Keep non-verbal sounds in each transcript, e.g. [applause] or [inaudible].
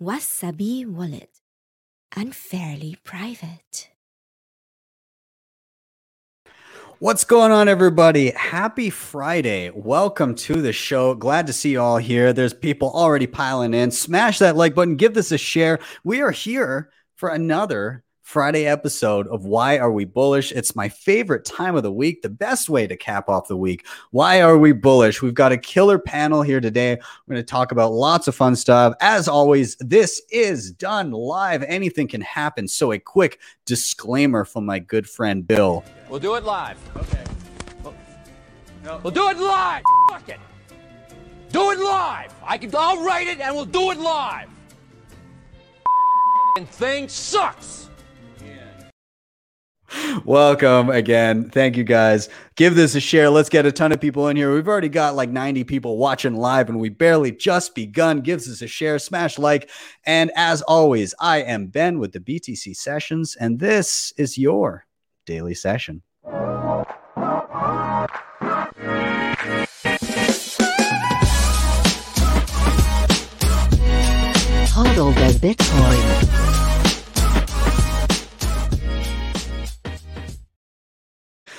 Wasabi Wallet. Unfairly private. What's going on, everybody? Happy Friday. Welcome to the show. Glad to see you all here. There's people already piling in. Smash that like button, give this a share. We are here for another Friday episode of Why Are We Bullish? It's my favorite time of the week, the best way to cap off the week. Why are we bullish? We've got a killer panel here today. We're going to talk about lots of fun stuff. As always, this is done live. Anything can happen. So, a quick disclaimer from my good friend Bill. We'll do it live. Okay. We'll, we'll do it live. Fuck it. Do it live. I can. I'll write it and we'll do it live. And thing sucks. Welcome again. Thank you guys. Give this a share. Let's get a ton of people in here. We've already got like 90 people watching live and we barely just begun. Gives us a share, smash like. And as always, I am Ben with the BTC Sessions, and this is your daily session. Hodl Bitcoin.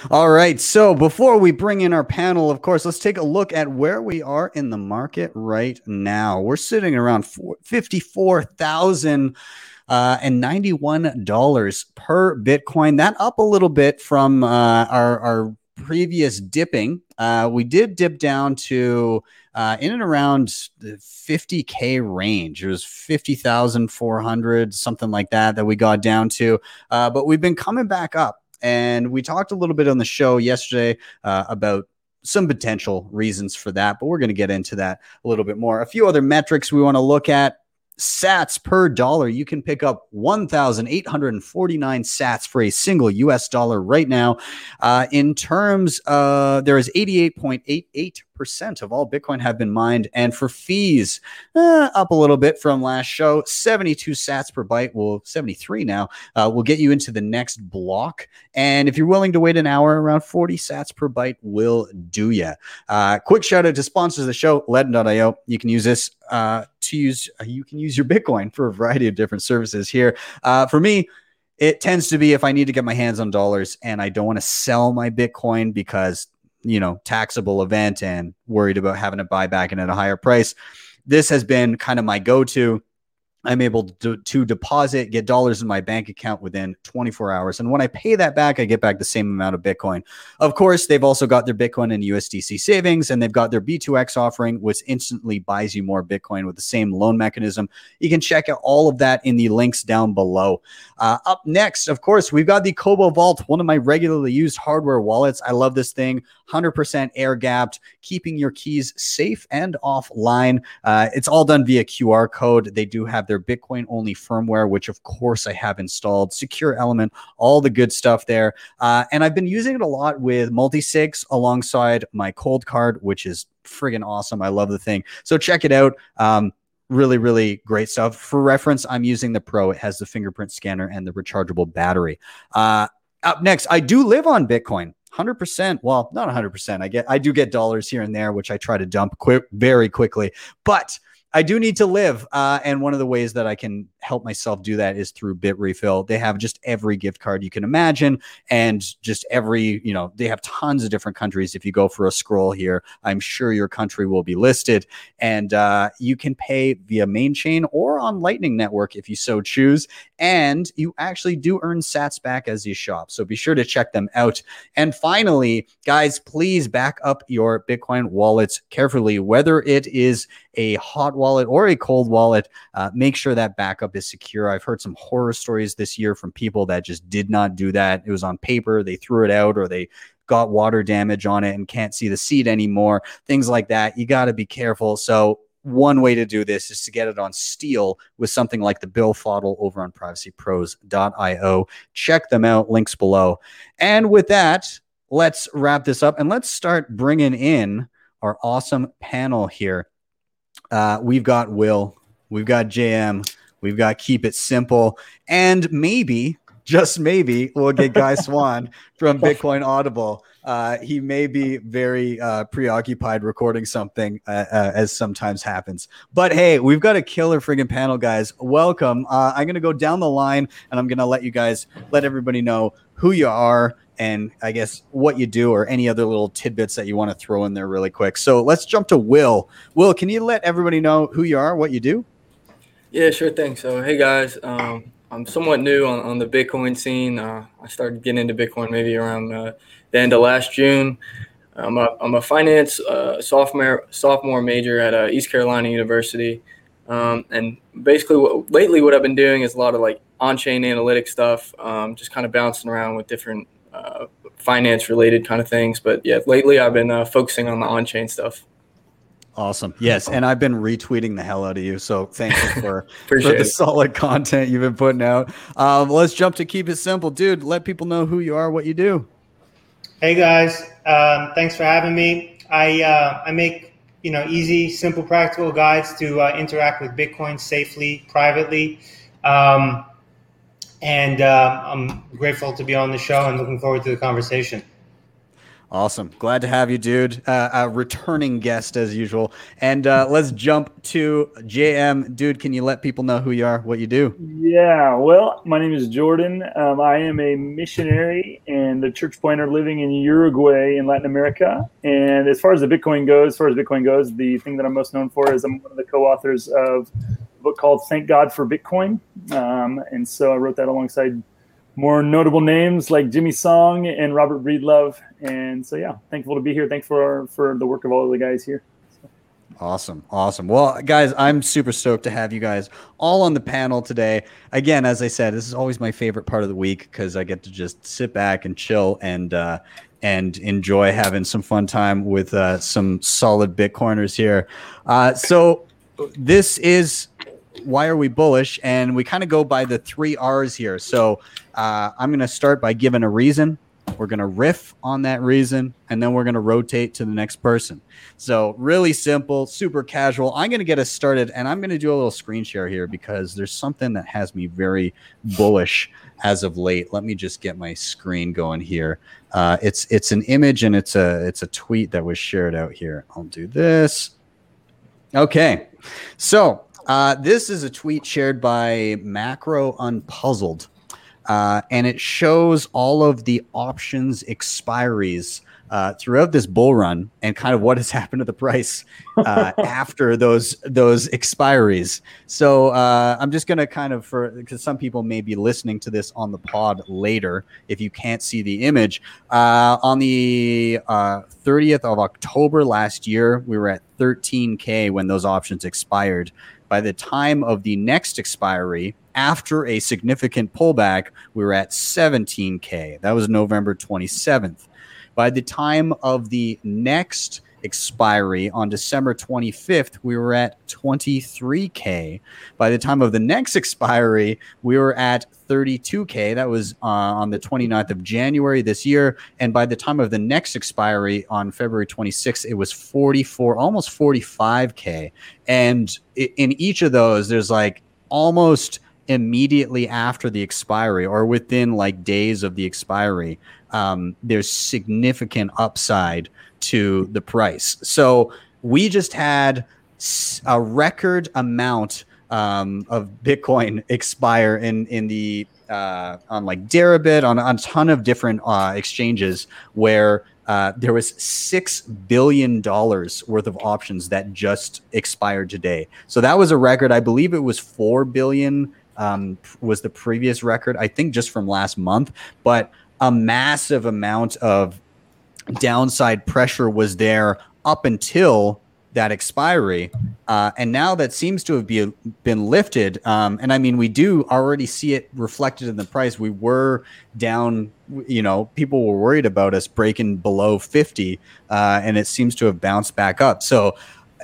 All right. So before we bring in our panel, of course, let's take a look at where we are in the market right now. We're sitting around fifty-four thousand uh, and ninety-one dollars per Bitcoin. That up a little bit from uh, our our previous dipping. Uh, we did dip down to uh, in and around the 50k range. It was 50,400, something like that, that we got down to. Uh, but we've been coming back up. And we talked a little bit on the show yesterday uh, about some potential reasons for that, but we're going to get into that a little bit more. A few other metrics we want to look at sats per dollar. You can pick up 1,849 sats for a single US dollar right now. Uh, in terms, uh, there is 88.88 percent of all Bitcoin have been mined. And for fees, uh, up a little bit from last show, 72 sats per byte, well, 73 now, uh, will get you into the next block. And if you're willing to wait an hour, around 40 sats per byte will do ya. Uh, quick shout out to sponsors of the show, Ledn.io. You can use this uh, to use, uh, you can use your Bitcoin for a variety of different services here. Uh, for me, it tends to be if I need to get my hands on dollars and I don't want to sell my Bitcoin because you know taxable event and worried about having to buy back in at a higher price. This has been kind of my go-to I'm able to, to deposit, get dollars in my bank account within 24 hours. And when I pay that back, I get back the same amount of Bitcoin. Of course, they've also got their Bitcoin and USDC savings, and they've got their B2X offering, which instantly buys you more Bitcoin with the same loan mechanism. You can check out all of that in the links down below. Uh, up next, of course, we've got the Cobo Vault, one of my regularly used hardware wallets. I love this thing, 100% air gapped, keeping your keys safe and offline. Uh, it's all done via QR code. They do have their Bitcoin only firmware, which of course I have installed, secure element, all the good stuff there. Uh, and I've been using it a lot with multi-sigs alongside my Coldcard, which is friggin' awesome. I love the thing. So check it out. Um, really, really great stuff. For reference, I'm using the Pro. It has the fingerprint scanner and the rechargeable battery. Uh, up next, I do live on Bitcoin. 100% well not 100% i get i do get dollars here and there which i try to dump quick very quickly but I do need to live. Uh, and one of the ways that I can help myself do that is through Bitrefill. They have just every gift card you can imagine and just every, you know, they have tons of different countries. If you go for a scroll here, I'm sure your country will be listed. And uh, you can pay via main chain or on Lightning Network if you so choose. And you actually do earn sats back as you shop. So be sure to check them out. And finally, guys, please back up your Bitcoin wallets carefully, whether it is a hot wallet or a cold wallet. Uh, make sure that backup is secure. I've heard some horror stories this year from people that just did not do that. It was on paper, they threw it out, or they got water damage on it and can't see the seed anymore. Things like that. You got to be careful. So one way to do this is to get it on steel with something like the Bill Billfodl over on privacypros.io. Check them out, links below. And with that, let's wrap this up and let's start bringing in our awesome panel here. Uh, we've got Will, we've got JM, we've got Keep It Simple, and maybe just maybe we'll get Guy [laughs] Swan from Bitcoin Audible. Uh, he may be very uh, preoccupied recording something, uh, uh, as sometimes happens. But hey, we've got a killer friggin' panel, guys. Welcome. Uh, I'm gonna go down the line, and I'm gonna let you guys let everybody know who you are and I guess what you do or any other little tidbits that you want to throw in there really quick. So let's jump to Will. Will, can you let everybody know who you are, what you do? Yeah, sure thing. So, hey guys, um, I'm somewhat new on, on the Bitcoin scene. Uh, I started getting into Bitcoin maybe around uh, the end of last June. I'm a, I'm a finance uh, sophomore sophomore major at uh, East Carolina University, um, and basically what, lately what I've been doing is a lot of like on-chain analytics stuff, um, just kind of bouncing around with different uh, finance related kind of things. But yeah, lately I've been uh, focusing on the on-chain stuff. Awesome. Yes, and I've been retweeting the hell out of you. So thank you for, [laughs] for the it. solid content you've been putting out. Um, let's jump to keep it simple, dude. Let people know who you are, what you do. Hey guys, um, thanks for having me. I uh, I make you know easy, simple, practical guides to uh, interact with Bitcoin safely, privately. Um, and uh, I'm grateful to be on the show and looking forward to the conversation. Awesome. Glad to have you, dude. Uh, a returning guest as usual. And uh, let's jump to JM. Dude, can you let people know who you are, what you do? Yeah, well, my name is Jordan. Um, I am a missionary and a church planter living in Uruguay in Latin America. And as far as the Bitcoin goes, as far as Bitcoin goes, the thing that I'm most known for is I'm one of the co authors of a book called Thank God for Bitcoin. Um, and so I wrote that alongside more notable names like Jimmy Song and Robert Breedlove. And so, yeah, thankful to be here. Thanks for for the work of all of the guys here. Awesome. Awesome. Well, guys, I'm super stoked to have you guys all on the panel today. Again, as I said, this is always my favorite part of the week because I get to just sit back and chill and uh, and enjoy having some fun time with uh, some solid Bitcoiners here. Uh, so this is why are we bullish? And we kind of go by the three R's here. So uh, I'm going to start by giving a reason. We're going to riff on that reason, and then we're going to rotate to the next person. So, really simple, super casual. I'm going to get us started, and I'm going to do a little screen share here because there's something that has me very bullish as of late. Let me just get my screen going here. Uh, it's it's an image and it's a it's a tweet that was shared out here. I'll do this. Okay, so uh, this is a tweet shared by Macro Unpuzzled, uh, and it shows all of the options expiries uh, throughout this bull run and kind of what has [laughs] happened to the price uh, [laughs] after those those expiries. So uh, I'm just gonna kind of for because some people may be listening to this on the pod later if you can't see the image. Uh, on the 30th of October last year, we were at 13k when those options expired by the time of the next expiry, after a significant pullback, we were at 17K. That was November 27th. By the time of the next expiry on December 25th, we were at 23K. By the time of the next expiry, we were at 32K. That was uh, on the 29th of January this year. And by the time of the next expiry on February 26th, it was 44, almost 45K. And in each of those, there's like almost immediately after the expiry or within like days of the expiry, um, there's significant upside to the price. So we just had a record amount um, of Bitcoin expire in in the uh, on like Deribit on, on a ton of different uh, exchanges where uh, there was six billion dollars worth of options that just expired today. So that was a record. I believe it was four billion um, was the previous record. I think just from last month, but a massive amount of downside pressure was there up until that expiry. Uh, and now that seems to have be, been lifted. Um, and I mean, we do already see it reflected in the price. We were down, you know, people were worried about us breaking below 50, uh, and it seems to have bounced back up. So,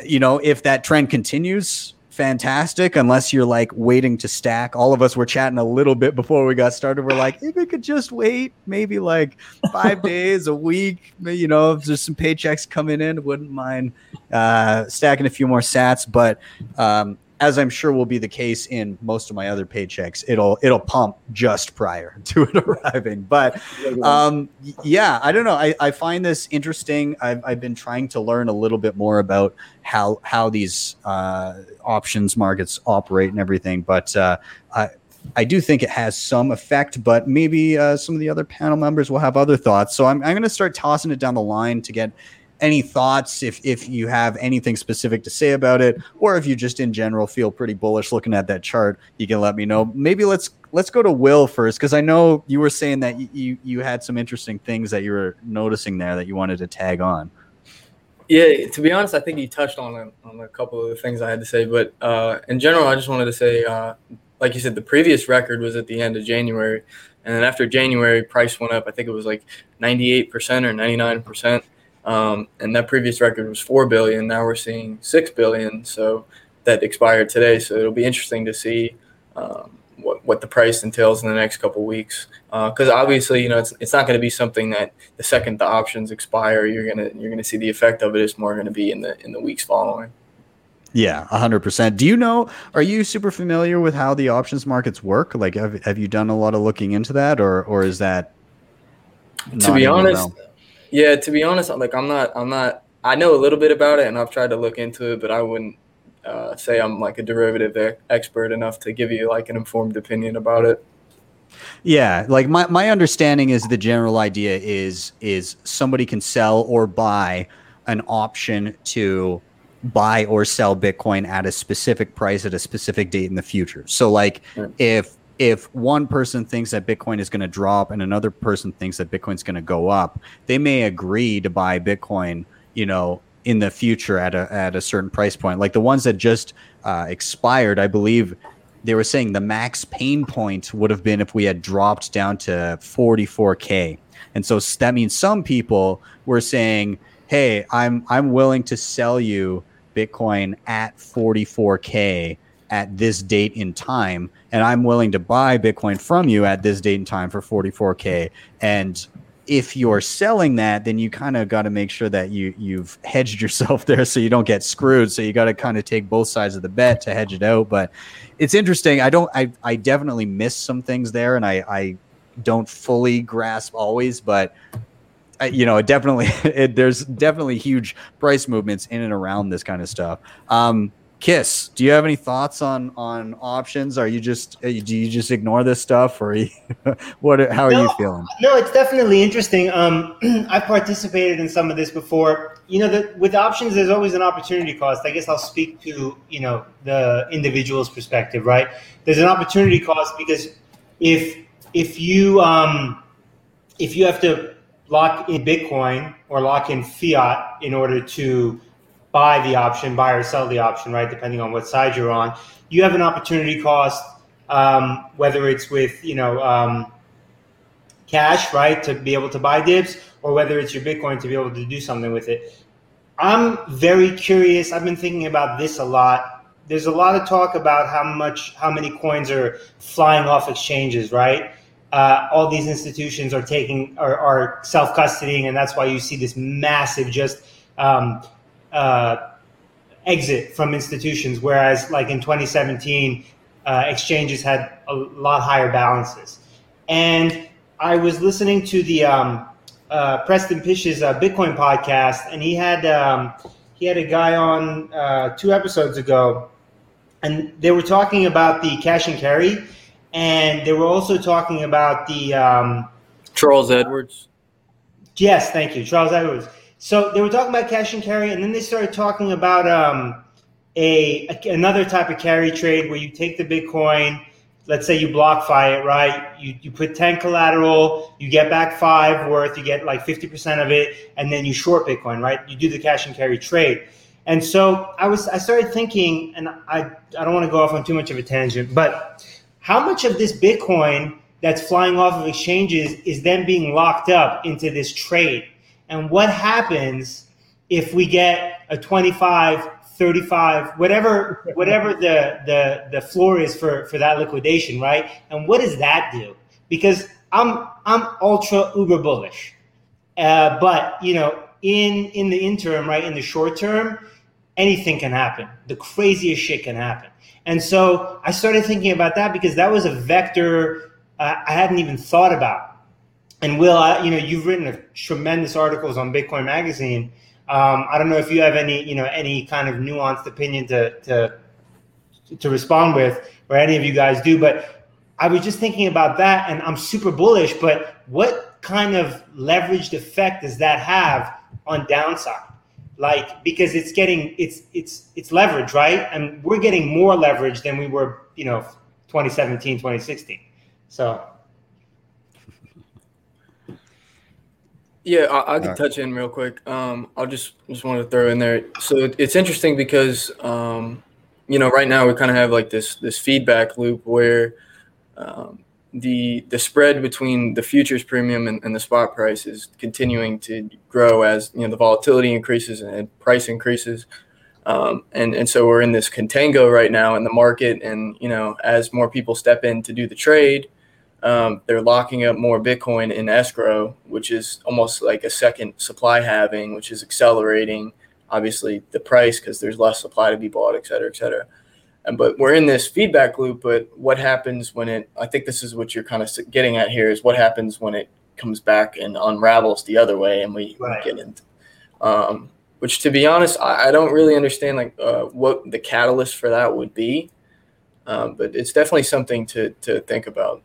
you know, if that trend continues, fantastic unless you're like waiting to stack. All of us were chatting a little bit before we got started. We're like, if it could just wait maybe like five [laughs] days, a week, you know, if there's some paychecks coming in, wouldn't mind uh, stacking a few more sats. But um, as I'm sure will be the case in most of my other paychecks, it'll it'll pump just prior [laughs] to it arriving. But um, yeah, I don't know. I, I find this interesting. I've, I've been trying to learn a little bit more about how how these uh, options markets operate and everything. But uh, I I do think it has some effect. But maybe uh, some of the other panel members will have other thoughts. So I'm I'm going to start tossing it down the line to get any thoughts if if you have anything specific to say about it or if you just in general feel pretty bullish looking at that chart you can let me know maybe let's let's go to will first because i know you were saying that you you had some interesting things that you were noticing there that you wanted to tag on yeah to be honest i think you touched on a, on a couple of the things i had to say but uh, in general i just wanted to say uh, like you said the previous record was at the end of january and then after january price went up i think it was like 98% or 99% um, and that previous record was four billion. Now we're seeing six billion. So that expired today. So it'll be interesting to see um, what what the price entails in the next couple weeks. Because uh, obviously, you know, it's, it's not going to be something that the second the options expire, you're gonna you're gonna see the effect of it. It's more going to be in the in the weeks following. Yeah, hundred percent. Do you know? Are you super familiar with how the options markets work? Like, have have you done a lot of looking into that, or or is that? To be honest, yeah, to be honest, like I'm not, I'm not. I know a little bit about it, and I've tried to look into it, but I wouldn't uh, say I'm like a derivative expert enough to give you like an informed opinion about it. Yeah, like my, my understanding is the general idea is is somebody can sell or buy an option to buy or sell Bitcoin at a specific price at a specific date in the future. So like right. if if one person thinks that Bitcoin is going to drop and another person thinks that Bitcoin's going to go up, they may agree to buy Bitcoin, you know, in the future at a at a certain price point. Like the ones that just uh, expired, I believe they were saying the max pain point would have been if we had dropped down to 44k. And so that means some people were saying, "Hey, I'm I'm willing to sell you Bitcoin at 44k at this date in time." and I'm willing to buy Bitcoin from you at this date in time for 44k. And if you're selling that, then you kind of got to make sure that you you've hedged yourself [laughs] there so you don't get screwed. So you got to kind of take both sides of the bet to hedge it out. But it's interesting. I don't. I I definitely miss some things there, and I I don't fully grasp always, but. I, you know, it definitely [laughs] it, there's definitely huge price movements in and around this kind of stuff. Um, Kiss, do you have any thoughts on on options? Are you just uh, do you just ignore this stuff, or you, [laughs] what? How are no, you feeling? No, it's definitely interesting. Um, [clears throat] I've participated in some of this before. You know, the, with options, there's always an opportunity cost. I guess I'll speak to you know the individual's perspective, right? There's an opportunity cost because if if you um, if you have to lock in Bitcoin or lock in fiat in order to buy the option, buy or sell the option, right? Depending on what side you're on, you have an opportunity cost, um, whether it's with you know um, cash, right, to be able to buy dibs, or whether it's your Bitcoin to be able to do something with it. I'm very curious. I've been thinking about this a lot. There's a lot of talk about how much, how many coins are flying off exchanges, right? Uh, all these institutions are taking, are, are self custodying, and that's why you see this massive just um, uh, exit from institutions, whereas like in 2017, uh, exchanges had a lot higher balances. And I was listening to the um, uh, Preston Pysh's uh, Bitcoin podcast, and he had um, he had a guy on uh, two episodes ago, and they were talking about the cash and carry, and they were also talking about the um, Charles Edwards. Yes, thank you, Charles Edwards. So they were talking about cash and carry, and then they started talking about um, a, a, another type of carry trade where you take the Bitcoin. Let's say you BlockFi it, right? You, you put 10 collateral, you get back five worth, you get like 50% of it, and then you short Bitcoin, right? You do the cash and carry trade. And so I was I started thinking, and I, I don't want to go off on too much of a tangent, but how much of this Bitcoin that's flying off of exchanges is then being locked up into this trade? And what happens if we get a 25 35 whatever whatever the the the floor is for for that liquidation right and what does that do because i'm i'm ultra uber bullish uh, but you know in in the interim right in the short term anything can happen. The craziest shit can happen. And so I started thinking about that because that was a vector uh, I hadn't even thought about. And Will, I, you know, you've written a tremendous articles on Bitcoin Magazine. Um, I don't know if you have any, you know, any kind of nuanced opinion to to to respond with, or any of you guys do. But I was just thinking about that, and I'm super bullish. But what kind of leveraged effect does that have on downside? Like because it's getting it's it's it's leverage, right? And we're getting more leverage than we were, you know, 2017, 2016. So Yeah, I, I can touch in real quick. Um, I'll just just want to throw in there. So it, it's interesting because um, you know right now we kind of have like this this feedback loop where um, the the spread between the futures premium and, and the spot price is continuing to grow as you know the volatility increases and price increases. Um, and and so we're in this contango right now in the market, and you know as more people step in to do the trade, um, they're locking up more Bitcoin in escrow, which is almost like a second supply halving, which is accelerating obviously the price because there's less supply to be bought, et cetera, et cetera. And, but we're in this feedback loop. But what happens when it? I think this is what you're kind of getting at here is what happens when it comes back and unravels the other way, and we, Right. we get into. Um, which, to be honest, I, I don't really understand like uh, what the catalyst for that would be. Um, but it's definitely something to to think about.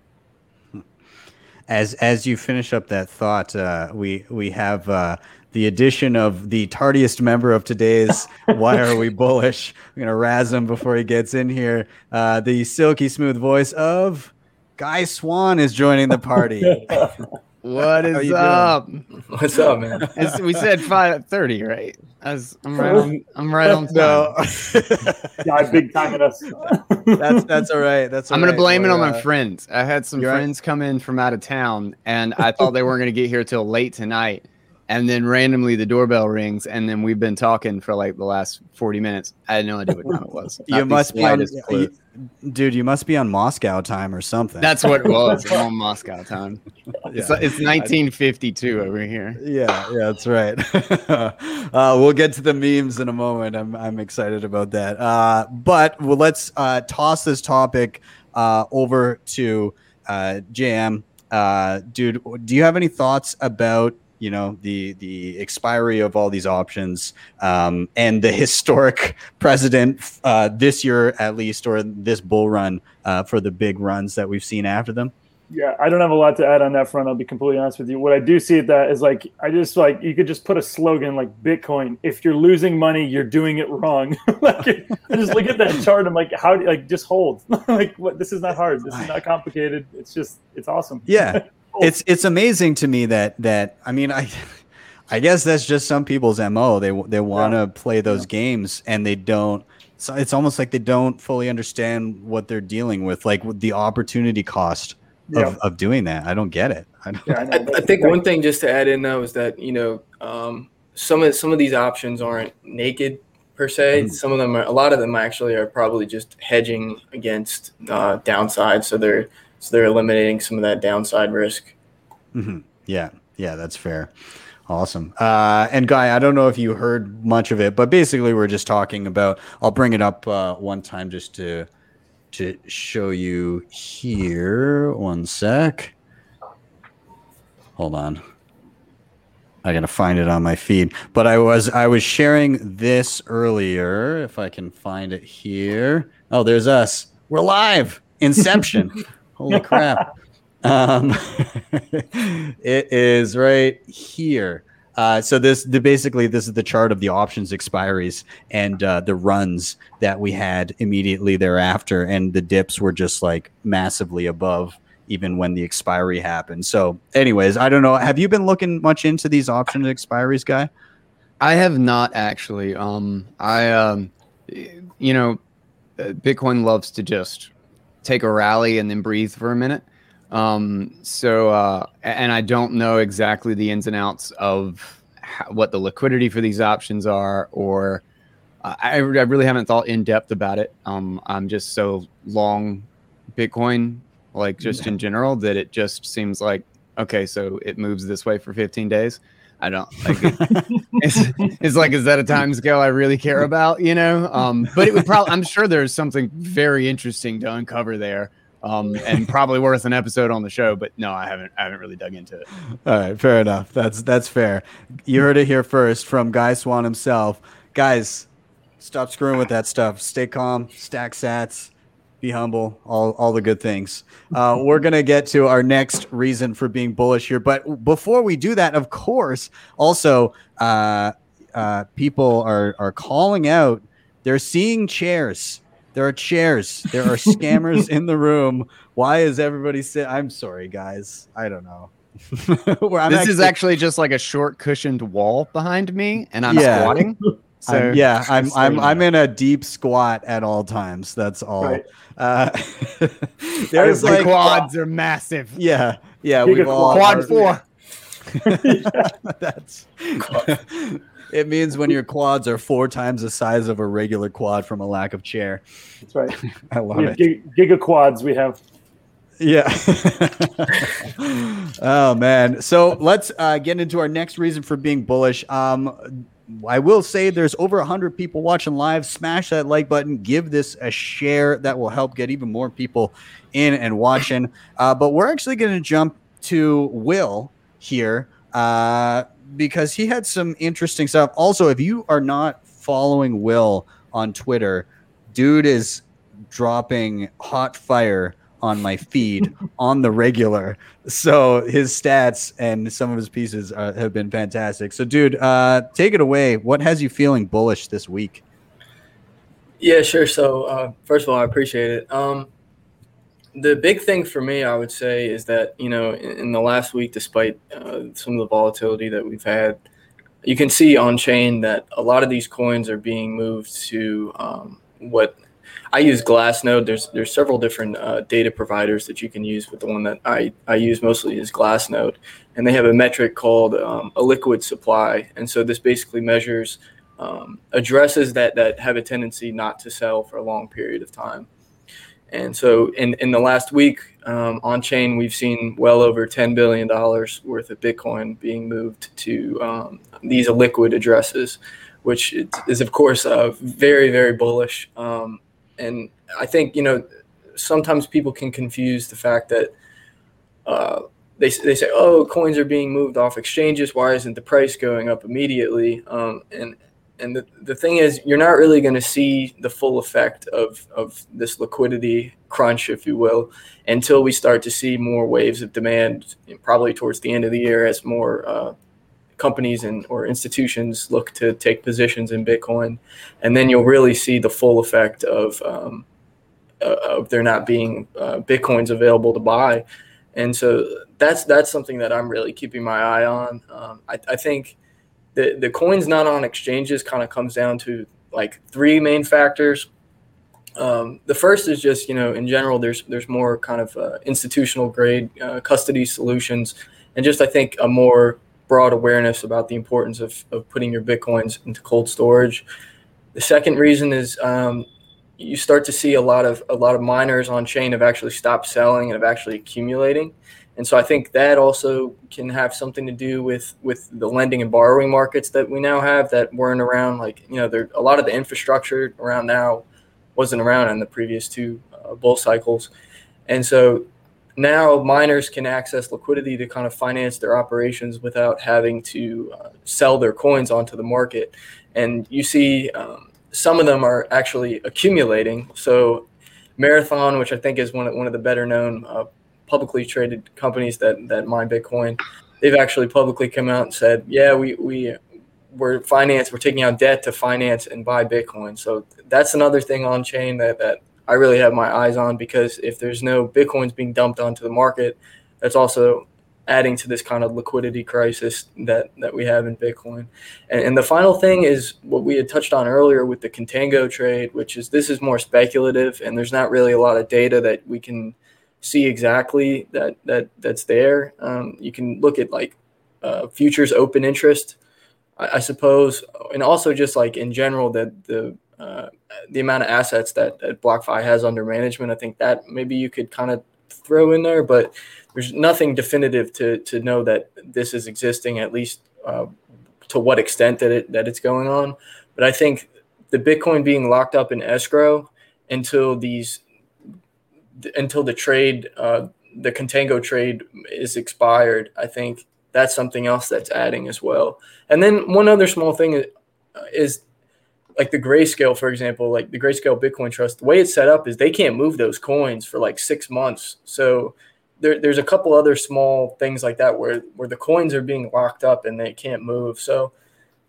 As as you finish up that thought, uh, we we have uh, the addition of the tardiest member of today's [laughs] Why Are We Bullish? I'm gonna razz him before he gets in here. Uh, the silky smooth voice of Guy Swan is joining the party. [laughs] What How is you doing? up? What's up, man? It's, we said five thirty, right? I was, I'm right on. I'm right on time. [laughs] no, God, big time at us. that's that's all right. That's all I'm gonna right. blame it We're, on my uh, friends. I had some you're right. friends come in from out of town, and I thought they weren't gonna get here till late tonight. And then randomly the doorbell rings, and then we've been talking for like the last 40 minutes. I had no idea what time it was. [laughs] You must be on, you- dude. You must be on Moscow time or something. That's what it was. [laughs] I'm on Moscow time. It's, Yeah. it's 1952 over here. Yeah, yeah, that's right. [laughs] uh, we'll get to the memes in a moment. I'm I'm excited about that. Uh, but well, let's uh, toss this topic uh, over to uh, JM. Uh, dude, do you have any thoughts about you know the the expiry of all these options um, and the [laughs] historic precedent uh, this year at least, or this bull run uh, for the big runs that we've seen after them? Yeah, I don't have a lot to add on that front. I'll be completely honest with you. What I do see at that is like I just like you could just put a slogan like Bitcoin. If you're losing money, you're doing it wrong. [laughs] like I just look at that [laughs] chart. I'm like, how do like just hold? like what? This is not hard. This is not complicated. It's just it's awesome. Yeah. It's it's amazing to me that that I mean I I guess that's just some people's mo. They they want to play those games and they don't. So it's almost like they don't fully understand what they're dealing with, like the opportunity cost Yeah. of, of doing that. I don't get it. I don't, Yeah, I, know. I, I think one thing just to add in though is that you know um, some of some of these options aren't naked per se. Some of them are. A lot of them actually are probably just hedging against uh, downside. So they're so they're eliminating some of that downside risk. Mhm. Yeah, yeah, that's fair. Awesome. Uh, and Guy, I don't know if you heard much of it, but basically we're just talking about. I'll bring it up uh, one time just to to show you here. One sec. Hold on. I gotta find it on my feed. But I was I was sharing this earlier. If I can find it here. Oh, there's us. We're live. Inception. [laughs] Holy crap. [laughs] Um, [laughs] it is right here. Uh, so this, the, basically, this is the chart of the options expiries and uh, the runs that we had immediately thereafter, and the dips were just like massively above even when the expiry happened. So, anyways, I don't know. Have you been looking much into these options expiries, guy? I have not actually. Um, I, um, you know, uh, Bitcoin loves to just take a rally and then breathe for a minute. Um, so, uh, and I don't know exactly the ins and outs of how, what the liquidity for these options are, or uh, I, I really haven't thought in depth about it. Um, I'm just so long Bitcoin, like just in general, that it just seems like okay, so it moves this way for 15 days. I don't [laughs] like it's, it's like, is that a time scale I really care about? You know, um, but it would probably, I'm sure there's something very interesting to uncover there. Um, and probably worth an episode on the show, but no, I haven't. I haven't really dug into it. All right, fair enough. That's that's fair. You heard it here first from Guy Swan himself. Guys, stop screwing with that stuff. Stay calm. Stack sats. Be humble. All all the good things. Uh, we're gonna get to our next reason for being bullish here, but before we do that, of course, also uh, uh, people are are calling out. They're seeing chairs. There are chairs. There are scammers [laughs] in the room. Why is everybody sit? I'm sorry, guys. I don't know. [laughs] This is actually just like a short cushioned wall behind me, and I'm Yeah. squatting. [laughs] So I'm- yeah, I'm I'm I'm in a deep squat at all times. That's all. Right. Uh, [laughs] there's the like quads are massive. yeah, yeah. We've all Quad four. [laughs] That's [laughs] it means when your quads are four times the size of a regular quad from a lack of chair. That's right. I love it. gig, giga quads. We have. Yeah. oh man. So let's uh, get into our next reason for being bullish. Um, I will say there's over 100 people watching live. Smash that like button. Give this a share. That will help get even more people in and watching. Uh, but we're actually going to jump to Will here uh, because he had some interesting stuff. Also, if you are not following Will on Twitter, dude is dropping hot fire on my feed on the regular. So his stats and some of his pieces uh, have been fantastic. So, dude, uh, take it away. What has you feeling bullish this week? Yeah, sure. So, uh, first of all, I appreciate it. Um, the big thing for me, I would say, is that you know, in, in the last week, despite uh, some of the volatility that we've had, you can see on chain that a lot of these coins are being moved to um, what I use Glassnode. There's there's several different uh, data providers that you can use, but the one that I, I use mostly is Glassnode, and they have a metric called um, illiquid supply, and so this basically measures um, addresses that that have a tendency not to sell for a long period of time. And so, in, in the last week um, on chain, we've seen well over $10 billion worth of Bitcoin being moved to um, these liquid addresses, which is, of course, uh, very, very bullish. Um, and I think, you know, sometimes people can confuse the fact that uh, they, they say, oh, coins are being moved off exchanges. Why isn't the price going up immediately? Um, and and the, the thing is, you're not really going to see the full effect of, of this liquidity crunch, if you will, until we start to see more waves of demand, probably towards the end of the year, as more uh, companies and or institutions look to take positions in Bitcoin, and then you'll really see the full effect of um, uh, of there not being uh, bitcoins available to buy, and so that's that's something that I'm really keeping my eye on. Um, I, I think the the coins not on exchanges kind of comes down to like three main factors. Um, the first is just you know in general there's there's more kind of uh, institutional grade uh, custody solutions, and just I think a more broad awareness about the importance of, of putting your bitcoins into cold storage. The second reason is um, you start to see a lot of a lot of miners on chain have actually stopped selling and have actually accumulating. And so I think that also can have something to do with with the lending and borrowing markets that we now have that weren't around. Like you know, there a lot of the infrastructure around now wasn't around in the previous two uh, bull cycles, and so now miners can access liquidity to kind of finance their operations without having to uh, sell their coins onto the market. And you see um, some of them are actually accumulating. So Marathon, which I think is one of, one of the better known uh, publicly traded companies that that mine Bitcoin, they've actually publicly come out and said, yeah, we we we're finance, we're taking out debt to finance and buy Bitcoin. So that's another thing on chain that that I really have my eyes on because if there's no Bitcoins being dumped onto the market, that's also adding to this kind of liquidity crisis that that we have in Bitcoin. And, and the final thing is what we had touched on earlier with the Contango trade, which is this is more speculative and there's not really a lot of data that we can see exactly that that that's there. Um, you can look at like uh, futures open interest, I, I suppose, and also just like in general that the uh, the amount of assets that, that BlockFi has under management. I think that maybe you could kind of throw in there, but there's nothing definitive to to know that this is existing at least uh, to what extent that it that it's going on. But I think the Bitcoin being locked up in escrow until these until the trade uh, the contango trade is expired. I think that's something else that's adding as well. And then one other small thing is, is like the grayscale, for example, like the grayscale Bitcoin trust, the way it's set up is they can't move those coins for like six months. So there, there's a couple other small things like that where, where the coins are being locked up and they can't move. So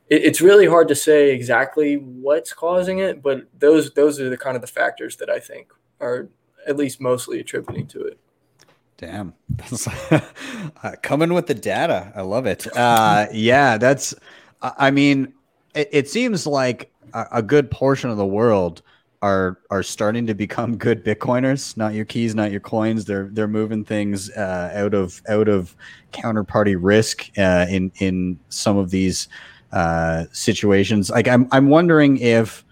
it, it's really hard to say exactly what's causing it, but those those are the kind of the factors that I think are at least mostly attributing to it. Damn, [laughs] uh, coming with the data. I love it. Uh, yeah, that's. I mean, it, it seems like a, good portion of the world are are starting to become [laughs] good Bitcoiners. Not your keys, not your coins. They're they're moving things uh, out of out of counterparty risk uh, in in some of these uh, situations. Like I'm I'm wondering if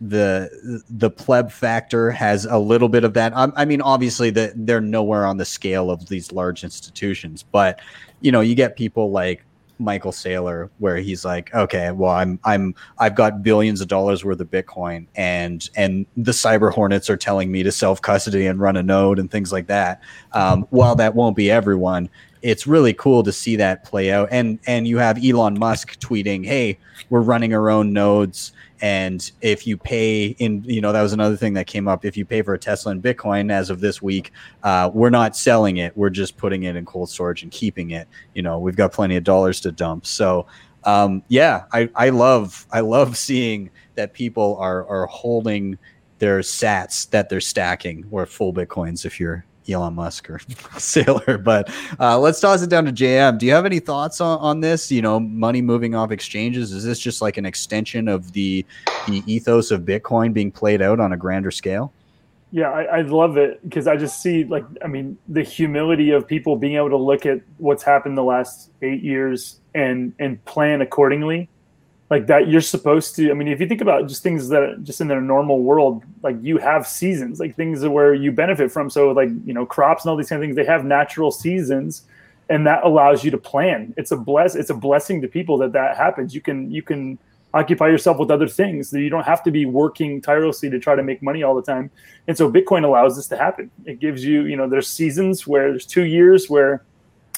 the the pleb factor has a little bit of that. I, I mean, obviously, that they're nowhere on the scale of these large institutions, but you know, you get people like Michael Saylor, where he's like, okay, well, I'm I'm I've got billions of dollars worth of Bitcoin, and and the cyber hornets are telling me to self custody and run a node and things like that. Um, while that won't be everyone, it's really cool to see that play out. And and you have Elon Musk tweeting, "Hey, we're running our own nodes." And if you pay in, you know, that was another thing that came up. If you pay for a Tesla in Bitcoin as of this week, uh, we're not selling it. We're just putting it in cold storage and keeping it. You know, we've got plenty of dollars to dump. So, um, yeah, I, I love I love [laughs] seeing that people are are holding their sats that they're stacking or full bitcoins if you're Elon Musk or [laughs] Saylor. But uh, let's toss it down to JM. Do you have any thoughts on, on this? You know, money moving off exchanges. Is this just like an extension of the the ethos of Bitcoin being played out on a grander scale? Yeah, I, I love it because I just see like I mean the humility of people being able to look at what's happened the last eight years and and plan accordingly like that you're supposed to i mean if you think about just things that just in their normal world like you have seasons like things where you benefit from. So like you know crops and all these kind of things they have natural seasons and that allows you to plan. It's a bless it's a blessing to people that that happens. You can you can occupy yourself with other things. That you don't have to be working tirelessly to try to make money all the time. And so bitcoin allows this to happen. It gives you you know there's seasons where there's two years where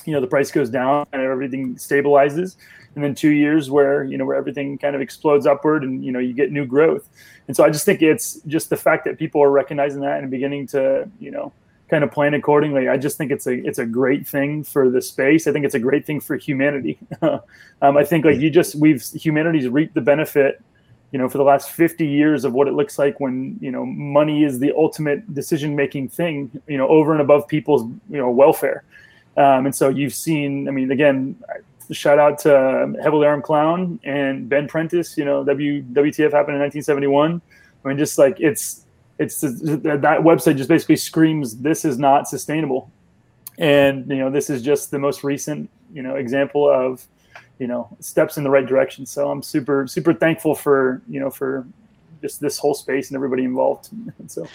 you know the price goes down and everything stabilizes and then two years where you know where everything kind of explodes upward and you know you get new growth. And so i just think it's just the fact that people are recognizing that and beginning to you know kind of plan accordingly. I just think it's a it's a great thing for the space. I think it's a great thing for humanity. [laughs] Um, i think like you just we've humanity's reaped the benefit you know for the last 50 years of what it looks like when you know money is the ultimate decision making thing you know over and above people's you know welfare. Um, and so you've seen i mean again shout out to um, Clown and Ben Prentice. You know, w, WTF happened in 1971. I mean, just like it's it's that website just basically screams this is not sustainable, and you know this is just the most recent you know example of you know steps in the right direction. So I'm super super thankful for you know for just this whole space and everybody involved. [laughs] So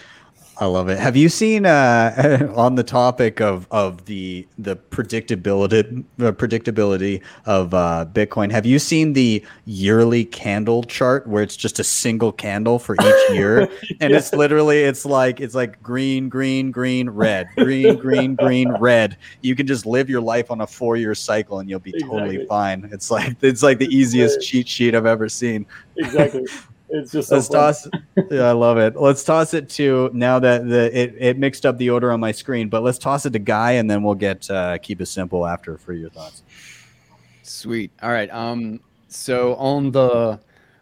I love it. Have you seen uh, [laughs] on the topic of of the the predictability the predictability of uh, Bitcoin? Have you seen the yearly candle chart where it's just a single candle for each [laughs] year, and it's literally it's like it's like green, green, green, red, green, green, green, red. You can just live your life on a four year cycle and you'll be exactly. totally fine. It's like it's like the easiest cheat sheet I've ever seen. Exactly. [laughs] It's just so let's fun. toss. Yeah, I love it. Let's toss it to now that the it, it mixed up the order on my screen, but let's toss it to Guy, and then we'll get uh, keep it simple after for your thoughts. Sweet. All right. Um. So on the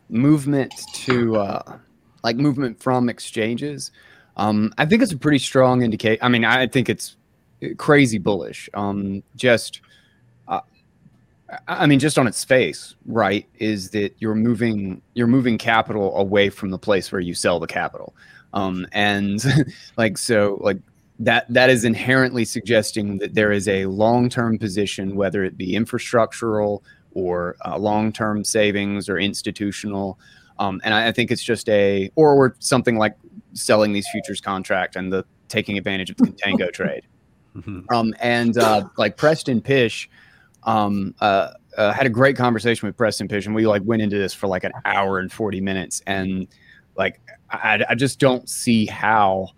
movement to uh, like movement from exchanges, um, I think it's a pretty strong indicate. I mean, I think it's crazy bullish. Um, just I mean, just on its face, right, is that you're moving you're moving capital away from the place where you sell the capital, um, and [laughs] like so, like that that is inherently suggesting that there is a long term position, whether it be infrastructural or uh, long term savings or institutional, um, and I, I think it's just a or or something like selling these futures contract and the taking advantage of the [laughs] contango trade, mm-hmm. um, and uh, like Preston Pysh um, uh, uh, had a great conversation with Preston Pysh, and we like went into this for like an hour and forty minutes, and like I, I just don't see how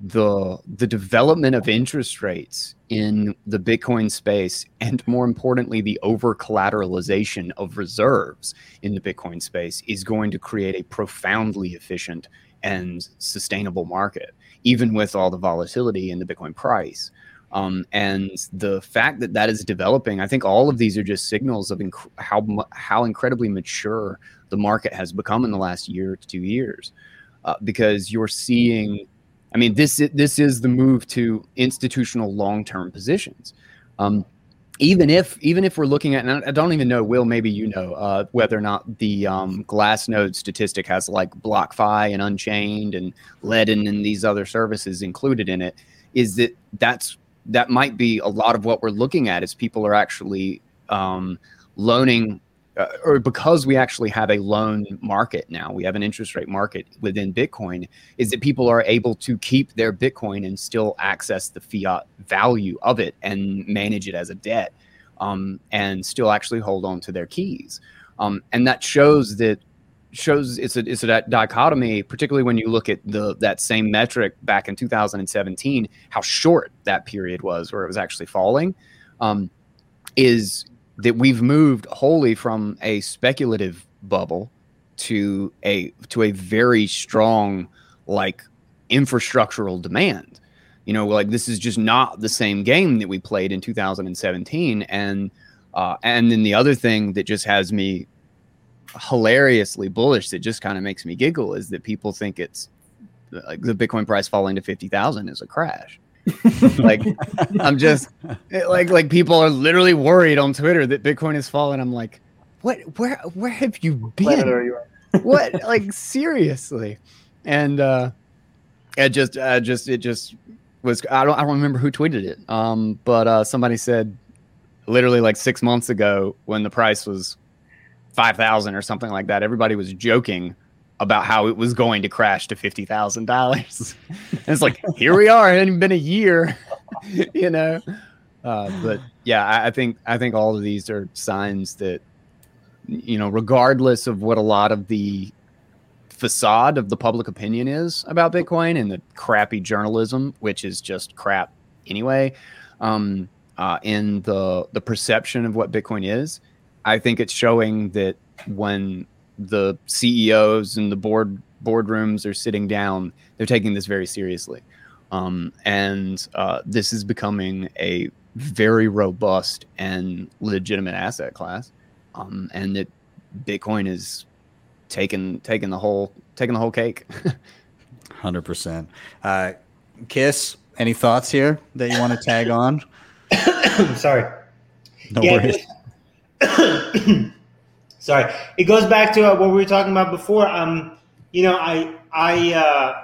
the the development of interest rates in the Bitcoin space, and more importantly, the over collateralization of reserves in the Bitcoin space, is going to create a profoundly efficient and sustainable market, even with all the volatility in the Bitcoin price. Um, and the fact that that is developing, I think all of these are just signals of inc- how how incredibly mature the market has become in the last year to two years, uh, because you're seeing. I mean, this this is the move to institutional long term positions. Um, even if even if we're looking at, and I don't even know, Will, maybe you know uh, whether or not the um, Glassnode statistic has like BlockFi and Unchained and Ledn and these other services included in it. Is that that's that might be a lot of what we're looking at is people are actually um, loaning uh, or because we actually have a loan market now, we have an interest rate market within Bitcoin, is that people are able to keep their Bitcoin and still access the fiat value of it and manage it as a debt um, and still actually hold on to their keys. Um, and that shows that shows it's a it's a dichotomy, particularly when you look at the that same metric back in 2017, how short that period was where it was actually falling, um, is that we've moved wholly from a speculative bubble to a to a very strong like infrastructural demand. You know, like this is just not the same game that we played in 2017, and uh, and then the other thing that just has me hilariously bullish that just kind of makes me giggle is that people think it's like the Bitcoin price falling to 50,000 is a crash. [laughs] like I'm just like like people are literally worried on Twitter that Bitcoin is falling. I'm like, what where where have you been? what [laughs] like seriously? And uh it just uh just it just was I don't I don't remember who tweeted it. Um but uh somebody said literally like 6 months ago when the price was five thousand or something like that. Everybody was joking about how it was going to crash to fifty thousand dollars. and it's like here we are. It hadn't been a year, [laughs] you know. Uh, but yeah, I, I think I think all of these are signs that you know, regardless of what a lot of the facade of the public opinion is about Bitcoin and the crappy journalism, which is just crap anyway. Um, uh, in the the perception of what Bitcoin is, I think it's showing that when the CEOs and the board boardrooms are sitting down, they're taking this very seriously, um, and uh, this is becoming a very robust and legitimate asset class, um, and that Bitcoin is taking taking the whole taking the whole cake. [laughs] Hundred uh, percent. Kiss, any thoughts here that you want to tag on? [coughs] Sorry. No Yeah, worries. [coughs] Sorry, it goes back to uh, what we were talking about before. Um, you know, I I uh,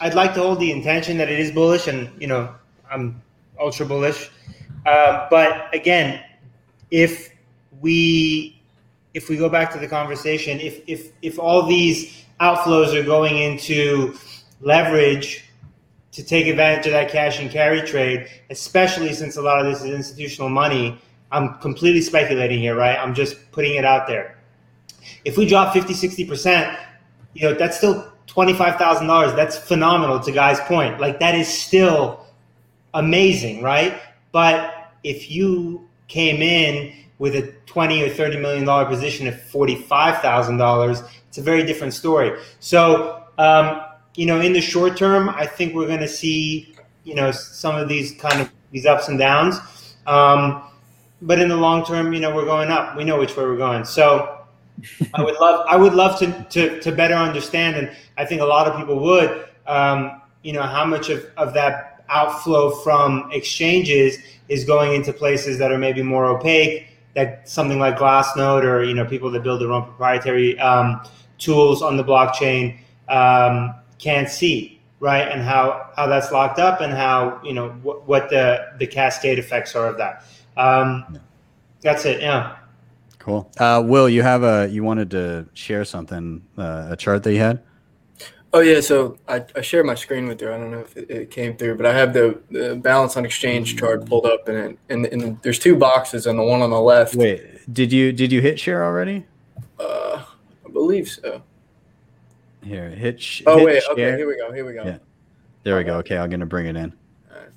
I'd like to hold the intention that it is bullish, and you know, I'm ultra bullish. Uh, but again, if we if we go back to the conversation, if if if all these outflows are going into leverage to take advantage of that cash and carry trade, especially since a lot of this is institutional money. I'm completely speculating here, right? I'm just putting it out there. If we drop 50, 60%, you know, that's still $25,000. That's phenomenal to Guy's point. Like, that is still amazing, right? But if you came in with a 20 or 30 million dollar position at $45,000, it's a very different story. So, um, you know, in the short term, I think we're going to see, you know, some of these kind of these ups and downs. Um, but in the long term, you know, we're going up. We know which way we're going. So I would love, I would love to, to, to better understand, and I think a lot of people would, um, you know, how much of, of that outflow from exchanges is going into places that are maybe more opaque, that something like Glassnode or, you know, people that build their own proprietary um, tools on the blockchain um, can't see, right? And how, how that's locked up and how, you know, wh- what the, the cascade effects are of that. Um, that's it. Yeah. Cool. Uh, Will, you have a you wanted to share something, uh, a chart that you had? Oh yeah, so I, I shared my screen with you. I don't know if it, it came through, but I have the, the balance on exchange chart pulled up, and it, and, and there's two boxes, and the one on the left, Wait, did you did you hit share already? uh, I believe so. Here, hit. Sh- Oh hit wait, share. okay, here we go, here we go. Yeah. There we go. Okay, I'm gonna bring it in. Alright.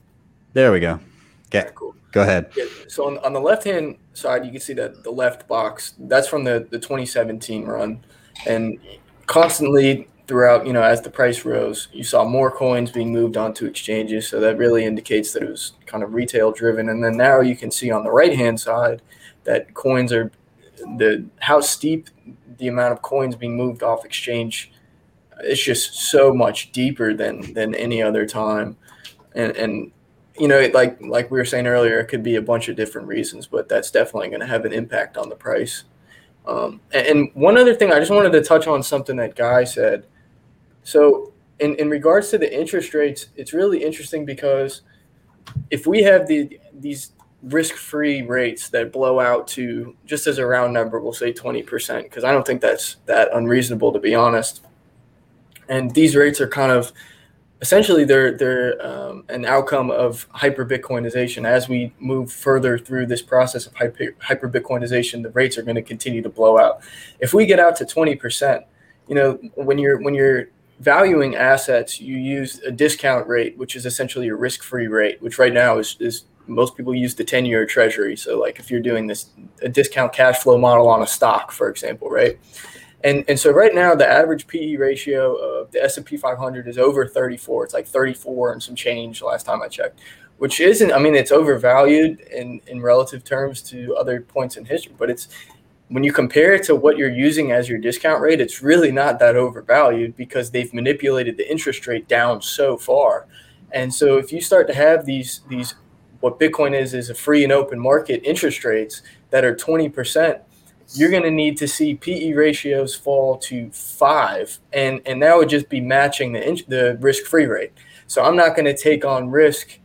There we go. Okay, Alright, cool. Go ahead. Yeah, so on, on the left hand side, you can see that the left box that's from the, the 2017 run, and constantly throughout, you know, as the price rose, you saw more coins being moved onto exchanges. So that really indicates that it was kind of retail driven. And then now you can see on the right hand side that coins are the how steep the amount of coins being moved off exchange. It's just so much deeper than than any other time, and and you know, like like we were saying earlier, it could be a bunch of different reasons, but that's definitely going to have an impact on the price. Um, and, and one other thing, I just wanted to touch on something that Guy said. So, in in regards to the interest rates, it's really interesting because if we have the these risk-free rates that blow out to just as a round number, we'll say twenty percent, because I don't think that's that unreasonable to be honest. And these rates are kind of essentially they're they're um, an outcome of hyper bitcoinization as we move further through this process of hyper hyper bitcoinization the rates are going to continue to blow out. If we get out to 20% you know when you're when you're valuing assets you use a discount rate which is essentially a risk-free rate which right now is is most people use the 10 year treasury. So like if you're doing this a discount cash flow model on a stock for example right and and so right now the average PE ratio of the S&P 500 is over 34. It's like 34 and some change last time I checked, which isn't I mean it's overvalued in in relative terms to other points in history, but it's when you compare it to what you're using as your discount rate, it's really not that overvalued because they've manipulated the interest rate down so far. And so if you start to have these these what Bitcoin is is a free and open market interest rates that are 20%, you're going to need to see PE ratios fall to five, and and that would just be matching the in- the risk free rate. So I'm not going to take on risk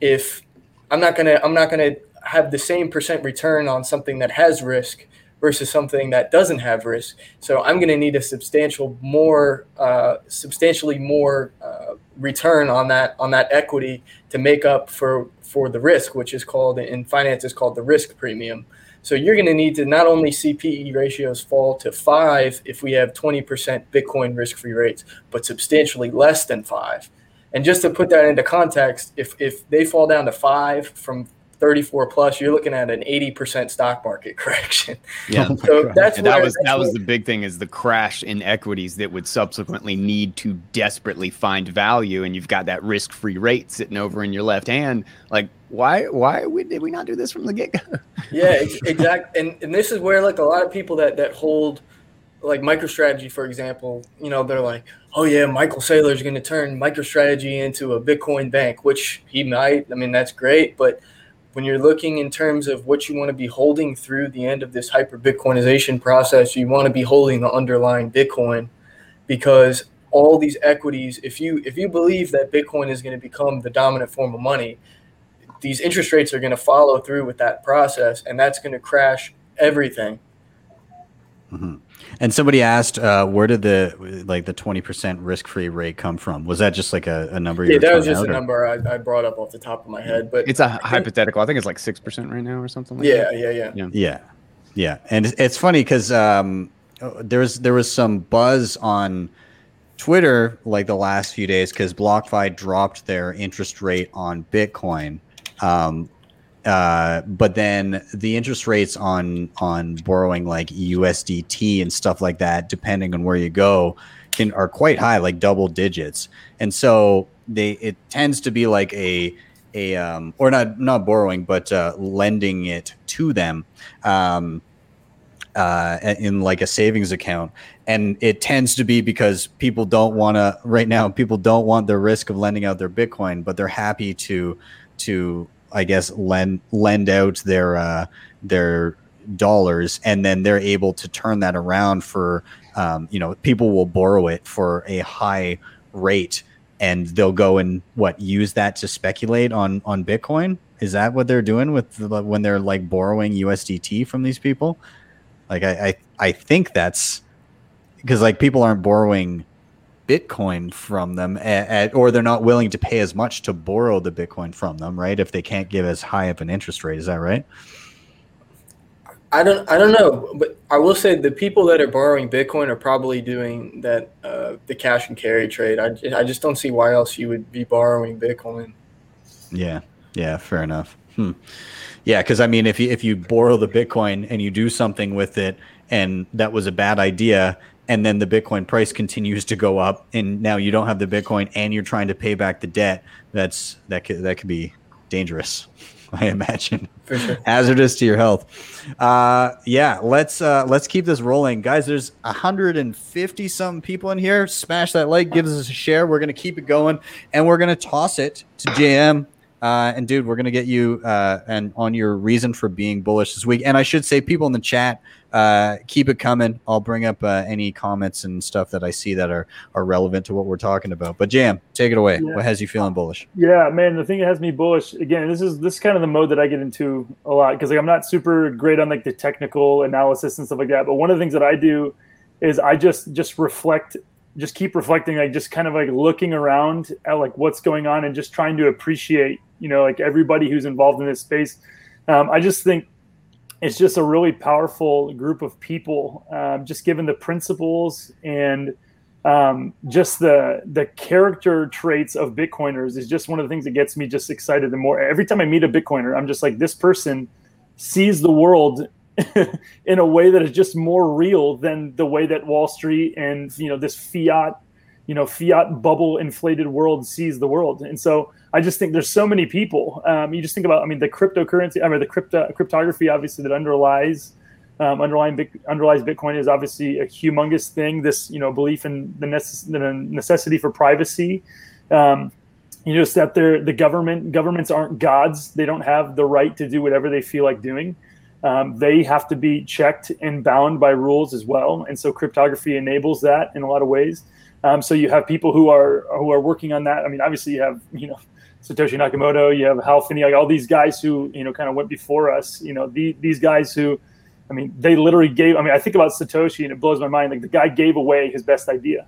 if I'm not going to I'm not going to have the same percent return on something that has risk versus something that doesn't have risk. So I'm going to need a substantial more uh, substantially more uh, return on that on that equity to make up for for the risk, which is called in finance is called the risk premium. So you're going to need to not only see PE ratios fall to five if we have 20% Bitcoin risk free rates, but substantially less than five. And just to put that into context, if, if they fall down to five from 34 plus, you're looking at an 80% stock market [laughs] correction. Yeah. Oh [laughs] So that's that was that was the big thing is the crash in equities that would subsequently need to desperately find value, and you've got that risk-free rate sitting over in your left hand. Like, why why we, did we not do this from the get go? [laughs] yeah exactly. and, and this is where like a lot of people that that hold like microstrategy for example you know they're like oh yeah michael saylor's going to turn microstrategy into a bitcoin bank which he might i mean that's great but when you're looking in terms of what you want to be holding through the end of this hyper bitcoinization process you want to be holding the underlying bitcoin because all these equities if you if you believe that bitcoin is going to become the dominant form of money these interest rates are going to follow through with that process and that's going to crash everything Mhm. And somebody asked, uh, where did the like the twenty percent risk free rate come from? Was that just like a, a number? Yeah were that was throwing just a or- number I, I brought up off the top of my head but It's a think- hypothetical. I think it's like six percent right now or something. Like yeah that. yeah yeah Yeah, yeah, and it's- it's funny because um, uh, there was there was some buzz on Twitter like the last few days because BlockFi dropped their interest rate on Bitcoin, um, uh, but then the interest rates on on borrowing like USDT and stuff like that, depending on where you go, can are quite high, like double digits, and so they it tends to be like a a um, or not not borrowing but uh, lending it to them um, uh, in like a savings account. And it tends to be because people don't want to right now people don't want the risk of lending out their bitcoin but they're happy to to i guess lend lend out their uh, their dollars and then they're able to turn that around for um, you know people will borrow it for a high rate and they'll go and what use that to speculate on on bitcoin? Is that what they're doing with the, when they're like borrowing usdt from these people? Like i i, I think that's because like people aren't borrowing Bitcoin from them, at, at, or they're not willing to pay as much to borrow the Bitcoin from them, right? If they can't give as high of an interest rate, is that right? I don't I don't know, but I will say the people that are borrowing Bitcoin are probably doing that uh, the cash and carry trade. I, I just don't see why else you would be borrowing Bitcoin. Yeah, yeah, fair enough. Hmm. Yeah, because I mean, if you if you borrow the Bitcoin and you do something with it, and that was a bad idea, and then the Bitcoin price continues to go up, and now you don't have the Bitcoin, and you're trying to pay back the debt, that's that could that could be dangerous. [laughs] I imagine. Sure. Hazardous to your health. Uh, yeah, let's uh, let's keep this rolling, guys. There's 150 some people in here. Smash that like, give us a share. We're gonna keep it going, and we're gonna toss it to JM. Uh, and dude, we're gonna get you uh, and on your reason for being bullish this week. And I should say, people in the chat, uh, keep it coming. I'll bring up uh, any comments and stuff that I see that are are relevant to what we're talking about. But Jam, take it away. Yeah. What has you feeling bullish? Yeah, man. The thing that has me bullish again. This is this is kind of the mode that I get into a lot because like I'm not super great on like the technical analysis and stuff like that. But one of the things that I do is I just just reflect, just keep reflecting, like just kind of like looking around at like what's going on and just trying to appreciate, you know, like everybody who's involved in this space. Um, I just think it's just a really powerful group of people, um, just given the principles and um, just the the character traits of Bitcoiners is just one of the things that gets me just excited. The more every time I meet a Bitcoiner, I'm just like this person sees the world [laughs] in a way that is just more real than the way that Wall Street and you know this fiat, you know fiat bubble inflated world sees the world. And so I just think there's so many people. Um, you just think about, I mean, the cryptocurrency, I mean, the crypto cryptography obviously that underlies um, underlying underlies Bitcoin is obviously a humongous thing. This you know belief in the, necess- the necessity for privacy. Um, you just that they're the government governments aren't gods. They don't have the right to do whatever they feel like doing. Um, they have to be checked and bound by rules as well. And so cryptography enables that in a lot of ways. Um, so you have people who are who are working on that. I mean, obviously you have you know Satoshi Nakamoto, you have Hal Finney, like all these guys who you know kind of went before us. You know, the, these guys who, I mean, they literally gave. I mean, I think about Satoshi and it blows my mind. Like the guy gave away his best idea.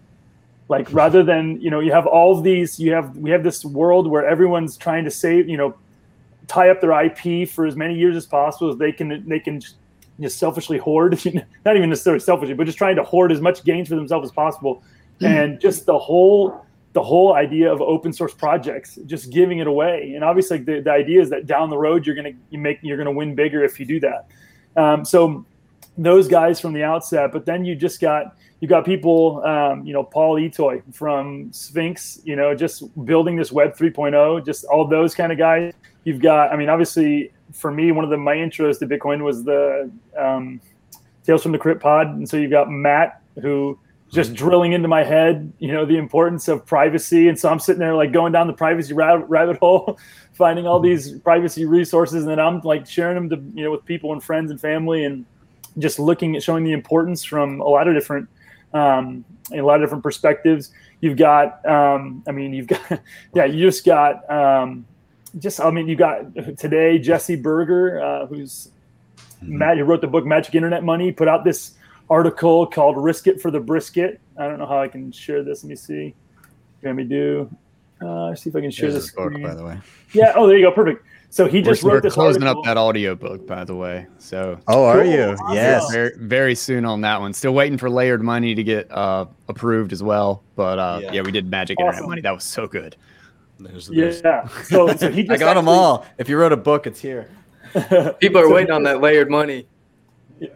Like rather than you know, you have all of these. You have we have this world where everyone's trying to save. You know, tie up their IP for as many years as possible as they can. They can just selfishly hoard. [laughs] Not even necessarily selfishly, but just trying to hoard as much gains for themselves as possible. Hmm. And just the whole the whole idea of open source projects, just giving it away. And obviously, the, the idea is that down the road, you're gonna you make you're gonna win bigger if you do that. Um, so those guys from the outset, but then you just got you got people, um, you know, Paul Itoi from Sphinx, you know, just building this Web 3.0, just all those kind of guys. You've got, I mean, obviously, for me, one of the my intros to Bitcoin was the um, Tales from the Crypt Pod, and so you've got Matt who just drilling into my head, you know, the importance of privacy. And so I'm sitting there like going down the privacy rabbit, rabbit hole, [laughs] finding all these privacy resources, and then I'm like sharing them to you know with people and friends and family, and just looking at showing the importance from a lot of different, um, a lot of different perspectives. You've got, um, I mean, you've got, [laughs] yeah, you just got, um, just I mean, you got today Jesse Berger, uh, who's Matt, who wrote the book Magic Internet Money, put out this article called "Risk It for the Brisket." I don't know how I can share this. Let me see. Let me do. Uh, see if I can share There's this. book, by the way. Yeah. Oh, there you go. Perfect. So he just we're, wrote we're this closing article. up that audio book, by the way. So Oh, are Cool. you? Awesome. Yes. very, very soon on that one. Still waiting for layered money to get uh, approved as well. But uh, Yeah. yeah. we did magic internet money. That was so good. There's- there's- Yeah. So, so he [laughs] just I got them all. If you wrote a book, it's here. [laughs] People are So waiting he on that layered money.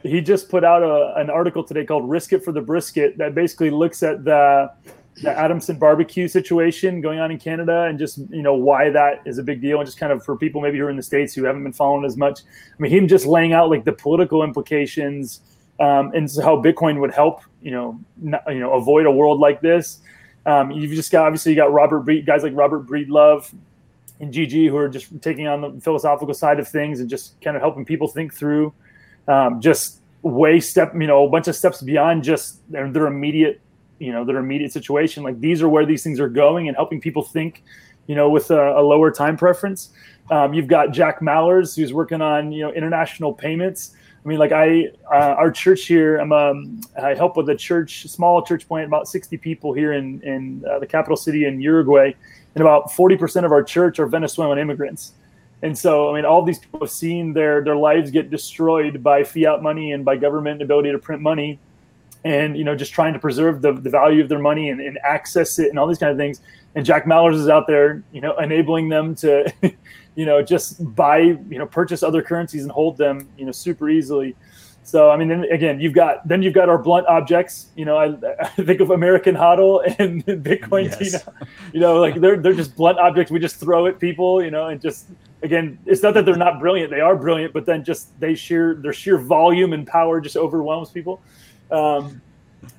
He just put out a, an article today called "Risk It for the Brisket" that basically looks at the the Adamson barbecue situation going on in Canada and just you know why that is a big deal and just kind of for people maybe who are in the states who haven't been following as much. I mean, him just laying out like the political implications um, and how Bitcoin would help you know not, you know avoid a world like this. Um, you've just got obviously you got Robert Breed, guys like Robert Breedlove and Gigi who are just taking on the philosophical side of things and just kind of helping people think through um, just way step you know a bunch of steps beyond just their, their immediate you know their immediate situation. Like these are where these things are going and helping people think you know with a, a lower time preference. Um, you've got jack mallers who's working on you know international payments. I mean, like I, uh, our church here, I'm um, I help with a church, small church plant, about 60 people here in in uh, the capital city in Uruguay, and about 40% of our church are Venezuelan immigrants. And so, I mean, all these people have seen their their lives get destroyed by fiat money and by government ability to print money, and you know, just trying to preserve the, the value of their money and, and access it and all these kind of things. And Jack Mallers is out there, you know, enabling them to, [laughs] you know, just buy, you know, purchase other currencies and hold them, you know, super easily. So I mean, then again, you've got then you've got our blunt objects. You know, I, I [laughs] think of American HODL and [laughs] Bitcoin Yes. Tina. You know, like they're they're just blunt objects. We just throw at people. You know, and just again, it's not that they're not brilliant. They are brilliant, but then just they sheer their sheer volume and power just overwhelms people. Um,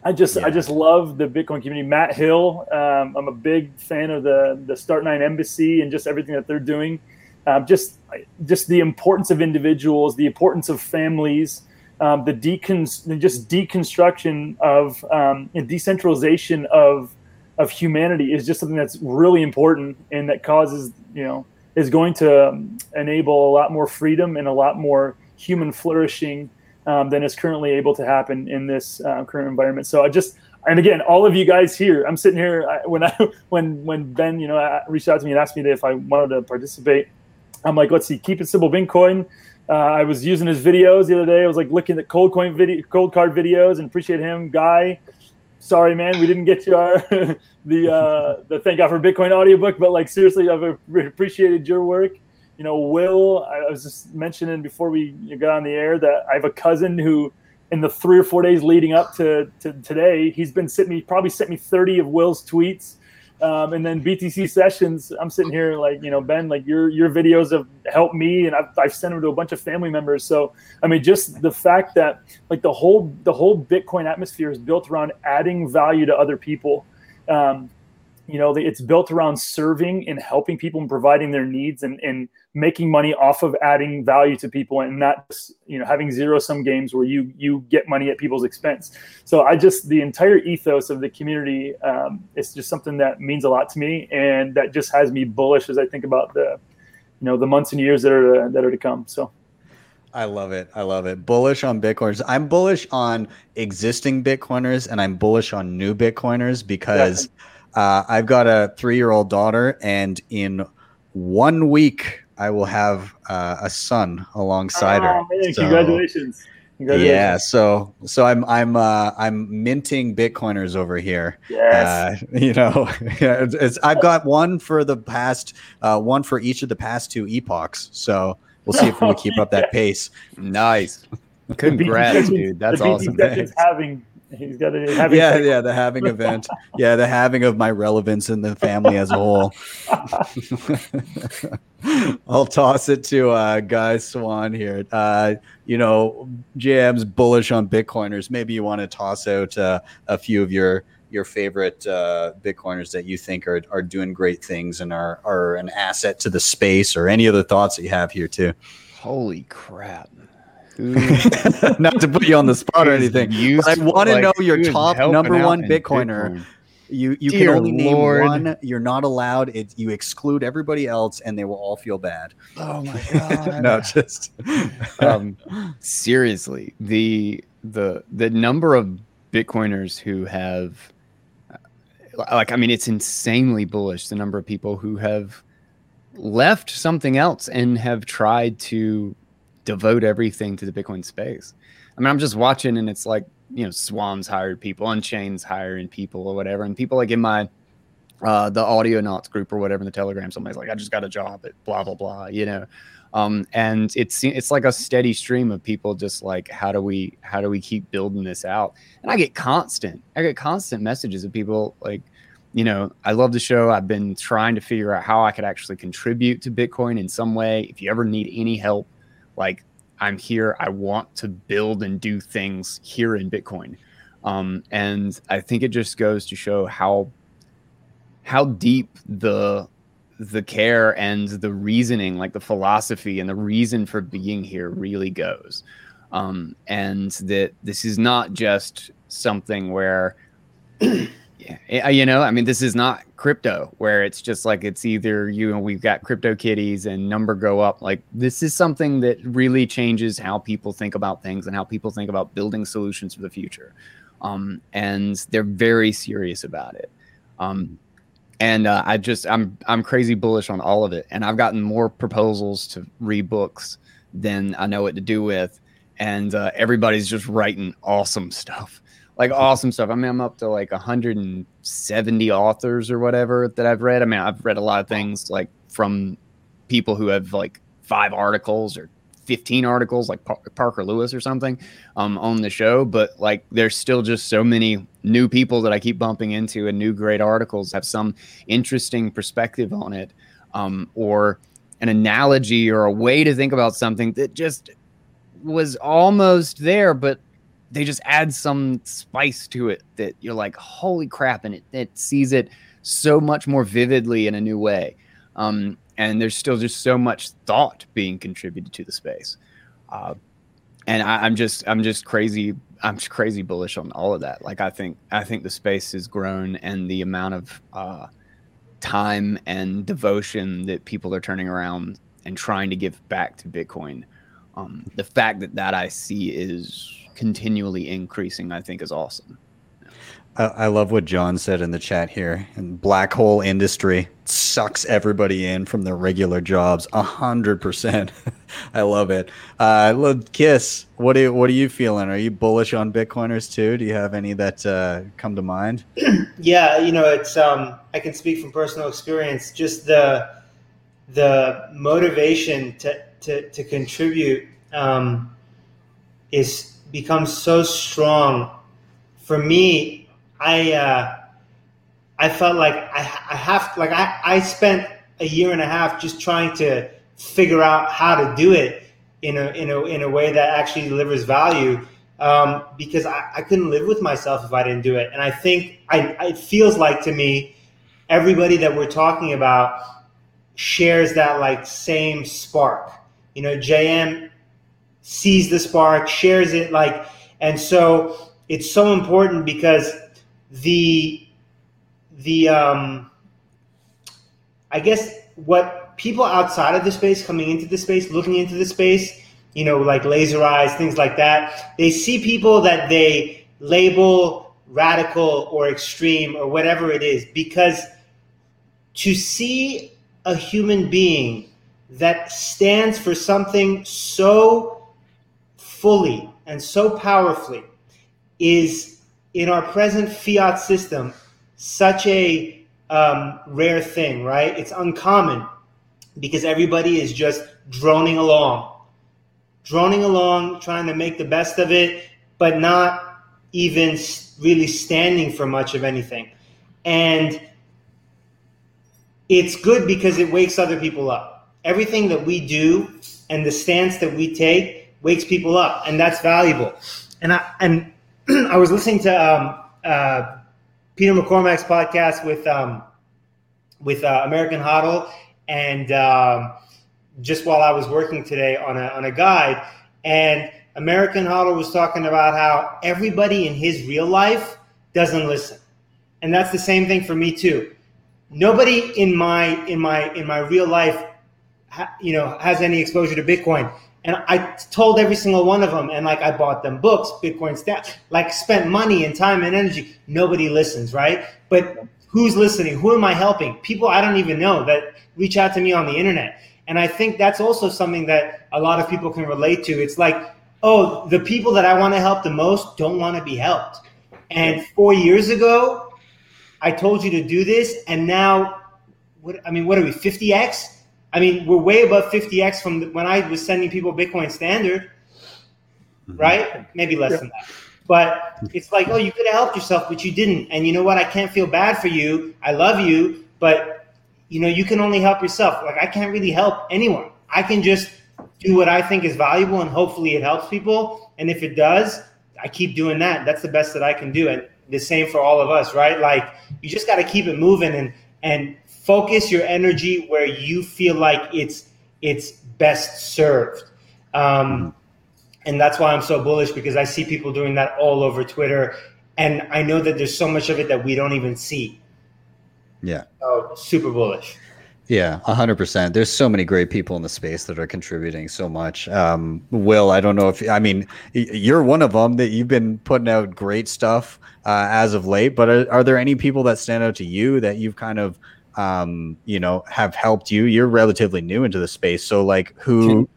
I just I just love the Bitcoin community. Matt Hill, um, I'm a big fan of the the Start9 Embassy and just everything that they're doing. Um, just just the importance of individuals, the importance of families, um, the decon just deconstruction of um, and decentralization of of humanity is just something that's really important and that causes you know is going to um, enable a lot more freedom and a lot more human flourishing um, than is currently able to happen in this uh, current environment. So I just and again, all of you guys here, I'm sitting here I, when I [laughs] when when Ben you know reached out to me and asked me if I wanted to participate. I'm like, let's see, keep it simple, Bitcoin. Uh, I was using his videos the other day. I was like looking at cold coin video, cold card videos, and appreciate him, guy. Sorry, man, we didn't get to our [laughs] the uh, the thank God for Bitcoin audiobook, but like seriously, I've appreciated your work. You know, Will, I was just mentioning before we got on the air that I have a cousin who, in the three or four days leading up to, to today, he's been sent me probably sent me 30 of Will's tweets. Um, and then BTC sessions, I'm sitting here like, you know, Ben, like your your videos have helped me, and I've, I've sent them to a bunch of family members. So, I mean, just the fact that like the whole the whole Bitcoin atmosphere is built around adding value to other people. Um, you know, it's built around serving and helping people and providing their needs and, and making money off of adding value to people and not just, you know having zero sum games where you you get money at people's expense. So I just the entire ethos of the community um, is just something that means a lot to me and that just has me bullish as I think about the you know the months and years that are that are to come. So. I love it. I love it. Bullish on Bitcoiners. I'm bullish on existing Bitcoiners and I'm bullish on new Bitcoiners because uh, I've got a three year old daughter, and in one week, I will have uh, a son alongside her. Oh, So- congratulations. Congratulations. Yeah, so so I'm I'm uh, I'm minting Bitcoiners over here. Yes. Uh, [laughs] you know, yeah, it's, [laughs] it's, I've got one for the past, uh, one for each of the past two epochs. So we'll see if we [laughs] keep up that pace. Nice. Congrats, dude. That's awesome. halving he's got a [laughs] halving Yeah, yeah, the halving event. Yeah, the halving of my relevance in the family as a whole. [laughs] I'll toss it to uh, Guy Swan here. Uh, you know, JM's bullish on Bitcoiners. Maybe you want to toss out uh, a few of your your favorite uh, Bitcoiners that you think are, are doing great things and are, are an asset to the space, or any other thoughts that you have here too. Holy crap. [laughs] Not to put you on the spot or anything, I want to like, know your top number one Bitcoiner. Bitcoin? You you can Dear only name one. You're not allowed. It, you exclude everybody else, and they will all feel bad. Oh my [laughs] god. no, just um, seriously, the the the number of Bitcoiners who have like I mean it's insanely bullish the number of people who have left something else and have tried to devote everything to the Bitcoin space. I mean I'm just watching and it's like, you know, Swan's hired people, Unchained's hiring people or whatever. And people like in my uh the audio knots group or whatever in the telegram somebody's like I just got a job at blah blah blah, you know? Um, and it's it's like a steady stream of people just like how do we how do we keep building this out? And i get constant i get constant messages of people like you know i love the show. I've been trying to figure out how i could actually contribute to bitcoin in some way. If you ever need any help like i'm here i want to build and do things here in bitcoin um, and i think it just goes to show how how deep the the care and the reasoning, like the philosophy and the reason for being here, really goes. Um, and that this is not just something where, [clears throat] yeah, you know, I mean, this is not crypto where it's just like it's either you know we've got crypto kitties and number go up. Like this is something that really changes how people think about things and how people think about building solutions for the future. Um, and they're very serious about it. Um, and uh, I just I'm I'm crazy bullish on all of it. And I've gotten more proposals to read books than I know what to do with. And uh, everybody's just writing awesome [laughs] stuff like awesome stuff. I mean, I'm up to like 170 authors or whatever that I've read. I mean, I've read a lot of things like from people who have like five articles or 15 articles, like Parker Lewis or something, um, on the show. But like, there's still just so many new people that I keep bumping into, and new great articles have some interesting perspective on it, um, or an analogy or a way to think about something that just was almost there, but they just add some spice to it that you're like, holy crap, and it, it sees it so much more vividly in a new way. Um, and there's still just so much thought being contributed to the space. Uh, and I, am just I'm just crazy I'm just crazy bullish on all of that. Like I think I think the space has grown and the amount of uh, time and devotion that people are turning around and trying to give back to Bitcoin. Um, the fact that that I see is continually increasing, I think is awesome. I, I love what John said in the chat here. And black hole industry sucks everybody in from their regular jobs. A hundred percent. [laughs] I love it. Uh, Kiss, what are what are you feeling? Are you bullish on Bitcoiners too? Do you have any that uh, come to mind? [clears throat] yeah, you know, it's um, I can speak from personal experience. Just the the motivation to to, to contribute um, is becomes so strong. For me, I uh, I felt like I, I have like I, I spent a year and a half just trying to figure out how to do it in a in a in a way that actually delivers value. Um, because I, I couldn't live with myself if I didn't do it. And I think I, it feels like to me, everybody that we're talking about shares that like same spark. You know, JM sees the spark, shares it, like, and so it's so important because the the um, I guess what people outside of the space coming into the space, looking into the space, you know, like laser eyes, things like that, they see people that they label radical or extreme or whatever it is because to see a human being that stands for something so fully and so powerfully is in our present fiat system such a um, rare thing, right? It's uncommon because everybody is just droning along, droning along, trying to make the best of it, but not even really standing for much of anything. And it's good because it wakes other people up. Everything that we do and the stance that we take wakes people up, and that's valuable. And I and [clears throat] I was listening to um, uh, Peter McCormack's podcast with um, with uh, American HODL, and um, just while I was working today on a on a guide, and American HODL was talking about how everybody in his real life doesn't listen, and that's the same thing for me too. Nobody in my in my in my real life, you know, has any exposure to Bitcoin. And I told every single one of them, and like I bought them books, Bitcoin stats, like spent money and time and energy. Nobody listens, right? But who's listening? Who am I helping? People I don't even know that reach out to me on the internet. And I think that's also something that a lot of people can relate to. It's like, oh, the people that I want to help the most don't want to be helped. And four years ago, I told you to do this, and now, what? I mean, what are we? Fifty x? I mean, we're way above 50x from when I was sending people Bitcoin Standard, mm-hmm. right? Maybe less yeah. than that. But it's like, oh, you could have helped yourself, but you didn't. And you know what? I can't feel bad for you. I love you, but you know, you can only help yourself. Like I can't really help anyone. I can just do what I think is valuable, and hopefully it helps people. And if it does, I keep doing that. That's the best that I can do. And the same for all of us, right? Like you just got to keep it moving and and focus your energy where you feel like it's it's best served. Um, and that's why I'm so bullish because I see people doing that all over Twitter. and I know that there's so much of it that we don't even see. Yeah. So super bullish. Yeah, hundred percent. There's so many great people in the space that are contributing so much. Um, Will, I don't know if I mean you're one of them that you've been putting out great stuff uh, as of late. But are, are, there any people that stand out to you that you've kind of um, you know have helped you? You're relatively new into the space, so like who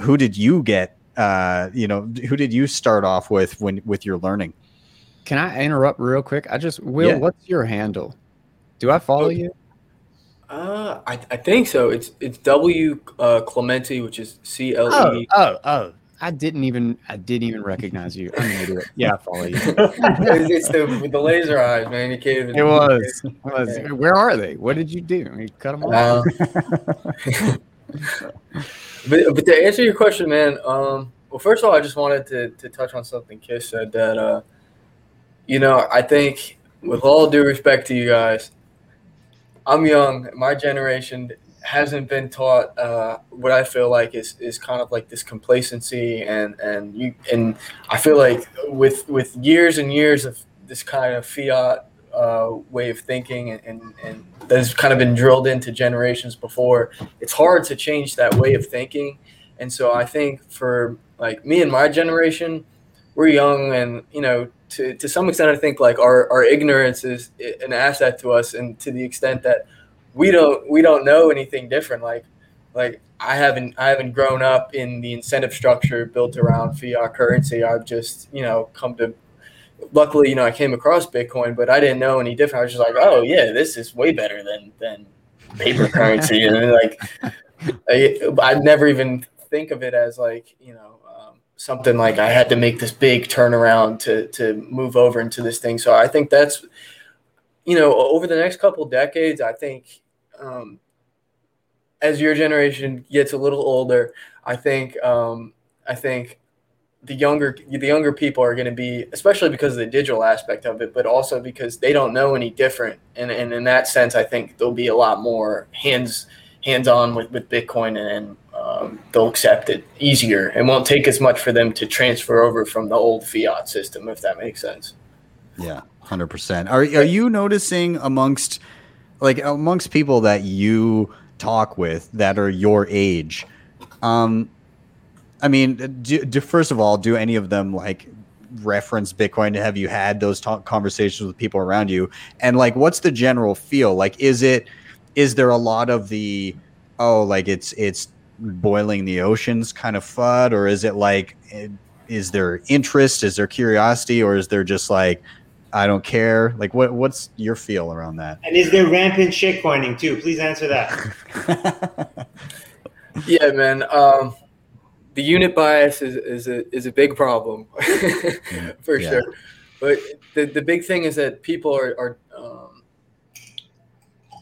who did you get? Uh, you know, who did you start off with when with your learning? Can I interrupt real quick? I just Will, yeah. what's your handle? Do I follow you? Uh, I, I think so. It's it's W uh, Clemente, which is C L E. Oh, oh, oh. I didn't even I didn't even recognize you. I'm an idiot. Yeah, I follow you. [laughs] it's, it's the with the laser eyes, man. You can't even. It was. It was. Where are they? What did you do? You cut them off. Uh, [laughs] but but to answer your question, man. Um. Well, first of all, I just wanted to to touch on something Kiss said that. Uh. You know, I think with all due respect to you guys, I'm young. My generation hasn't been taught uh, what I feel like is is kind of like this complacency and and you and I feel like with with years and years of this kind of fiat uh, way of thinking and, and, and that's kind of been drilled into generations before. It's hard to change that way of thinking, and so I think for like me and my generation, we're young and you know to, to some extent, I think like our, our ignorance is an asset to us, and to the extent that we don't we don't know anything different. Like like I haven't I haven't grown up in the incentive structure built around fiat currency. I've just you know come to. Luckily, you know, I came across Bitcoin, but I didn't know any different. I was just like, oh yeah, this is way better than than paper currency, [laughs] and like I, I'd never even think of it as like you know um, something like I had to make this big turnaround to to move over into this thing. So I think that's you know over the next couple decades, I think um, as your generation gets a little older, I think um, I think the younger the younger people are going to be especially because of the digital aspect of it but also because they don't know any different and, and in that sense i think there'll be a lot more hands hands on with, with bitcoin and, um, they'll accept it easier. It won't take as much for them to transfer over from the old fiat system, if that makes sense. Yeah, hundred percent. Are are you noticing amongst like amongst people that you talk with that are your age? Um, I mean, do, do first of all, do any of them like reference Bitcoin? Have you had those talk conversations with people around you? And like, what's the general feel? Like, is it is there a lot of the oh, like it's it's boiling the oceans kind of fud, or is it like, is there interest? Is there curiosity, or is there just like, I don't care? Like, what what's your feel around that? And is there rampant shitcoining too? Please answer that. [laughs] yeah, man. Um, the unit bias is, is a is a big problem [laughs] for yeah. sure. But the, the big thing is that people are, are um,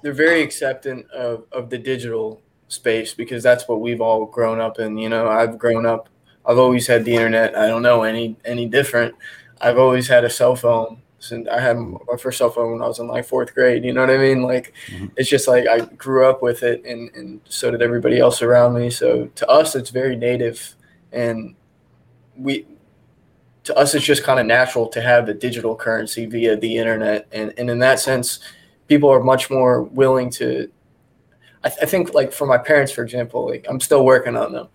they're very acceptant of, of the digital space because that's what we've all grown up in. You know, I've grown up. I've always had the internet. I don't know any any different. I've always had a cell phone since I had my first cell phone when I was in like fourth grade. You know what I mean? Like, mm-hmm. it's just like I grew up with it, and and so did everybody else around me. So to us, it's very native, and we to us it's just kind of natural to have the digital currency via the internet, and and in that sense, people are much more willing to I, th- I think like for my parents, for example, like I'm still working on them,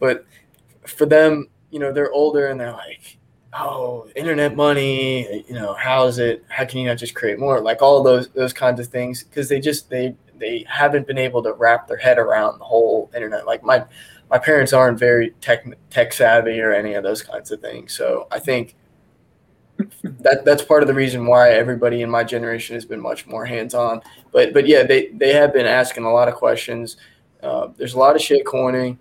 but for them, you know, they're older and they're like, oh, internet money, you know, how is it? How can you not just create more? Like all those those kinds of things because they just they they haven't been able to wrap their head around the whole internet. Like my my parents aren't very tech tech savvy or any of those kinds of things. So I think that that's part of the reason why everybody in my generation has been much more hands on. But but yeah, they they have been asking a lot of questions. Uh, there's a lot of shit coining,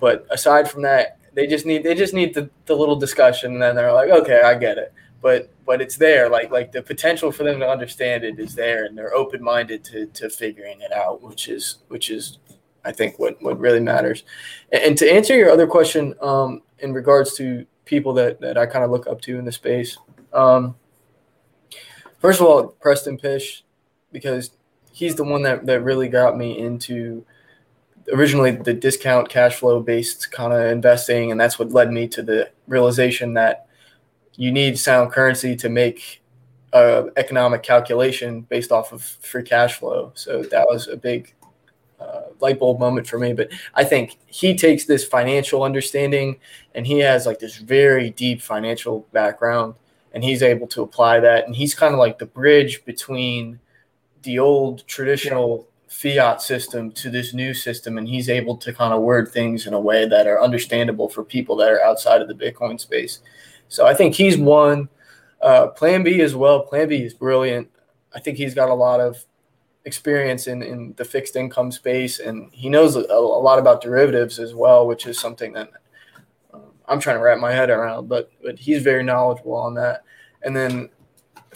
but aside from that, they just need they just need the, the little discussion, and then they're like, okay, I get it. But but it's there, like like the potential for them to understand it is there, and they're open minded to to figuring it out, which is which is I think what what really matters. And, and to answer your other question, um, in regards to people that, that I kind of look up to in the space. Um, first of all, Preston Pysh, because he's the one that, that really got me into originally the discount cash flow based kind of investing. And that's what led me to the realization that you need sound currency to make a economic calculation based off of free cash flow. So that was a big uh, light bulb moment for me. But I think he takes this financial understanding and he has like this very deep financial background and he's able to apply that. And he's kind of like the bridge between the old traditional fiat system to this new system. And he's able to kind of word things in a way that are understandable for people that are outside of the Bitcoin space. So I think he's one. Uh, Plan B as well. Plan B is brilliant. I think he's got a lot of experience in, in the fixed income space, and he knows a, a lot about derivatives as well, which is something that um, I'm trying to wrap my head around. But but he's very knowledgeable on that. And then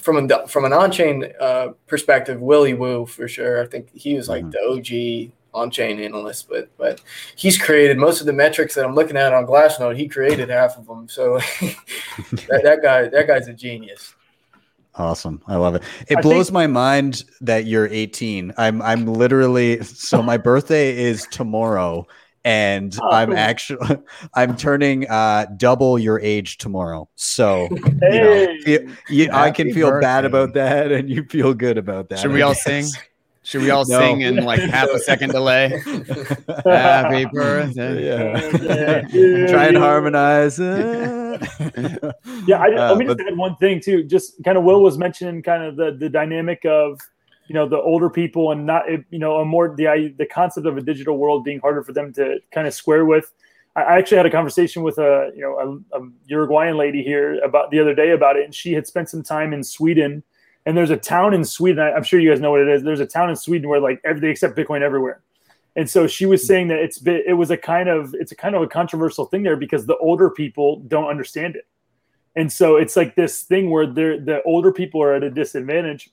from a from an on-chain uh, perspective, Willy Woo for sure. I think he was like mm-hmm. the OG on-chain analyst, but but he's created most of the metrics that I'm looking at on Glassnode. He created half of them, so [laughs] that, that guy that guy's a genius. Awesome. I love it. It I blows think- my mind that you're 18. I'm I'm literally so my birthday is tomorrow and oh, I'm actually [laughs] I'm turning uh double your age tomorrow. So, hey, you know, you, I can feel birthday. bad about that and you feel good about that. Should we all sing? Should we all no. sing in like half a second delay? Happy [laughs] birthday. Yeah. [laughs] Try and harmonize. yeah, I, uh, let me just add one thing too. Just kind of Will was mentioning kind of the the dynamic of you know the older people and not you know a more the the concept of a digital world being harder for them to kind of square with. I actually had a conversation with a you know a, a Uruguayan lady here about the other day about it, and she had spent some time in Sweden and there's a town in Sweden. I'm sure you guys know what it is. There's a town in Sweden where like they accept Bitcoin everywhere. And so she was hmm. saying that it's been, it was a kind of it's a kind of a controversial thing there because the older people don't understand it. And so it's like this thing where they're, the older people are at a disadvantage.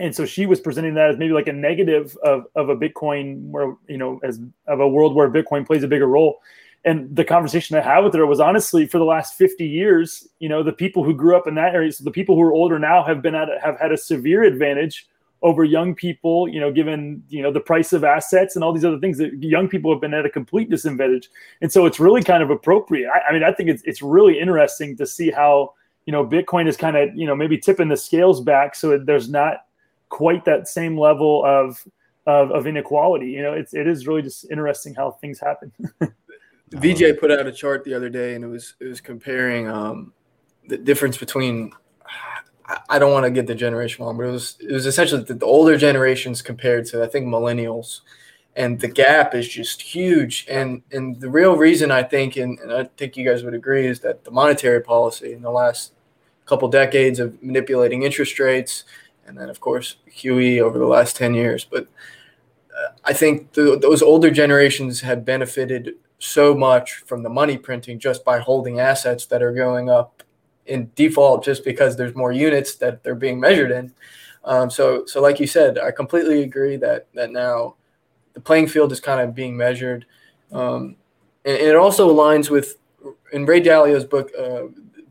And so she was presenting that as maybe like a negative of, of a Bitcoin where, you know, as of a world where Bitcoin plays a bigger role and the conversation I had with her was honestly for the last 50 years, you know, the people who grew up in that area, so the people who are older now have been at have had a severe advantage over young people, you know, given you know the price of assets and all these other things that young people have been at a complete disadvantage. And so it's really kind of appropriate. I, I mean, I think it's it's really interesting to see how you know Bitcoin is kind of you know maybe tipping the scales back so there's not quite that same level of of, of inequality. You know, it's it is really just interesting how things happen. [laughs] VJ put out a chart the other day, and it was it was comparing um, the difference between. I don't want to get the generation wrong, but it was it was essentially the, older generations compared to I think millennials, and the gap is just huge. And and the real reason I think, and, and I think you guys would agree, is that the monetary policy in the last couple decades of manipulating interest rates, and then of course QE over the last ten years. But uh, I think those older generations have benefited so much from the money printing just by holding assets that are going up in default just because there's more units that they're being measured in. Um, so, so like you said, I completely agree that that now the playing field is kind of being measured, um, and, and, it also aligns with in Ray Dalio's book, uh,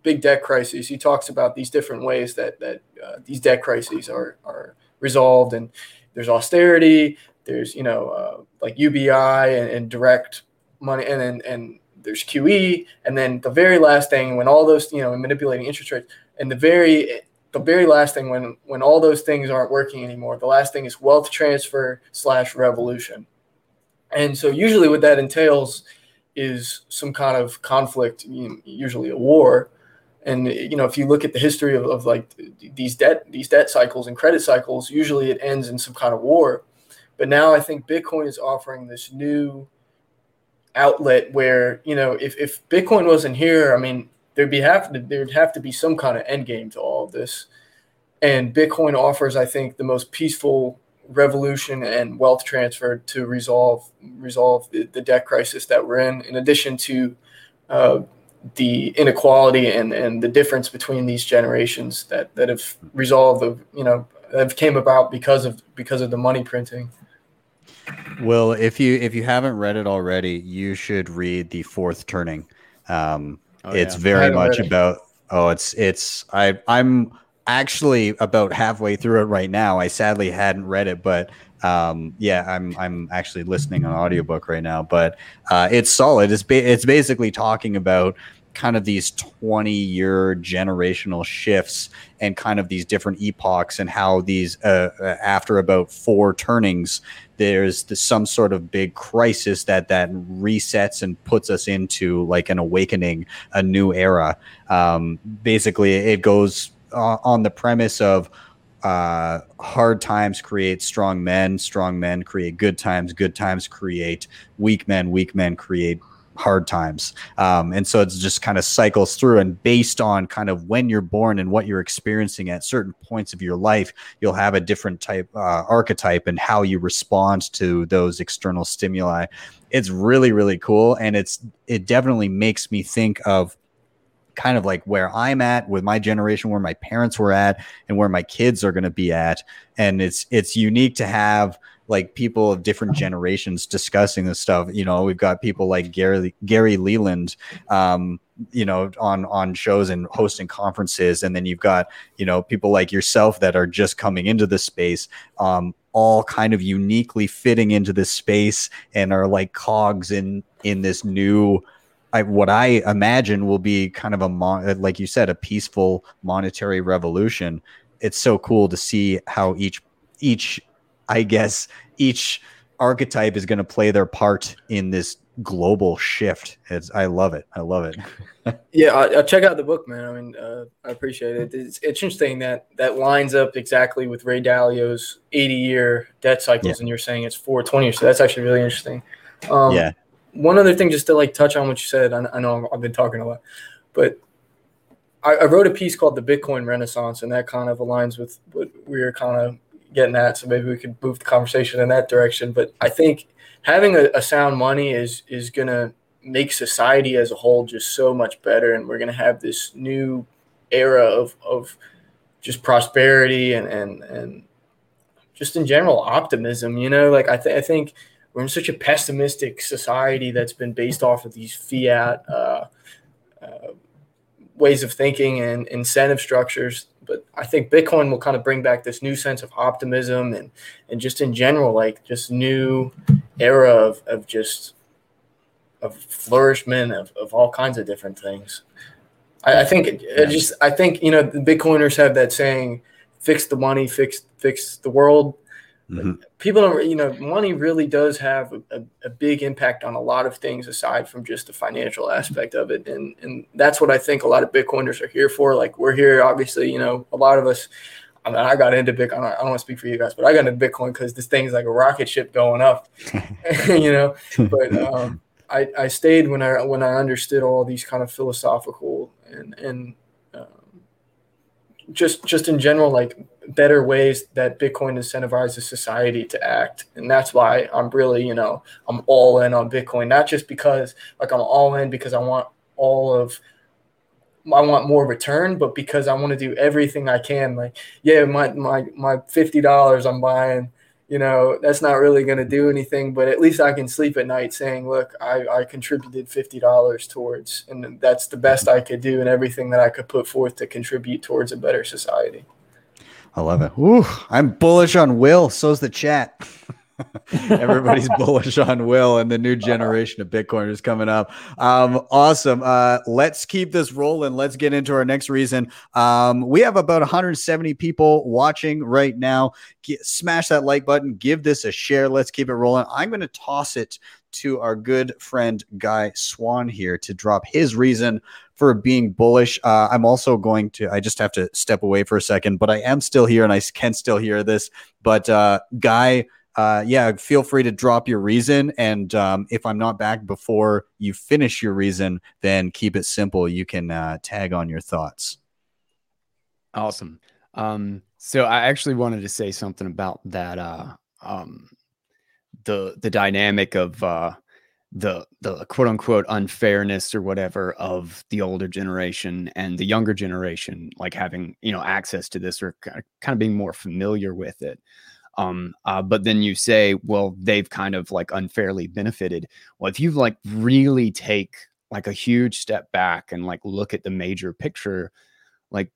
Big Debt Crises. He talks about these different ways that that uh, these debt crises are are resolved, and there's austerity, there's you know uh, like UBI and, and direct money, and then and there's QE, and then the very last thing when all those you know manipulating interest rates, and the very the very last thing when when all those things aren't working anymore, the last thing is wealth transfer slash revolution, and so usually what that entails is some kind of conflict, usually a war. And you know, if you look at the history of, of like these debt these debt cycles and credit cycles, usually it ends in some kind of war. But now I think Bitcoin is offering this new outlet where you know if, if bitcoin wasn't here i mean there'd be have to, there'd have to be some kind of end game to all of this and bitcoin offers i think the most peaceful revolution and wealth transfer to resolve resolve the, the debt crisis that we're in in addition to uh, the inequality and, and the difference between these generations that, that have resolved the you know have came about because of because of the money printing well, if you if you haven't read it already, you should read the fourth turning. Um, oh, it's yeah. very much about. Oh, it's it's I I'm actually about halfway through it right now. I sadly hadn't read it, but um, yeah, I'm I'm actually listening on audiobook right now. But uh, it's solid. It's ba- it's basically talking about kind of these 20 year generational shifts and kind of these different epochs and how these uh, uh, after about four turnings there's the, some sort of big crisis that that resets and puts us into like an awakening a new era. Um, basically it goes uh, on the premise of uh, hard times create strong men strong men create good times good times create weak men weak men create hard times. Um, and so it just kind of cycles through. And based on kind of when you're born and what you're experiencing at certain points of your life, you'll have a different type uh, archetype and how you respond to those external stimuli. It's really, really cool. And it's, it definitely makes me think of kind of like where I'm at with my generation, where my parents were at, and where my kids are going to be at. And it's, it's unique to have, like people of different generations discussing this stuff. You know, we've got people like Gary Gary Leland, um, you know, on on shows and hosting conferences, and then you've got you know people like yourself that are just coming into the space. Um, all kind of uniquely fitting into this space and are like cogs in in this new I, what I imagine will be kind of a mon- like you said a peaceful monetary revolution. It's so cool to see how each each I guess each archetype is going to play their part in this global shift. It's I love it. I love it. [laughs] yeah, I, I, check out the book, man. I mean, uh, I appreciate it. It's, it's, interesting that that lines up exactly with Ray Dalio's 80 year debt cycles, yeah. and you're saying it's 420. So that's actually really interesting. Um, yeah. One other thing, just to like touch on what you said. I, I know I've been talking a lot, but I, I wrote a piece called "The Bitcoin Renaissance," and that kind of aligns with what we are kind of getting at. So maybe we could move the conversation in that direction. But I think having a, a sound money is is gonna make society as a whole just so much better, and we're gonna have this new era of of just prosperity and and and just in general optimism. You know, like I, th- I think we're in such a pessimistic society that's been based off of these fiat uh, uh, ways of thinking and incentive structures but I think Bitcoin will kind of bring back this new sense of optimism and and just in general, like just new era of, of just of flourishment of, of all kinds of different things. I, I think it, it just I think you know the Bitcoiners have that saying, "Fix the money, fix fix the world." Mm-hmm. People don't, you know, money really does have a, a, big impact on a lot of things aside from just the financial aspect of it. And, and that's what I think a lot of Bitcoiners are here for. Like, we're here, obviously, you know, a lot of us, I mean, I got into Bitcoin. I don't want to speak for you guys, but I got into Bitcoin because this thing's like a rocket ship going up, [laughs] [laughs] you know. But [laughs] um, I, I stayed when I when I understood all these kind of philosophical and and um, just just in general like better ways that Bitcoin incentivizes society to act. And that's why I'm really, you know, I'm all in on Bitcoin, not just because like I'm all in because I want all of I want more return, but because I want to do everything I can. Like, yeah, my my my fifty dollars I'm buying you know, that's not really to do anything, but at least I can sleep at night saying, look, I, I contributed $50 towards, and that's the best I could do and everything that I could put forth to contribute towards a better society. I love it. Ooh, I'm bullish on Will. So's the chat. [laughs] Everybody's [laughs] bullish on Will and the new generation of Bitcoiners coming up. Um, awesome. Uh, let's keep this rolling. Let's get into our next reason. Um, we have about 170 people watching right now. Get, smash that like button. Give this a share. Let's keep it rolling. I'm going to toss it to our good friend Guy Swan here to drop his reason for being bullish. Uh, I'm also going to, I just have to step away for a second, but I am still here and I can still hear this. But uh, Guy, uh, yeah, feel free to drop your reason. And um, if I'm not back before you finish your reason, then keep it simple. You can uh, tag on your thoughts. Awesome. Um, so I actually wanted to say something about that. Uh, um, the the dynamic of uh, the the quote unquote unfairness or whatever of the older generation and the younger generation like having you know access to this or kind of being more familiar with it. Um uh, but then you say well they've kind of like unfairly benefited. Well if you like really take like a huge step back and like look at the major picture like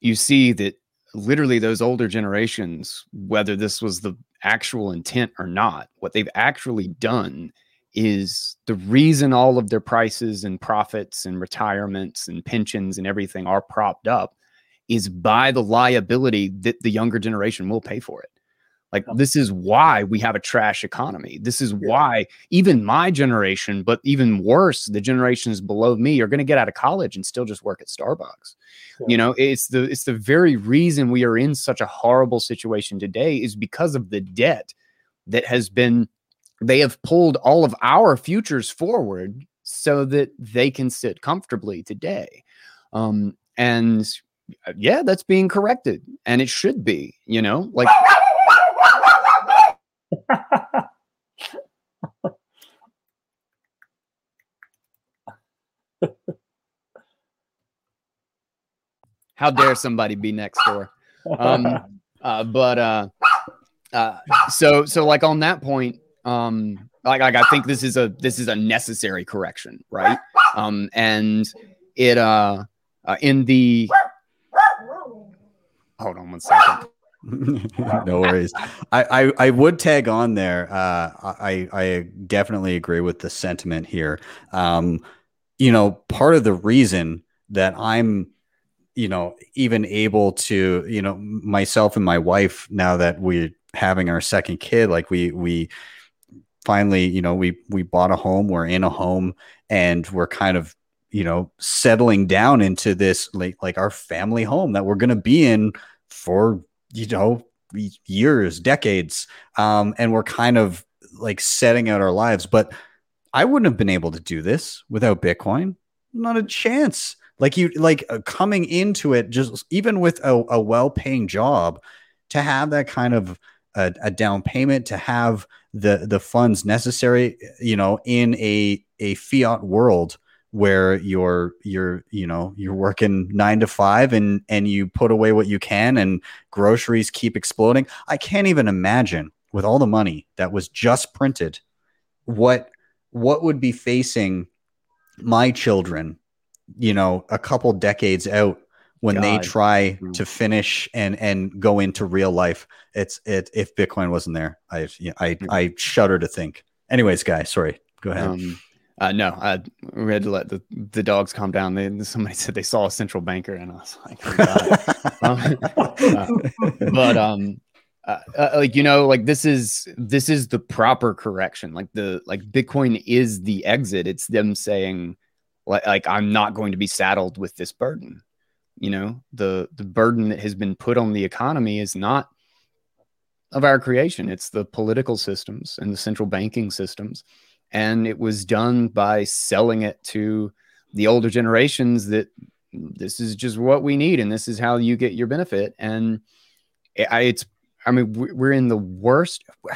you see that literally those older generations whether this was the actual intent or not what they've actually done is the reason all of their prices and profits and retirements and pensions and everything are propped up is by the liability that the younger generation will pay for it. Like this is why we have a trash economy. This is why even my generation, but even worse, the generations below me are going to get out of college and still just work at Starbucks. You know, it's the it's the very reason we are in such a horrible situation today is because of the debt that has been they have pulled all of our futures forward so that they can sit comfortably today. Um, and uh, yeah, that's being corrected, and it should be. You know, like how dare somebody be next door? Um, [laughs] uh, but uh, uh, so so like on that point, um, like, like I think this is a this is a necessary correction, right? Um, and it uh, uh in the hold on one second. [laughs] no worries. I, I I would tag on there. Uh, I I definitely agree with the sentiment here. Um, you know, part of the reason that I'm, you know, even able to, you know, myself and my wife now that we're having our second kid, like we we finally, you know, we we bought a home, we're in a home, and we're kind of you know settling down into this like like our family home that we're going to be in for you know years decades. Um and we're kind of like setting out our lives. But i wouldn't have been able to do this without bitcoin. Not a chance. Like you like uh, coming into it just even with a, a well-paying job to have that kind of a, a down payment to have the the funds necessary you know in a a fiat world where you're you're you know you're working nine to five and and you put away what you can and groceries keep exploding. I can't even imagine with all the money that was just printed what what would be facing my children you know a couple decades out when they try Mm. to finish and and go into real life it's it if bitcoin wasn't there i i Mm. i shudder to think anyways guys sorry go ahead Um, uh, no, I, we had to let the, the dogs calm down. They, somebody [laughs] said they saw a central banker, and I was like, oh, God. [laughs] Um, uh, but um, uh, uh, like you know, like this is this is the proper correction. Like the like Bitcoin is the exit. It's them saying, like, like I'm not going to be saddled with this burden. You know, the the burden that has been put on the economy is not of our creation. It's the political systems and the central banking systems. And it was done by selling it to the older generations that this is just what we need and this is how you get your benefit. And it's i mean we- we're in the worst. [sighs]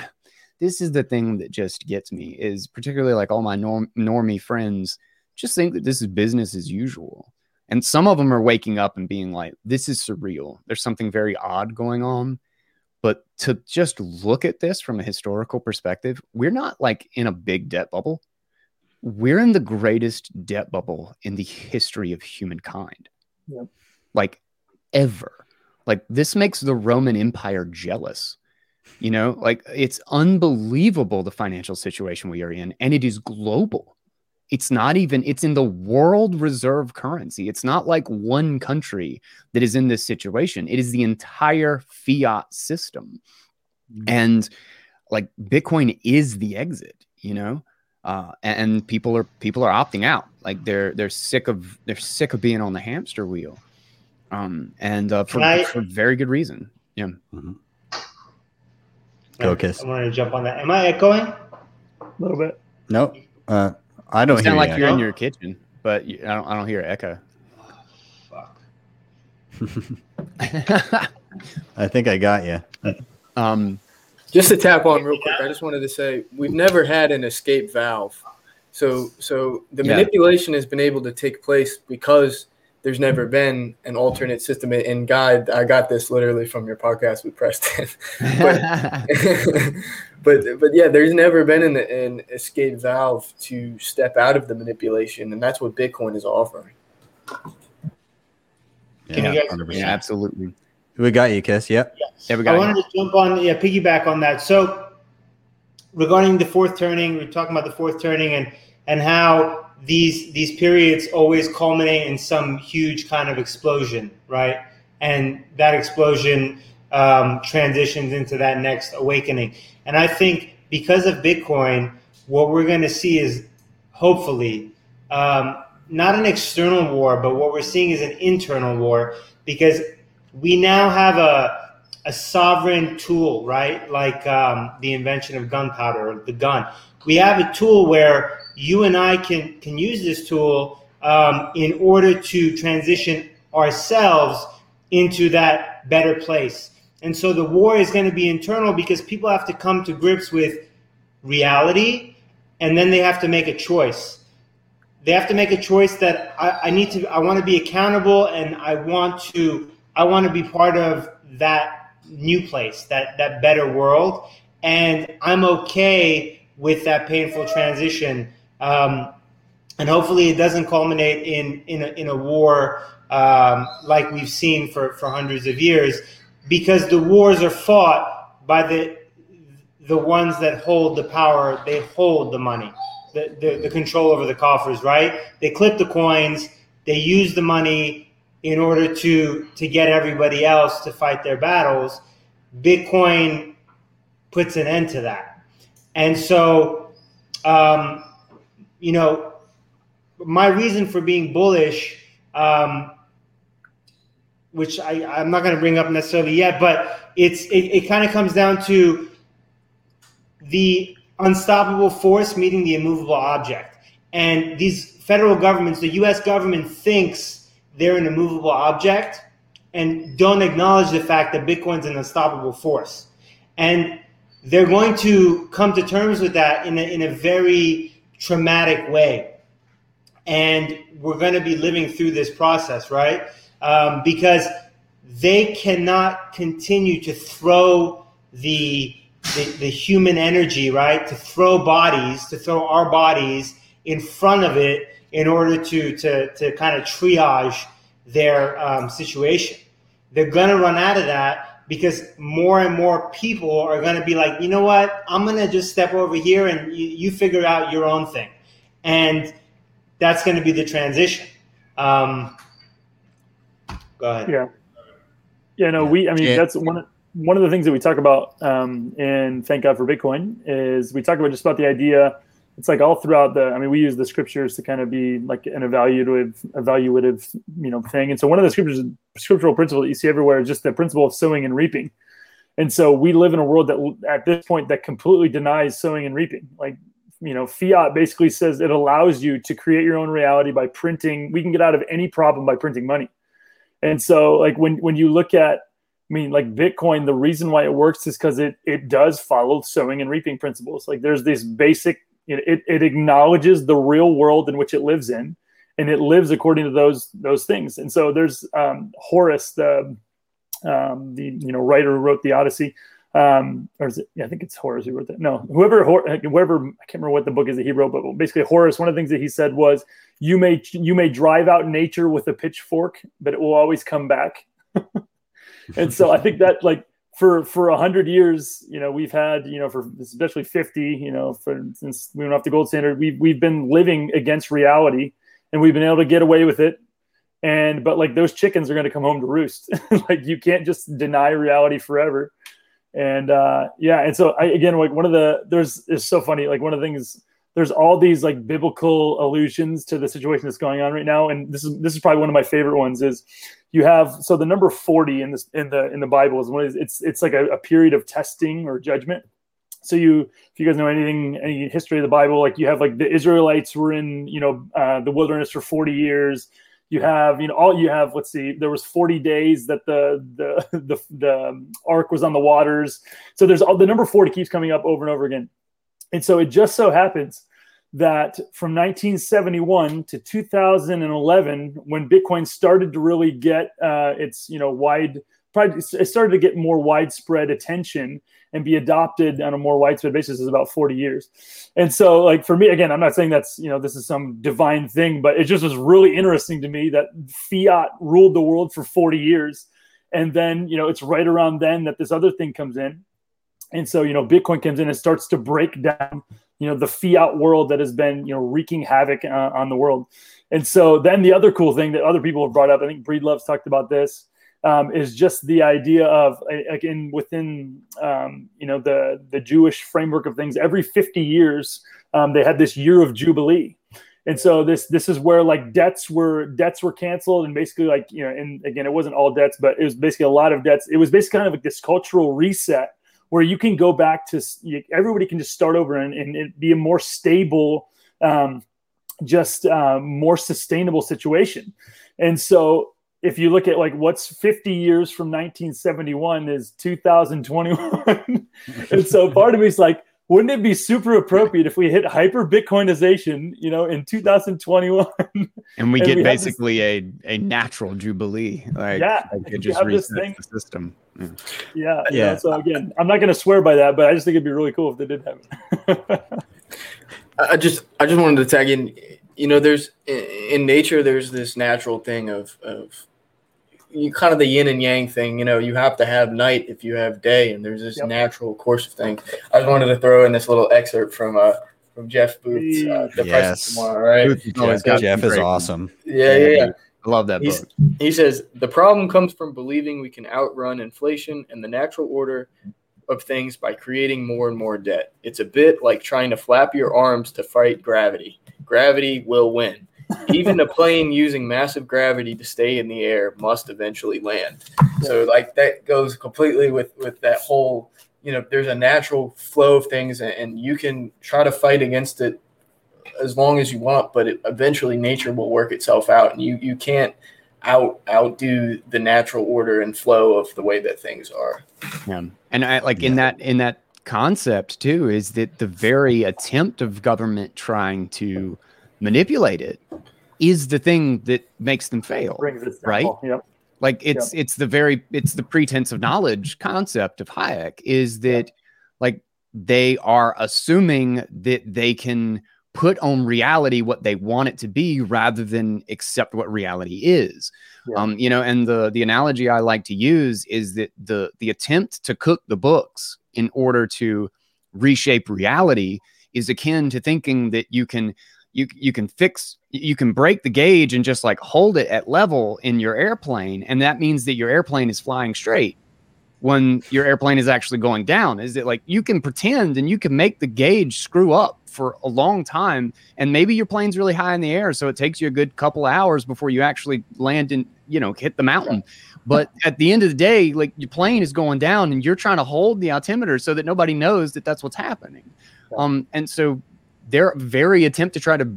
This is the thing that just gets me is particularly like all my norm, normie friends just think that this is business as usual and some of them are waking up and being like this is surreal there's something very odd going on but to just look at this from a historical perspective, we're not like in a big debt bubble. We're in the greatest debt bubble in the history of humankind. Like ever. Like this makes the Roman Empire jealous. You know, like it's unbelievable the financial situation we are in, and it is global. It's not even, it's in the world reserve currency. It's not like one country that is in this situation. It is the entire fiat system. And like Bitcoin is the exit, you know? Uh, and, and people are people are opting out. Like they're they're sick of they're sick of being on the hamster wheel. Um, and uh, for, I- for very good reason. Yeah. Go, Kiss. I wanted to jump on that. Am I echoing? A little bit. no uh i don't You hear sound like you. you're in your kitchen, but you, I don't I don't hear echo. Fuck. [laughs] i think i got you um, Just to tap on real quick, I just wanted to say we've never had an escape valve. So so the Yeah. manipulation has been able to take place because there's never been an alternate system. And God, I got this literally from your podcast with Preston. [laughs] but, [laughs] but but yeah, there's never been an, an escape valve to step out of the manipulation, and that's what Bitcoin is offering. Can yeah, you guys- yeah, absolutely. we got you kiss yep Yeah, we got I got wanted to jump on, yeah, piggyback on that. So regarding the fourth turning, we're talking about the fourth turning and and how these these periods always culminate in some huge kind of explosion, right? And that explosion um, transitions into that next awakening. And I think because of Bitcoin, what we're going to see is hopefully um, not an external war, but what we're seeing is an internal war because we now have a a sovereign tool, right? Like um, the invention of gunpowder the gun. We have a tool where you and I can can use this tool um, in order to transition ourselves into that better place. And so the war is going to be internal because people have to come to grips with reality, and then they have to make a choice. They have to make a choice that I, I need to. I want to be accountable, and I want to. I want to be part of that new place, that that better world, and I'm okay with that painful transition. Um, and hopefully, it doesn't culminate in in a, in a war um, like we've seen for for hundreds of years, because the wars are fought by the the ones that hold the power. They hold the money, the, the, the control over the coffers. Right? They clip the coins. They use the money in order to to get everybody else to fight their battles. Bitcoin puts an end to that, and so um, you know my reason for being bullish. Um, which I, I'm not going to bring up necessarily yet, but it's it, it kind of comes down to the unstoppable force meeting the immovable object. And these federal governments, the US government thinks they're an immovable object and don't acknowledge the fact that Bitcoin's an unstoppable force. And they're going to come to terms with that in a, in a very traumatic way. And we're going to be living through this process, right? Um, because they cannot continue to throw the, the, the human energy, right? To throw bodies, to throw our bodies in front of it in order to to to kind of triage their um, situation. They're going to run out of that because more and more people are going to be like, you know what? I'm going to just step over here and you, you, figure out your own thing, and that's going to be the transition. Um, go ahead. Yeah. Yeah. No, we. I mean, yeah. that's one. One of the things that we talk about, um, and thank God for Bitcoin, is we talk about just about the idea it's like all throughout the i mean we use the scriptures to kind of be like an evaluative evaluative you know thing. And so one of the scriptures scriptural principle that you see everywhere is just the principle of sowing and reaping. And so we live in a world that at this point that completely denies sowing and reaping. Like you know fiat basically says it allows you to create your own reality by printing we can get out of any problem by printing money. And so like when when you look at I mean, like Bitcoin, the reason why it works is because it it does follow sowing and reaping principles. Like there's this basic it, it acknowledges the real world in which it lives in and it lives according to those those things. And so there's um, horace the um, the you know writer who wrote the odyssey um, or is it yeah, i think it's horace who wrote that. No whoever whoever i can't remember what the book is that he wrote but basically horace one of the things that he said was you may you may drive out nature with a pitchfork but it will always come back. [laughs] And so i think that like for for a hundred years, you know, we've had, you know, for especially fifty, you know, for since we went off the gold standard, we've we've been living against reality, and we've been able to get away with it. And but like those chickens are going to come home to roost. [laughs] like you can't just deny reality forever. And uh, yeah, and so I again like one of the there's is so funny. Like one of the things there's all these like biblical allusions to the situation that's going on right now, and this is this is probably one of my favorite ones is you have so the number 40 in this in the in the bible is one it's it's like a, a, period of testing or judgment. So you if you guys know anything any history of the bible like you have like the israelites were in you know uh, the wilderness for 40 years. You have you know all you have let's see there was 40 days that the the [laughs] the, the ark was on the waters. So there's all the number 40 keeps coming up over and over again. And so it just so happens that from 1971 to 2011, when Bitcoin started to really get uh, its you know wide, it started to get more widespread attention and be adopted on a more widespread basis is about 40 years. And so, like for me, again, I'm not saying that's you know this is some divine thing, but it just was really interesting to me that fiat ruled the world for 40 years, and then you know it's right around then that this other thing comes in And so, you know, Bitcoin comes in and starts to break down, you know, the fiat world that has been, you know, wreaking havoc uh, on the world. And so then the other cool thing that other people have brought up, I think Breedlove's talked about this, um, is just the idea of again within um, you know the the Jewish framework of things. Every 50 years, um, they had this year of jubilee, and so this this is where like debts were debts were canceled, and basically like you know, and again, it wasn't all debts, but it was basically a lot of debts. It was basically kind of like this cultural reset where you can go back to everybody can just start over and, and be a more stable um, just uh, more sustainable situation. And so if you look at like what's 50 years from 1971 is 2021 [laughs] and so part of me is like wouldn't it be super appropriate if we hit hyper bitcoinization you know in 2021 [laughs] and we and get we basically this, a, a natural jubilee like yeah like it just resets the system. Yeah yeah, yeah. so again i'm not going to swear by that but i just think it'd be really cool if they did happen [laughs] i just i just wanted to tag in you know there's in nature there's this natural thing of of you kind of the yin and yang thing. You know, you have to have night if you have day, and there's this yep. natural course of things. I just wanted to throw in this little excerpt from uh from Jeff Booth's uh, The yes. Tomorrow, right? Jeff, Jeff is awesome. Yeah, yeah, yeah. I love that He's, book. He says the problem comes from believing we can outrun inflation and the natural order of things by creating more and more debt. It's a bit like trying to flap your arms to fight gravity. Gravity will win. Even a plane using massive gravity to stay in the air must eventually land. So like that goes completely with with that whole you know there's a natural flow of things and you can try to fight against it as long as you want but it, eventually nature will work itself out and you you can't out outdo the natural order and flow of the way that things are. Yeah. And i like in that in that concept too is that the very attempt of government trying to manipulate it is the thing that makes them fail right yep. like it's yep. it's the very it's the pretense of knowledge concept of hayek is that yep. like they are assuming that they can put on reality what they want it to be rather than accept what reality is yeah. um you know and the the analogy i like to use is that the the attempt to cook the books in order to reshape reality is akin to thinking that you can you you can fix you can break the gauge and just like hold it at level in your airplane and that means that your airplane is flying straight when your airplane is actually going down. Is it like you can pretend and you can make the gauge screw up for a long time and maybe your plane's really high in the air so it takes you a good couple hours before you actually land and you know hit the mountain. But at the end of the day like your plane is going down and you're trying to hold the altimeter so that nobody knows that that's what's happening. Um and so their very attempt to try to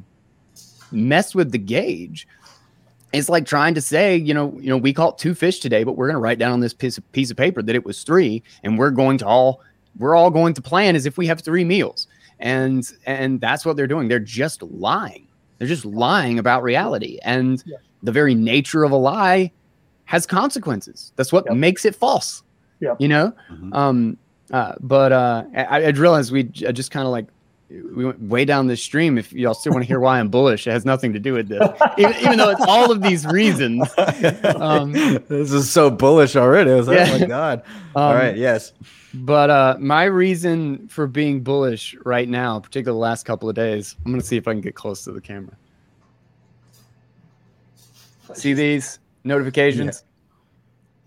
mess with the gauge it's like trying to say, you know, you know, we caught two fish today, but we're going to write down on this piece of, piece of paper that it was three, and we're going to all we're all going to plan as if we have three meals, and and that's what they're doing. They're just lying. They're just lying about reality, and yeah. the very nature of a lie has consequences. That's what yep. makes it false. Yeah, you know. Mm-hmm. Um, uh, but uh, I, I realized we just kind of like we went way down this stream. If y'all still want to hear why I'm bullish, it has nothing to do with this, even, even though it's all of these reasons. [laughs] Um, this is so bullish already. I was like, yeah. oh my god! [laughs] Um, all right, yes. But uh, my reason for being bullish right now, particularly the last couple of days, I'm going to see if I can get close to the camera. See these notifications? Yeah.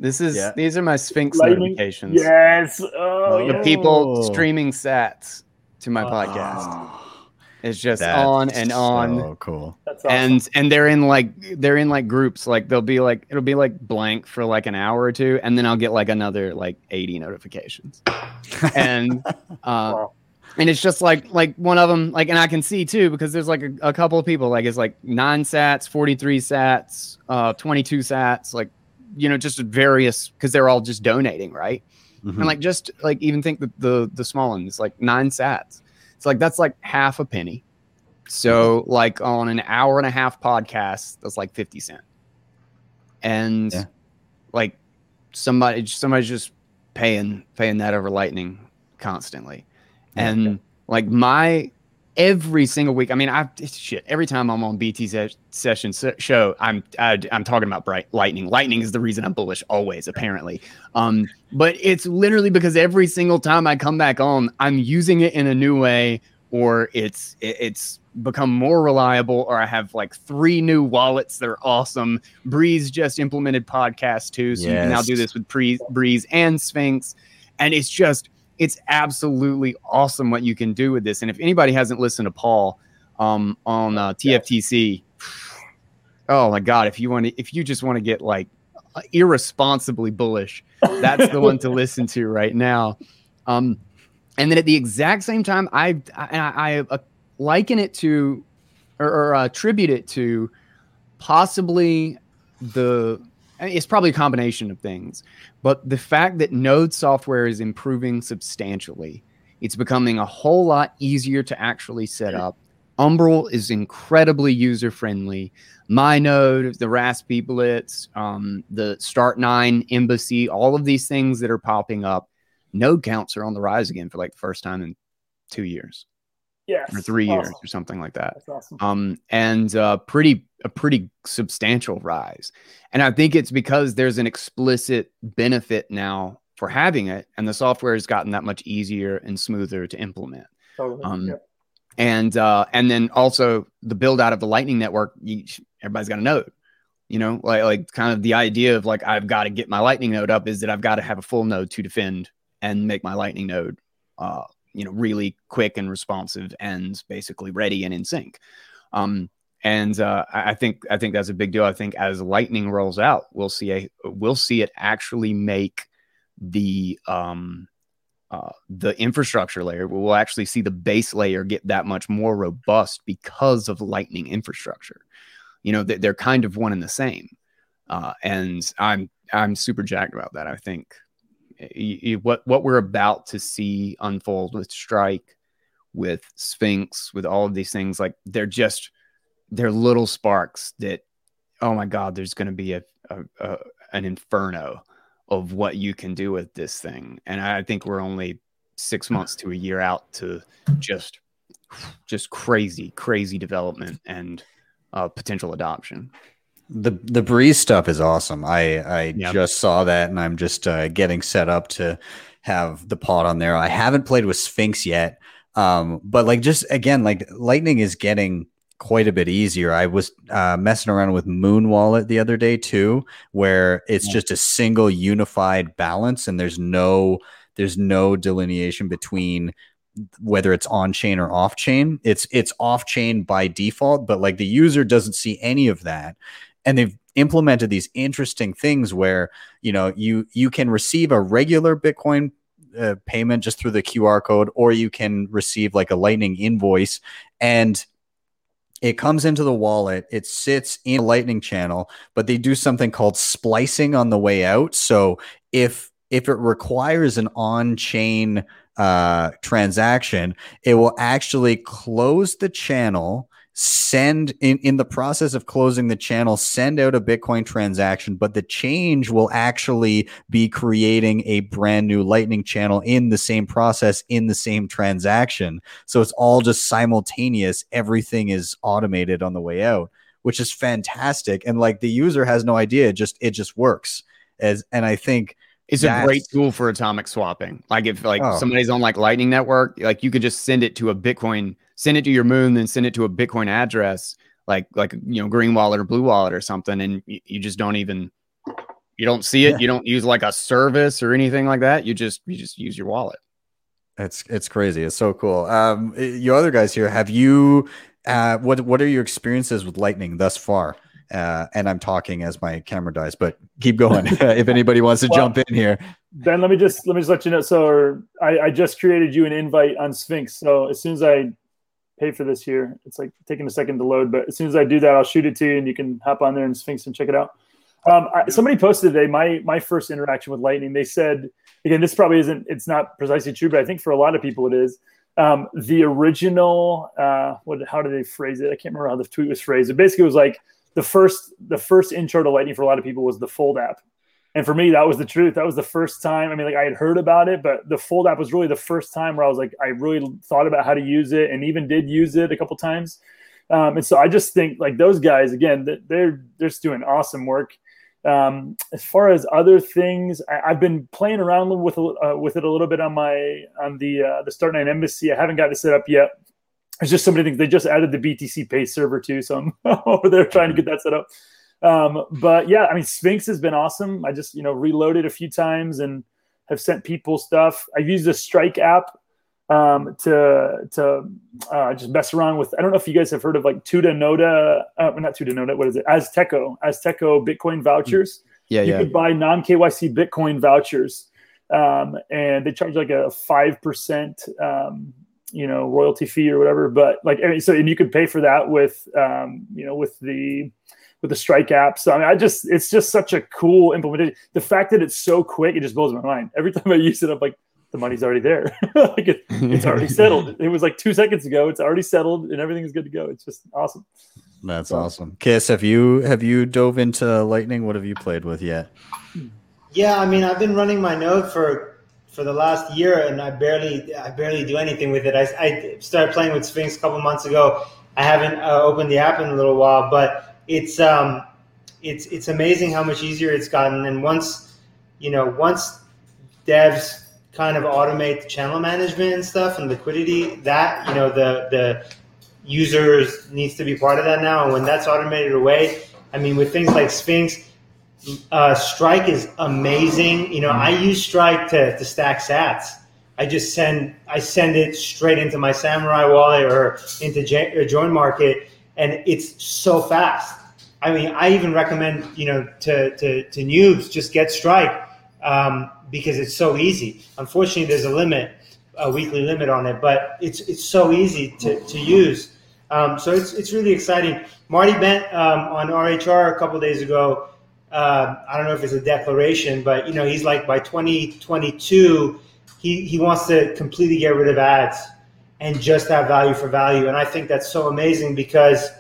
This is yeah. these are my Sphinx Lightning. notifications. Yes. Oh, the people streaming sats to my podcast. Ah. It's just That's on and on. Oh, cool. That's awesome. And and they're in like they're in like groups. Like they'll be like it'll be like blank for like an hour or two, and then I'll get like another like 80 notifications. [laughs] and uh wow. and it's just like like one of them like and I can see too because there's like a, a couple of people like it's like nine sats, 43 sats, uh 22 sats, like you know, just various because they're all just donating, right? Mm-hmm. And like just like even think the, the the small ones, like nine sats. It's like that's like half a penny. So like on an hour and a half podcast, that's like 50 cent. And yeah. like somebody somebody's just paying paying that over lightning constantly. Yeah. And like my every single week. I mean, I shit every time I'm on BT se- session se- show, I'm I, am i am talking about bright lightning. Lightning is the reason I'm bullish always, apparently. Um, but it's literally because every single time I come back on, I'm using it in a new way, or it's it, it's become more reliable, or I have like three new wallets that are awesome. Breeze just implemented podcast too, so yes. you can now do this with Breeze, Breeze and Sphinx, and it's just it's absolutely awesome what you can do with this. And if anybody hasn't listened to Paul um, on uh, TFTC, oh my God, if you want to, if you just want to get like irresponsibly bullish, that's the one to [laughs] listen to right now. Um, and then at the exact same time, I I, I uh, liken it to or, or uh, attribute it to possibly the it's probably a combination of things, but the fact that Node software is improving substantially, it's becoming a whole lot easier to actually set up. Umbrel is incredibly user friendly. MyNode, the Raspi Blitz, um, the Start9 Embassy, all of these things that are popping up, node counts are on the rise again for like the first time in two years yes, or three awesome. years or something like that. Awesome. Um, and uh, pretty a pretty substantial rise. And I think it's because there's an explicit benefit now for having it, and the software has gotten that much easier and smoother to implement. Totally. Um, yep. And uh, and then also the build out of the Lightning Network. You, everybody's got a node. You know, like like kind of the idea of like I've got to get my Lightning node up is that I've got to have a full node to defend and make my Lightning node uh, you know really quick and responsive and basically ready and in sync um, and uh, I think I think that's a big deal. I think as Lightning rolls out, we'll see a we'll see it actually make the um, uh, the infrastructure layer. We'll actually see the base layer get that much more robust because of Lightning infrastructure. You know, they're kind of one and the same, uh, and I'm I'm super jacked about that. I think what what we're about to see unfold with Strike, with Sphinx, with all of these things, like they're just they're little sparks that, oh my God, there's going to be a, a, a an inferno of what you can do with this thing, and I think we're only six [laughs] months to a year out to just just crazy, crazy development and uh, potential adoption. The the breeze stuff is awesome. I I yep. just saw that and I'm just uh, getting set up to have the pod on there. I haven't played with Sphinx yet. Um, but like just again, like lightning is getting quite a bit easier. I was uh, messing around with Muun Wallet the other day too, where it's yeah. just a single unified balance and there's no there's no delineation between whether it's on chain or off chain. It's it's off chain by default, but like the user doesn't see any of that and they've implemented these interesting things where you know you you can receive a regular bitcoin uh, payment just through the qr code or you can receive like a lightning invoice and it comes into the wallet it sits in a lightning channel but they do something called splicing on the way out. So if if it requires an on-chain uh, transaction it will actually close the channel send in, in the process of closing the channel, send out a Bitcoin transaction, but the change will actually be creating a brand new Lightning channel in the same process, in the same transaction. So it's all just simultaneous. Everything is automated on the way out, which is fantastic. And like the user has no idea, it just it just works. As and I think it's a great tool for atomic swapping. Like if like oh. somebody's on like Lightning Network, like you could just send it to a Bitcoin send it to your Muun, then send it to a Bitcoin address, like like you know Green Wallet or Blue Wallet or something, and you, you just don't even you don't see it. Yeah. You don't use like a service or anything like that. You just you just use your wallet. It's it's crazy. It's so cool. Um, you other guys here, have you? Uh, what what are your experiences with Lightning thus far? Uh, and I'm talking as my camera dies, but keep going [laughs] if anybody wants to well, jump in here. Ben, let me just let me just let you know. So I, I just created you an invite on Sphinx. So as soon as I pay for this here. It's like taking a second to load, but as soon as I do that, I'll shoot it to you, and you can hop on there and Sphinx and check it out. Um, I, somebody posted today my my first interaction with Lightning. They said again, this probably isn't it's not precisely true, but I think for a lot of people it is. Um, the original uh, what how did they phrase it? I can't remember how the tweet was phrased. It basically was like the first the first intro to Lightning for a lot of people was the Fold app. And for me, that was the truth. That was the first time. I mean, like I had heard about it, but the Fold app was really the first time where I was like, I really thought about how to use it, and even did use it a couple times. Um, and so I just think like those guys again, they're they're just doing awesome work. Um, as far as other things, I, have been playing around with uh, with it a little bit on my on the uh, the Start9 Embassy. I haven't got it set up yet. There's just so many things. They just added the BTC Pay server too, so I'm [laughs] over there trying to get that set up. Um, but yeah, I mean, Sphinx has been awesome. I just you know reloaded a few times and have sent people stuff. I've used the Strike app um, to to uh, just mess around with. I don't know if you guys have heard of like Tutanota, uh, not Tutanota. What is it? Azteco, Azteco Bitcoin vouchers. Yeah, yeah. you yeah. could buy non KYC Bitcoin vouchers, um, and they charge like a five percent, um, you know, royalty fee or whatever. But like, so and you could pay for that with, um, you know, with the with the strike app. So I mean, I just it's just such a cool implementation. The fact that it's so quick, it just blows my mind. Every time I use it, I'm like, the money's already there. [laughs] like it, it's already [laughs] settled. It was like two seconds ago. It's already settled and everything is good to go. It's just awesome. That's so. awesome. Kiss, have you have you dove into Lightning? What have you played with yet? Yeah, I mean, I've been running my node for for the last year, and I barely I barely do anything with it. I, I started playing with Sphinx a couple months ago. I haven't uh, opened the app in a little while, but it's um it's it's amazing how much easier it's gotten. And once you know, once devs kind of automate the channel management and stuff and liquidity, that you know the the users needs to be part of that now. And when that's automated away, I mean, with things like Sphinx, uh, Strike is amazing. You know, I use Strike to, to stack Sats. I just send I send it straight into my Samurai wallet or into J- Join Market, and it's so fast. I mean, I even recommend you know to to, to noobs just get Strike. Um, because it's so easy. Unfortunately, there's a limit, a weekly limit on it, but it's it's so easy to, to use. Um, so it's it's really exciting. Marty Bent um, on RHR a couple days ago. Uh, I don't know if it's a declaration, but you know he's like by 2022, he he wants to completely get rid of ads and just have value for value. And I think that's so amazing because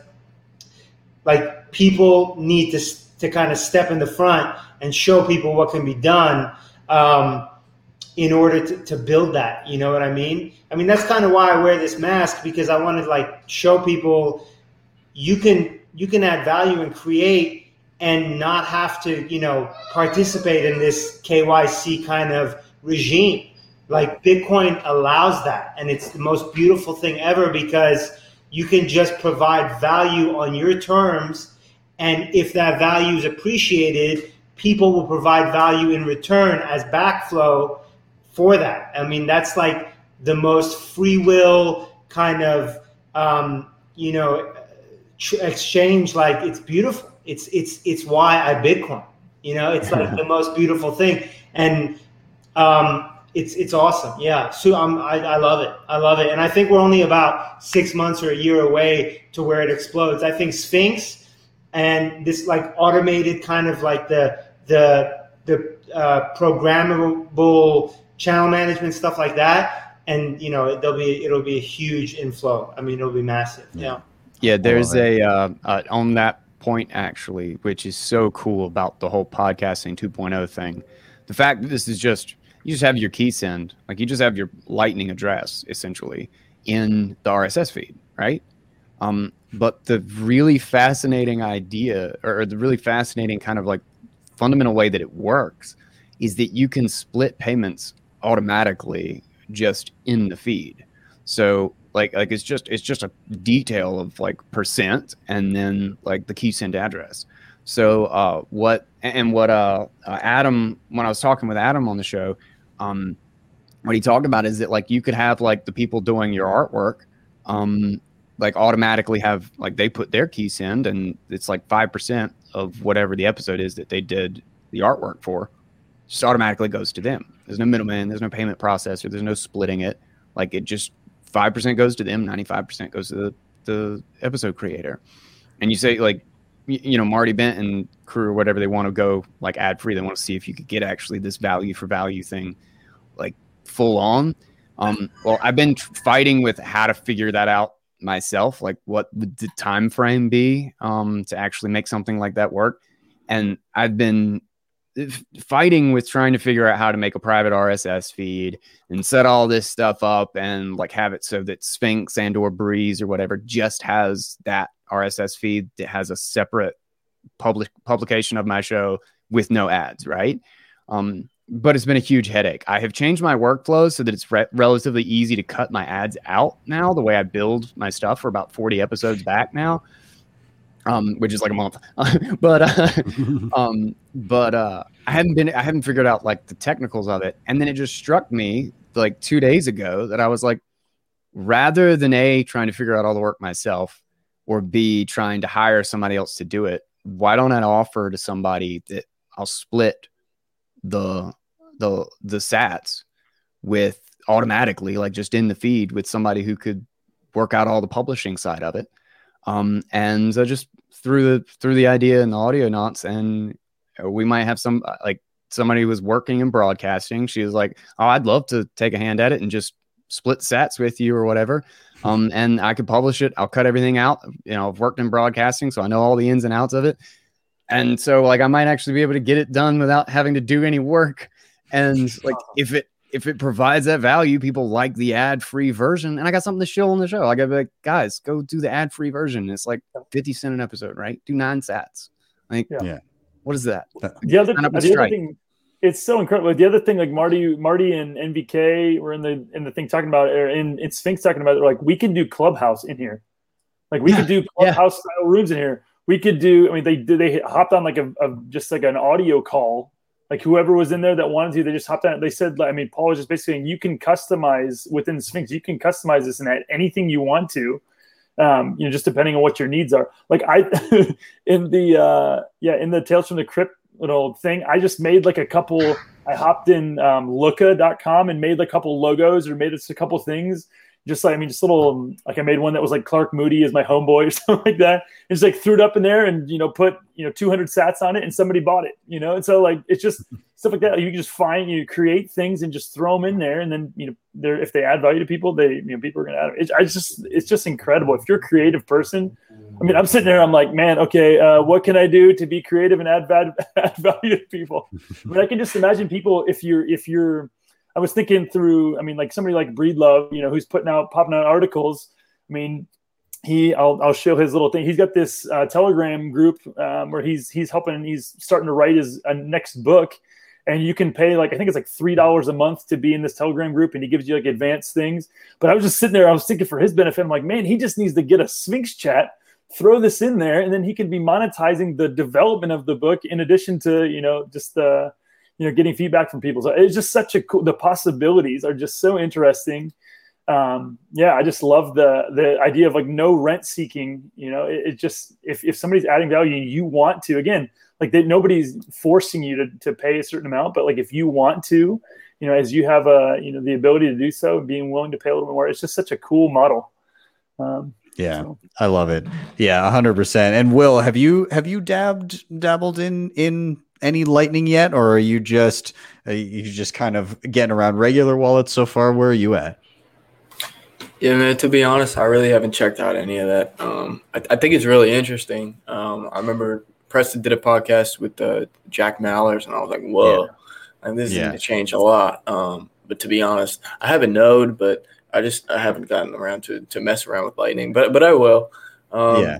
like people need to to kind of step in the front and show people what can be done um, in order to, to build that. You know what I mean? I mean that's kind of why I wear this mask because I want to like show people you can you can add value and create and not have to you know participate in this KYC kind of regime. Like Bitcoin allows that, and it's the most beautiful thing ever because you can just provide value on your terms, and if that value is appreciated, people will provide value in return as backflow for that. I mean, that's like the most free will kind of, um, you know, exchange. Like it's beautiful. It's it's it's why I Bitcoin. You know, it's like the [laughs] most beautiful thing, and um, it's it's awesome. Yeah, so I'm, I I love it. I love it, and I think we're only about six months or a year away to where it explodes. I think Sphinx and this like automated kind of like the the the uh, programmable channel management stuff like that, and you know there'll be it'll be a huge inflow. I mean, it'll be massive. Yeah. Yeah, there's a uh, uh, on that point actually, which is so cool about the whole podcasting 2.0 thing. The fact that this is just you just have your key send, like you just have your lightning address essentially in the RSS feed, right? Um, but the really fascinating idea or the really fascinating kind of like fundamental way that it works is that you can split payments automatically just in the feed. So like like it's just it's just a detail of like percent and then like the key send address. So uh, what and what uh, uh, Adam when I was talking with Adam on the show, um, what he talked about is that like you could have like the people doing your artwork, um, like automatically have like they put their key send and it's like five percent of whatever the episode is that they did the artwork for just automatically goes to them. There's no middleman, there's no payment processor, there's no splitting it. Like it just 5% goes to them, 95% goes to the, the episode creator. And you say, like, you know, Marty Bent and crew or whatever, they want to go like ad free. They want to see if you could get actually this value for value thing like full on. Um, well, I've been fighting with how to figure that out myself like what would the time frame be um, to actually make something like that work and i've been fighting with trying to figure out how to make a private RSS feed and set all this stuff up and like have it so that Sphinx and or Breeze or whatever just has that RSS feed that has a separate public publication of my show with no ads, right? Um, but it's been a huge headache. I have changed my workflow so that it's re- relatively easy to cut my ads out now. The way I build my stuff for about 40 episodes back now, um, which is like a month. [laughs] but uh, [laughs] um, but uh, I haven't been I haven't figured out like the technicals of it. And then it just struck me like two days ago that I was like, rather than a trying to figure out all the work myself, or b trying to hire somebody else to do it, why don't I offer to somebody that I'll split the the the sats with automatically like just in the feed with somebody who could work out all the publishing side of it um and so just through the through the idea and the audio knots and we might have some uh, like somebody who was working in broadcasting she was like oh i'd love to take a hand at it and just split sats with you or whatever. Um and i could publish it. I'll cut everything out. You know i've worked in broadcasting so i know all the ins and outs of it. And so like i might actually be able to get it done without having to do any work. And like if it if it provides that value, people like the ad free version. And I got something to show on the show. I gotta be like, guys, go do the ad free version. It's like 50 cent an episode, right? Do nine sats. Like, Yeah. Yeah. what is that? The other, Sign up and the other strike. thing, it's so incredible. The other thing, like Marty, Marty and NVK were in the in the thing talking about, or in, in Sphinx talking about, they're like, we can do clubhouse in here. Like we Yeah, could do clubhouse style rooms in here. We could do. I mean, they did. They hopped on like a, a just like an audio call. Like whoever was in there that wanted to, they just hopped on. They said, I mean, Paul was just basically saying you can customize within Sphinx. You can customize this and add anything you want to. Um, you know, just depending on what your needs are. Like I, [laughs] in the uh, yeah, in the Tales from the Crypt little thing, I just made like a couple. I hopped in um, Looka.com and made a couple logos or made us a couple things. Just like I mean, just little um, like I made one that was like Clark Moody is my homeboy [laughs] or something like that. And just like threw it up in there and you know put you know 200 sats on it and somebody bought it. You know, and so like it's just [laughs] stuff like that. You can just find you create things and just throw them in there, and then you know they're if they add value to people, they you know people are gonna add. It. It's, I just it's just incredible. If you're a creative person, I mean, I'm sitting there, I'm like, man, okay, uh, what can I do to be creative and add, bad, [laughs] add value to people? I mean, I can just imagine people if you're if you're. I was thinking through. I mean, like somebody like Breedlove, you know, who's putting out popping out articles. I mean, he I'll, I'll show his little thing he's got this uh, telegram group um, where he's he's helping he's starting to write his uh, next book and you can pay like i think it's like three dollars a month to be in this telegram group and he gives you like advanced things but i was just sitting there i was thinking for his benefit i'm like man he just needs to get a sphinx chat throw this in there and then he can be monetizing the development of the book in addition to you know just the you know getting feedback from people so it's just such a cool the possibilities are just so interesting um, yeah, I just love the the idea of like no rent seeking. You know, it, it just if, if somebody's adding value and you want to, again, like that nobody's forcing you to, to pay a certain amount, but like if you want to, you know, as you have a you know the ability to do so, being willing to pay a little bit more, it's just such a cool model. Um, Yeah, so- I love it. Yeah, hundred percent. And Will, have you have you dabbed dabbled in in any lightning yet, or are you just are you just kind of getting around regular wallets so far? Where are you at? Yeah, man. To be honest, I really haven't checked out any of that. Um, I, I think it's really interesting. Um, I remember Preston did a podcast with uh, Jack Mallers, and I was like, "Whoa, and this is going to change a lot." Um, but to be honest, I have a node, but I just I haven't gotten around to to mess around with Lightning. But but I will. Um, yeah,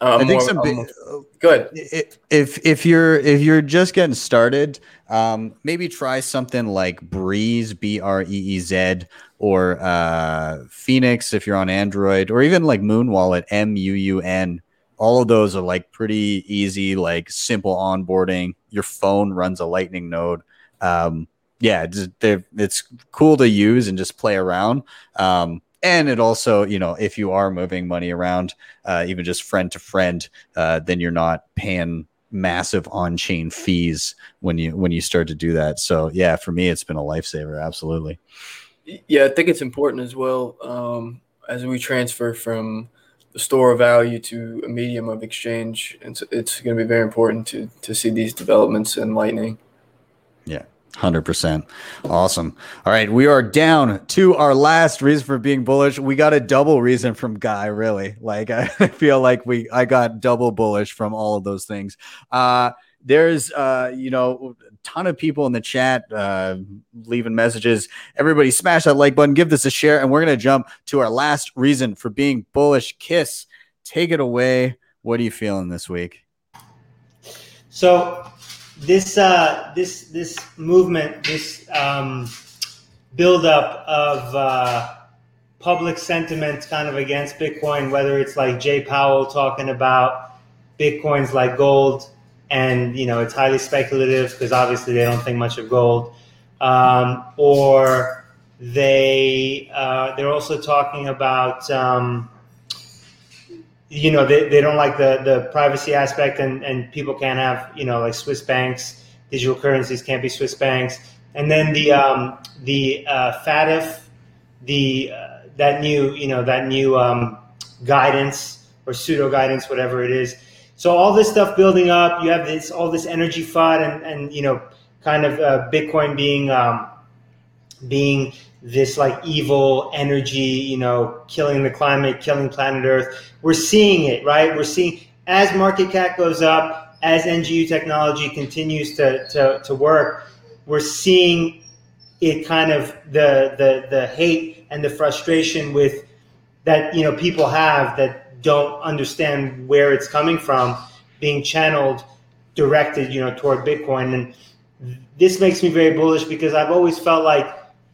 I'm I think some. I'm bi- more- go ahead. i- if if you're if you're just getting started, um, maybe try something like Breeze, B R E E Z, or uh, Phoenix if you're on Android, or even like Muun Wallet, M U U N. All of those are like pretty easy, like simple onboarding. Your phone runs a Lightning node. Um, yeah, it's, it's cool to use and just play around. Um, and it also, you know, if you are moving money around, uh, even just friend to friend, uh, then you're not paying massive on-chain fees when you when you start to do that. So yeah, for me, it's been a lifesaver. Absolutely. Yeah, I think it's important as well um, as we transfer from the store of value to a medium of exchange. It's, it's going to be very important to, to see these developments in Lightning. Yeah. 100%. Awesome. All right. We are down to our last reason for being bullish. We got a double reason from Guy, really. Like, [laughs] I feel like we, I got double bullish from all of those things. Uh, there's uh, you know, a ton of people in the chat uh leaving messages. Everybody smash that like button, give this a share, and we're gonna jump to our last reason for being bullish. Kiss, take it away. What are you feeling this week? So this uh, this this movement, this um, buildup of uh, public sentiment kind of against Bitcoin, whether it's like Jay Powell talking about Bitcoin's like gold, and you know it's highly speculative because obviously they don't think much of gold, um, or they uh, they're also talking about. Um, you know they, they don't like the, the privacy aspect and, and people can't have you know like swiss banks digital currencies can't be swiss banks. And then the um, the uh, FATF, the uh, that new you know that new um, guidance or pseudo guidance whatever it is. So all this stuff building up you have this all this energy fud and and you know kind of uh, bitcoin being um, being this like evil energy, you know, killing the climate, killing planet Earth. We're seeing it, right? We're seeing as market cap goes up, as NGU technology continues to, to, to work, we're seeing it kind of the, the the hate and the frustration with that you know people have that don't understand where it's coming from being channeled directed you know toward bitcoin and this makes me very bullish because i've always felt like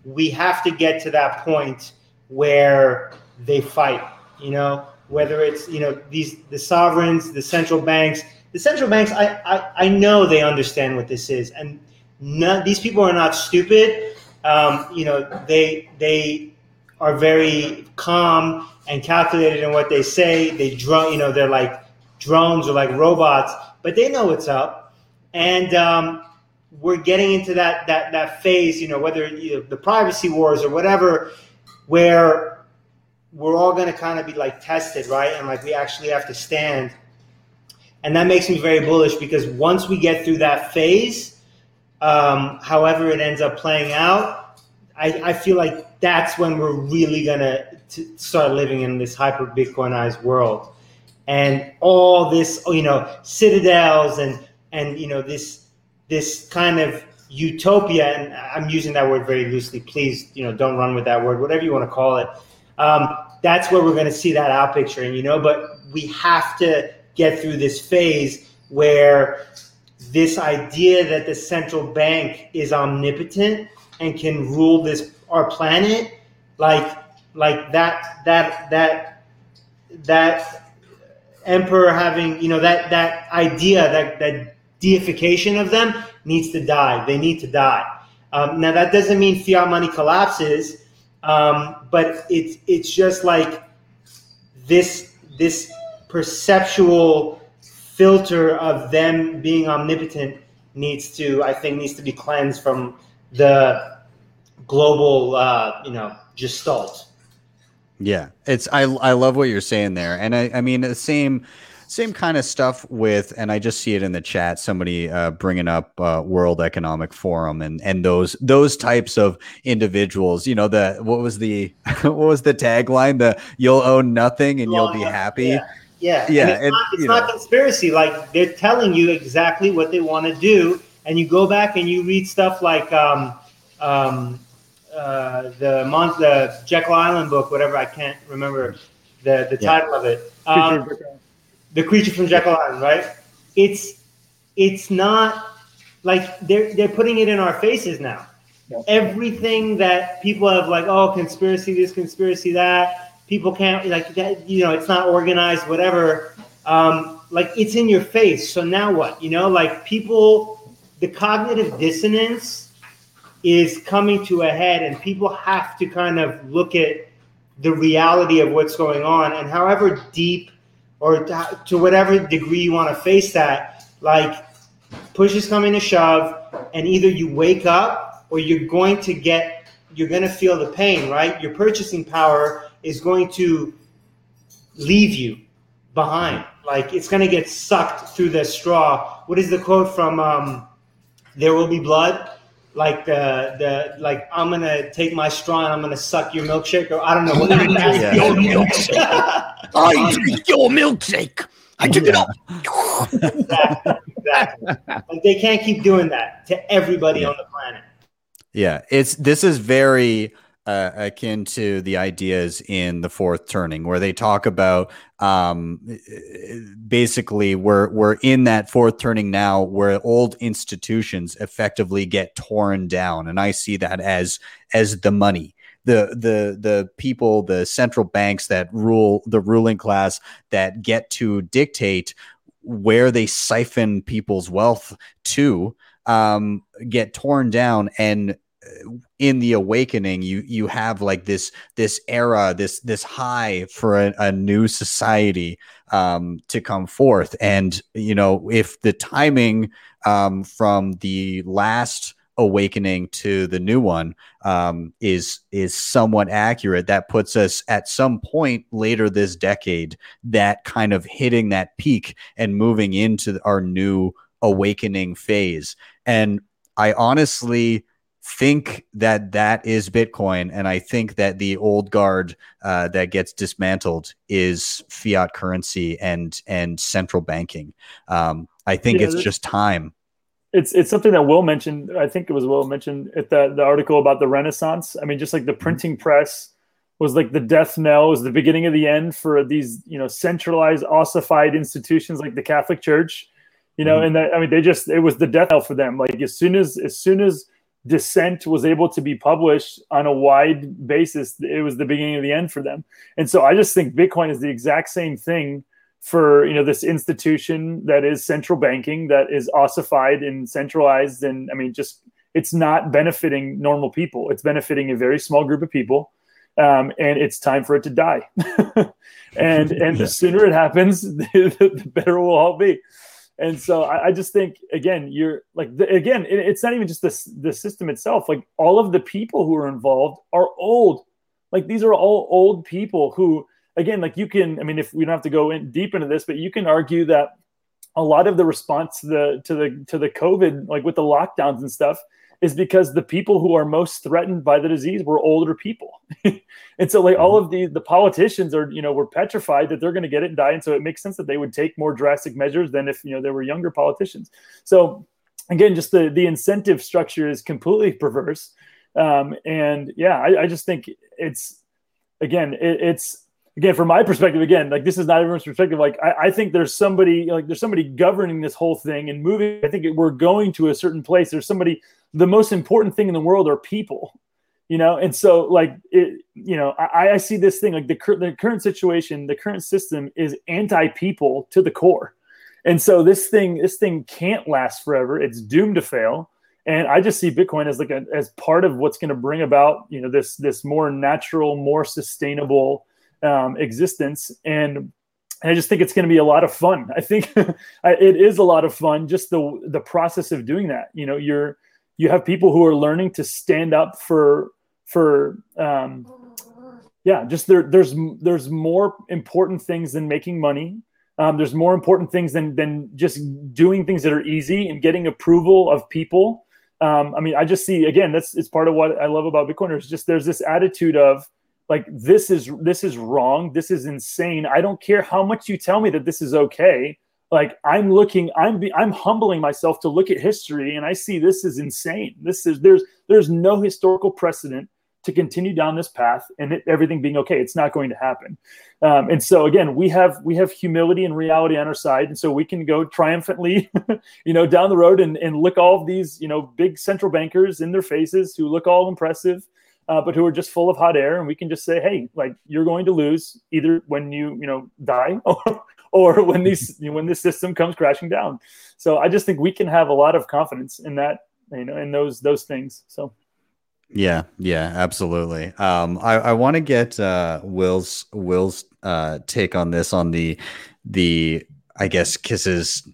we have to get to that point where they fight you know? Whether it's you know these the sovereigns the central banks. The central banks i i, I know they understand what this is. And none, these people are not stupid. Um, you know they they are very calm and calculated in what they say. They drone you know they're like drones or like robots but they know what's up. And um, we're getting into that that that phase, you know, whether you know, the privacy wars or whatever, where we're all going to kind of be like tested, right? And like we actually have to stand. And that makes me very bullish because once we get through that phase, um, however it ends up playing out, I, I feel like that's when we're really going to start living in this hyper Bitcoinized world. And all this, you know, citadels and and you know this this kind of utopia, and I'm using that word very loosely. Please, you know, don't run with that word, whatever you want to call it. Um, that's where we're going to see that out picture, and you know, but we have to get through this phase where this idea that the central bank is omnipotent and can rule this our planet, like like that that that that emperor having you know that that idea that that deification of them needs to die. They need to die. Um, now that doesn't mean fiat money collapses, um, but it's it's just like this this perceptual filter of them being omnipotent needs to I think needs to be cleansed from the global uh, you know gestalt. Yeah, it's I I love what you're saying there, and I I mean the same same kind of stuff with, and I just see it in the chat. Somebody uh, bringing up uh, World Economic Forum and and those those types of individuals. You know, the what was the [laughs] what was the tagline? The you'll own nothing and you'll be happy. Yeah. Yeah, yeah. And it's, not, it's not conspiracy. Like they're telling you exactly what they want to do, and you go back and you read stuff like um, um, uh, the month, the Jekyll Island book, whatever. I can't remember the the yeah. title of it. Um, the creature from Jekyll Island, right? It's it's not like they're they're putting it in our faces now. Yeah. Everything that people have like, oh, conspiracy this, conspiracy that. People can't like that. You know, it's not organized, whatever. Um, like it's in your face. So now what? You know, like people, the cognitive dissonance is coming to a head, and people have to kind of look at the reality of what's going on, and however deep or to whatever degree you want to face that, like push is coming to shove, and either you wake up or you're going to get, you're going to feel the pain, right? Your purchasing power is going to leave you behind. Like it's going to get sucked through the straw. What is the quote from um, There Will Be Blood? Like the the like I'm gonna take my straw and I'm gonna suck your milkshake or I don't know what your milkshake. Mm, [laughs] I drink your milkshake. I took it up. exactly, exactly. Like they can't keep doing that to everybody Yeah. on the planet. Yeah, it's this is very uh, akin to the ideas in the fourth turning, where they talk about um, basically we're we're in that fourth turning now, where old institutions effectively get torn down, and I see that as as the money. The, the the people the central banks that rule the ruling class that get to dictate where they siphon people's wealth to um, get torn down and in the awakening you you have like this this era this this high for a, a new society um to come forth. And you know if the timing um from the last awakening to the new one um is is somewhat accurate that puts us at some point later this decade that kind of hitting that peak and moving into our new awakening phase. And i honestly think that that is Bitcoin, and I think that the old guard uh, that gets dismantled is fiat currency and and central banking. Um, I think Yeah, it's just time. it's it's something that Will mentioned. I think it was Will mentioned at the the article about the Renaissance. I mean, just like the printing press was like the death knell, was the beginning of the end for these you know centralized, ossified institutions like the Catholic Church. You know, Mhm. and that, I mean, they just it was the death knell for them. Like as soon as as soon as dissent was able to be published on a wide basis. It was the beginning of the end for them. And so i just think bitcoin is the exact same thing for you know this institution that is central banking that is ossified and centralized. And i mean just it's not benefiting normal people. It's benefiting a very small group of people. Um, and it's time for it to die. [laughs] And and the [laughs] sooner it happens [laughs] the, the better we'll all be and so I, I just think again, you're like the, again, it, it's not even just the the system itself. Like all of the people who are involved are old. Like these are all old people who, again, like you can. I mean, if we don't have to go in deep into this, but you can argue that a lot of the response to the to the to the COVID, like with the lockdowns and stuff, is because the people who are most threatened by the disease were older people. [laughs] and so like all of the the politicians are, you know, were petrified that they're going to get it and die. And so it makes sense that they would take more drastic measures than if, you know, they were younger politicians. So again, just the the incentive structure is completely [laughs] perverse. Um, and yeah, I, I just think it's again, it, it's again from my perspective again like this is not everyone's perspective. Like I, I think there's somebody like there's somebody governing this whole thing and moving. I think we're going to a certain place. There's somebody the most important thing in the world are people you know? And so like it you know i, I see this thing like the, cur- the current situation the current system is anti-people to the core. And so this thing this thing can't last forever. It's doomed to fail. And i just see bitcoin as like a, as part of what's going to bring about you know this this more natural more sustainable um, existence and and I just think it's going to be a lot of fun. [laughs] I think it is a lot of fun. Just the the process of doing that. You know, you're you have people who are learning to stand up for for um, yeah. Just there there's there's more important things than making money. Um, there's more important things than than just doing things that are easy and getting approval of people. Um, I mean, I just see again that's it's part of what I love about Bitcoiners. Just there's this attitude of like this is this is wrong. This is insane. I don't care how much you tell me that this is okay. Like i'm looking i'm i'm humbling myself to look at history and i see this is insane. This is there's there's no historical precedent to continue down this path and it, everything being okay it's not going to happen. Um, and so again we have we have humility and reality on our side. And so we can go triumphantly [laughs] you know down the road and, and look all of these you know big central bankers in their faces who look all impressive uh, but who are just full of hot air and we can just say hey like you're going to lose either when you you know die [laughs] or or when these when this system comes crashing down so i just think we can have a lot of confidence in that you know in those those things so Yeah, yeah, absolutely. Um, I, I want to get uh, Will's Will's uh, take on this on the the I guess Kiss's.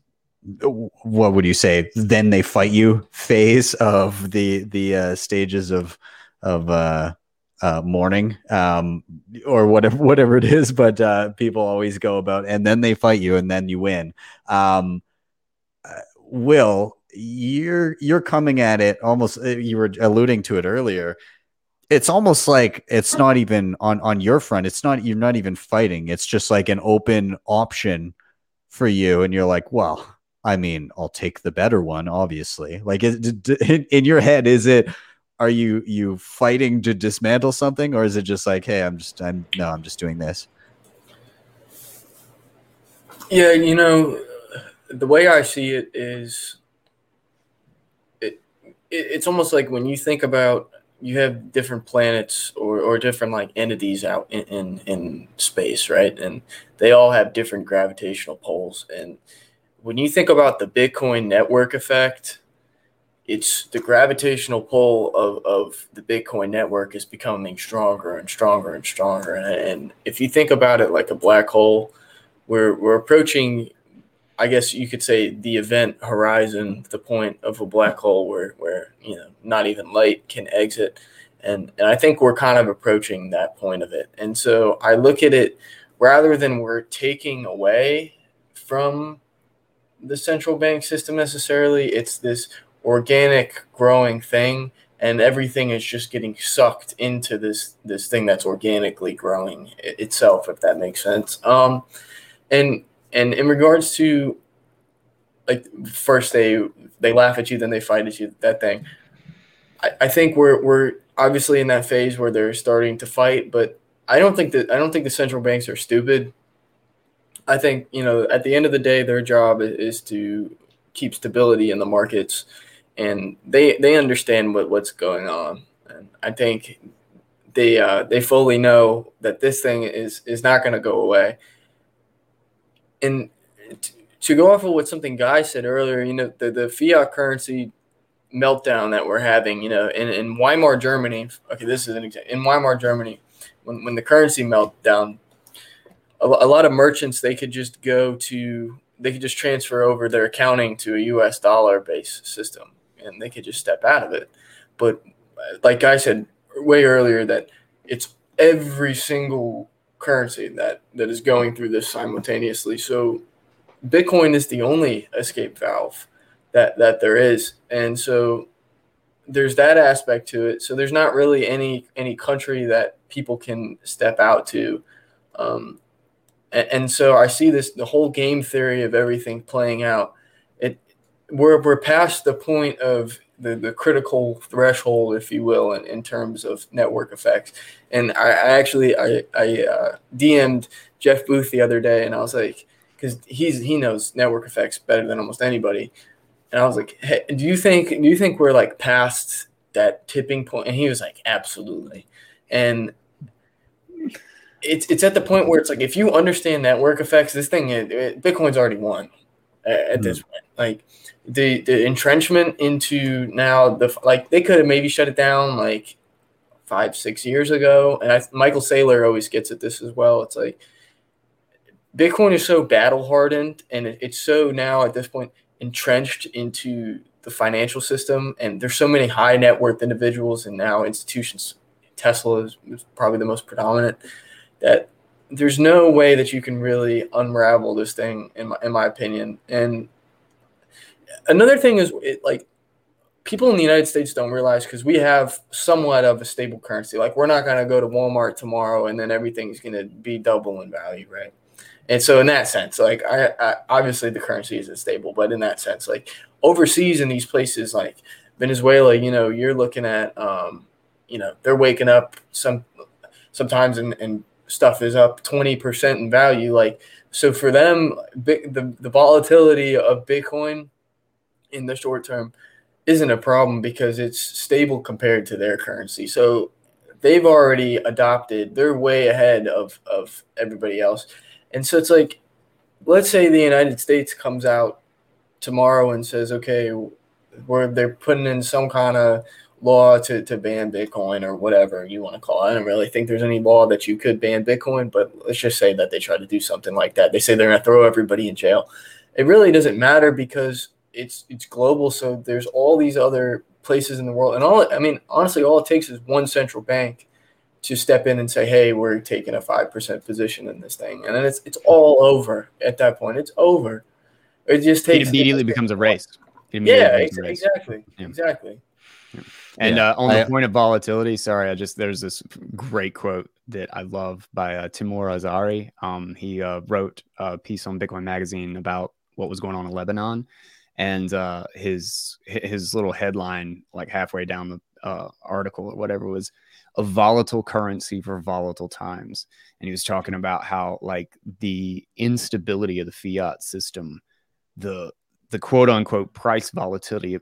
What would you say? Then they fight you phase of the the uh, stages of of uh, uh, mourning, um, or whatever [laughs] whatever it is. But uh, people always go about, and then they fight you, and then you win. Um, uh, Will, you're you're coming at it almost. uh, You were alluding to it earlier. It's almost like it's not even on on your front. It's not you're not even fighting. It's just like an open option for you and you're like, well, I mean, I'll take the better one, obviously. Like in your head, is it are you you fighting to dismantle something or is it just like, hey, I'm just I'm no, I'm just doing this? Yeah, you know, the way I see it is it, it it's almost like when you think about you have different planets or, or different like entities out in, in, in space, right? And they all have different gravitational poles. And when you think about the Bitcoin network effect, it's the gravitational pull of, of the Bitcoin network is becoming stronger and stronger and stronger. And, if you think about it like a black hole, we're, we're approaching, I guess you could say, the event horizon, the point of a black hole where, where you know, not even light can exit. And, and I think we're kind of approaching that point of it. And so I look at it rather than we're taking away from the central bank system necessarily, it's this organic growing thing and everything is just getting sucked into this this thing that's organically growing itself if that makes sense. Um and and in regards to like first they they laugh at you then they fight at you that thing i, I think we're we're obviously in that phase where they're starting to fight but i don't think that i don't think the central banks are stupid. I think you know at the end of the day their job is to keep stability in the markets and they they understand what what's going on. And I think they uh, they fully know that this thing is is not going to go away. And t- to go off of what something Guy said earlier, you know, the, the fiat currency meltdown that we're having, you know, in, in Weimar Germany. Okay, this is an example. In Weimar Germany, when, when the currency meltdown, a, a lot of merchants they could just go to they could just transfer over their accounting to a U.S. dollar based system and they could just step out of it. But like I said way earlier, that it's every single currency that that is going through this simultaneously. So Bitcoin is the only escape valve that that there is, and so there's that aspect to it. So there's not really any any country that people can step out to. Um, and, and so I see this the whole game theory of everything playing out we're we're past the point of the, the critical threshold, if you will, in, in terms of network effects. And I, I actually I, I uh, DM'd Jeff Booth the other day, and I was like, because he's he knows network effects better than almost anybody. And I was like, hey, do you think do you think we're like past that tipping point? And he was like, absolutely. And it's it's at the point where it's like if you understand network effects, this thing it, it, Bitcoin's already won at, at mm-hmm. this point. Like the the entrenchment into now the like they could have maybe shut it down like five six years ago. And I, michael saylor always gets at this as well. It's like bitcoin is so battle hardened and it, it's so now at this point entrenched into the financial system. And there's so many high net worth individuals and now institutions tesla is, probably the most predominant that there's no way that you can really unravel this thing in my, in my opinion. And another thing is it, like people in the United States don't realize because we have somewhat of a stable currency. Like we're not gonna go to Walmart tomorrow and then everything's gonna be double in value, right? And so in that sense, like I, I obviously the currency isn't stable, but in that sense, like overseas in these places like Venezuela, you know, you're looking at um, you know, they're waking up some sometimes and, and stuff is up 20% in value. Like so for them, the, the volatility of Bitcoin in the short term isn't a problem because it's stable compared to their currency. So they've already adopted, they're way ahead of, of everybody else. And so it's like, let's say the United States comes out tomorrow and says, okay, where they're putting in some kind of law to, to ban Bitcoin or whatever you want to call it. I don't really think there's any law that you could ban Bitcoin, but let's just say that they try to do something like that. They say they're going to throw everybody in jail. It really doesn't matter because it's it's global. So there's all these other places in the world, and all I mean, honestly, all it takes is one central bank to step in and say, "Hey, we're taking a five percent position in this thing," and then it's it's all over at that point. It's over. It just takes [laughs] it immediately becomes a race. yeah, ex- race. exactly, yeah. exactly. And Yeah, uh, on the I- point of volatility, sorry, I just there's this great quote that I love by uh, Timur Azari. Um, he uh, wrote a piece on Bitcoin Magazine about what was going on in Lebanon, and uh, his his little headline, like halfway down the uh, article or whatever, was a volatile currency for volatile times. And he was talking about how like the instability of the fiat system, the the quote unquote price volatility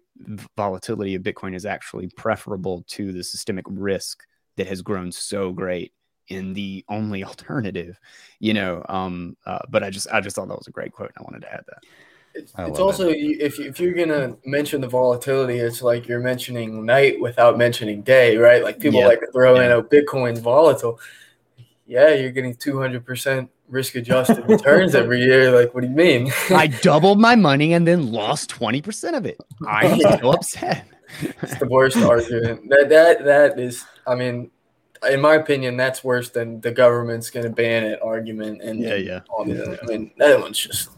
volatility of Bitcoin is actually preferable to the systemic risk that has grown so great in the only [laughs] alternative, you know. Um, uh, but I just I just thought that was a great quote, and I wanted to add that. It's, it's love also if if you're gonna mention the volatility, it's like you're mentioning night without mentioning day, right? Like people Yeah. like to throw in Yeah. a Bitcoin's volatile. Yeah, you're getting 200 percent risk adjusted [laughs] returns every year. Like, what do you mean? I [laughs] doubled my money and then lost twenty percent of it. I'm so upset. it's the worst argument. That that that is. I mean, in my opinion, that's worse than the government's gonna ban it argument. And Yeah, yeah. all the- I mean, that one's just.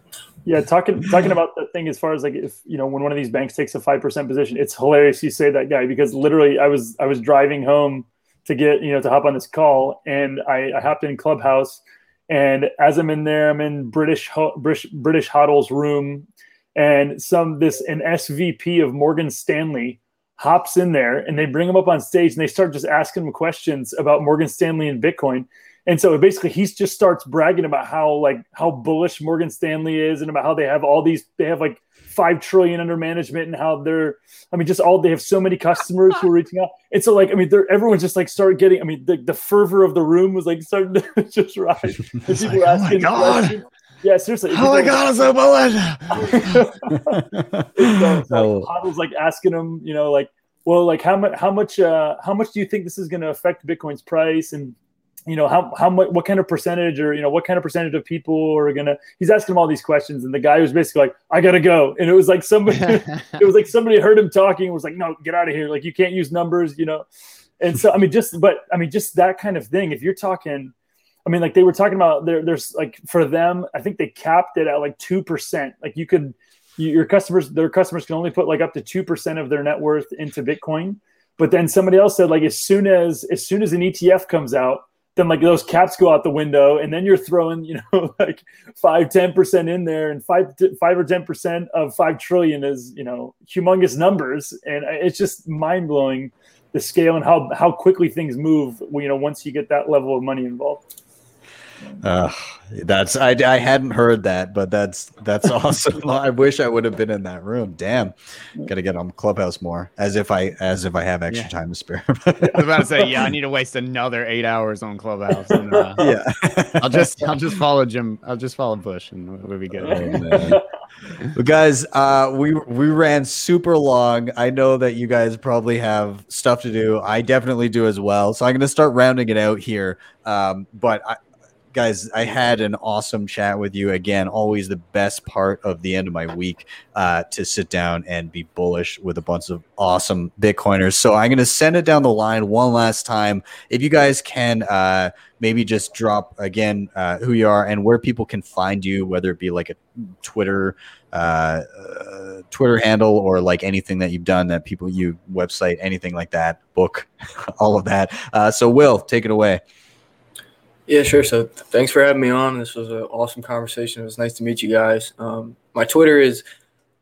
Yeah, talking talking about the thing as far as like if you know when one of these banks takes a five percent position, it's hilarious you say that guy because literally I was I was driving home to get you know to hop on this call and I, I hopped in Clubhouse and as I'm in there I'm in British British British Hodl's room and some this an SVP of Morgan Stanley hops in there and they bring him up on stage and they start just asking him questions about Morgan Stanley and Bitcoin and so basically he just starts bragging about how like how bullish Morgan Stanley is and about how they have all these they have like 5 trillion under management and how they're I mean just all they have so many customers who are reaching out. [laughs] And so like I mean they're everyone just like started getting I mean the, the fervor of the room was like starting to [laughs] just rise. [laughs] And It's people like, were "Oh my asking God." questions. Yeah, seriously. Oh my god, I'm so bullish. so, so Oh. Like asking him, you know, like, well, like how much, how much, uh, how much do you think this is going to affect Bitcoin's price, and you know, how how much, what kind of percentage, or you know, what kind of percentage of people are gonna? He's asking him all these questions, and the guy was basically like, I gotta go, and it was like somebody, [laughs] it was like somebody heard him talking and was like, no, get out of here, like you can't use numbers, you know, and so I mean, just but I mean, just that kind of thing. If you're talking. I mean, like they were talking about there. There's like for them, I think they capped it at like two percent. Like you could, your customers, their customers can only put like up to two percent of their net worth into Bitcoin. But then somebody else said like as soon as as soon as an ETF comes out, then like those caps go out the window, and then you're throwing you know [laughs] like five ten percent in there, and five five or ten percent of five trillion is you know humongous numbers, and it's just mind blowing the scale and how how quickly things move. You know once you get that level of money involved. Uh, that's I, I hadn't heard that, but that's that's [laughs] awesome. [laughs] I wish I would have been in that room. Damn, gotta get on Clubhouse more. As if I as if I have extra Yeah. time to spare. [laughs] I was about to say, yeah, I need to waste another eight hours on Clubhouse. And, uh, yeah, I'll just I'll just follow Jim. I'll just follow Bush, and we'll be good. Oh. But guys, uh, we we ran super long. I know that you guys probably have stuff to do. I definitely do as well. So I'm going to start rounding it out here. Um, but I, guys, I had an awesome chat with you again. Always the best part of the end of my week uh, to sit down and be bullish with a bunch of awesome Bitcoiners. So I'm going to send it down the line one last time. If you guys can. Uh, maybe just drop again uh, who you are and where people can find you, whether it be like a Twitter, uh, uh, Twitter handle or like anything that you've done that people you website, anything like that, book, [laughs] all of that. Uh, so, Will, take it away. Yeah, sure. So th- thanks for having me on. This was an awesome conversation. It was nice to meet you guys. Um, my Twitter is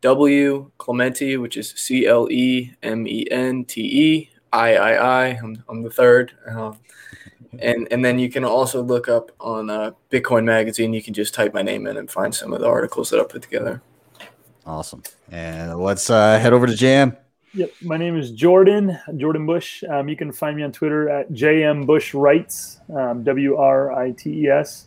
W Clemente, which is C L E M E N T E I I I. I'm I'm the third. Um, and and then you can also look up on uh, Bitcoin Magazine. You can just type my name in and find some of the articles that I put together. Awesome. And let's uh, head over to Jam. Yep, my name is Jordan Jordan Bush. Um, you can find me on Twitter at JM Bush Writes, um, W R I T E S.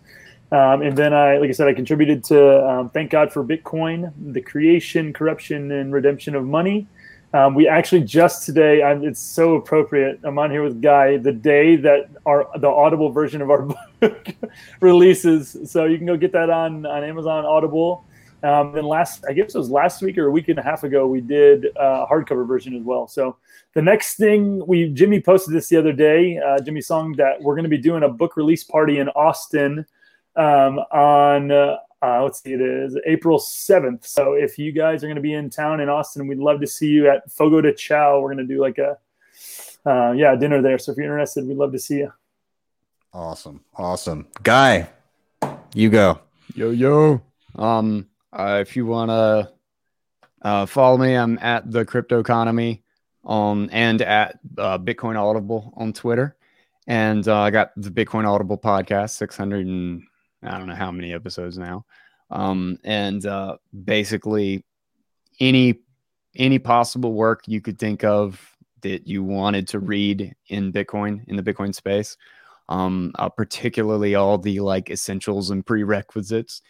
Um, and then I, like I said, I contributed to um, Thank God for Bitcoin, the creation, corruption, and redemption of money. Um, we actually just today, I'm, it's so appropriate. I'm on here with Guy the day that our the Audible version of our [laughs] book releases. So you can go get that on on Amazon Audible. Um, then last, I guess it was last week or a week and a half ago, we did uh, a hardcover version as well. So the next thing we Jimmy posted this the other day, uh, Jimmy Song, that we're going to be doing a book release party in Austin um, on uh, uh, let's see, it is April 7th. So if you guys are going to be in town in Austin, we'd love to see you at Fogo de Chao. We're going to do like a, uh, yeah, dinner there. So if you're interested, we'd love to see you. Awesome. Awesome. Guy, you go. Yo yo. Um, uh, if you wanna uh, follow me, I'm at the Crypto Economy and at uh, Bitcoin Audible on Twitter, and uh, I got the Bitcoin Audible podcast, 600 and I don't know how many episodes now. Um, and uh, basically any any possible work you could think of that you wanted to read in Bitcoin in the Bitcoin space um, uh, particularly all the like essentials and prerequisites.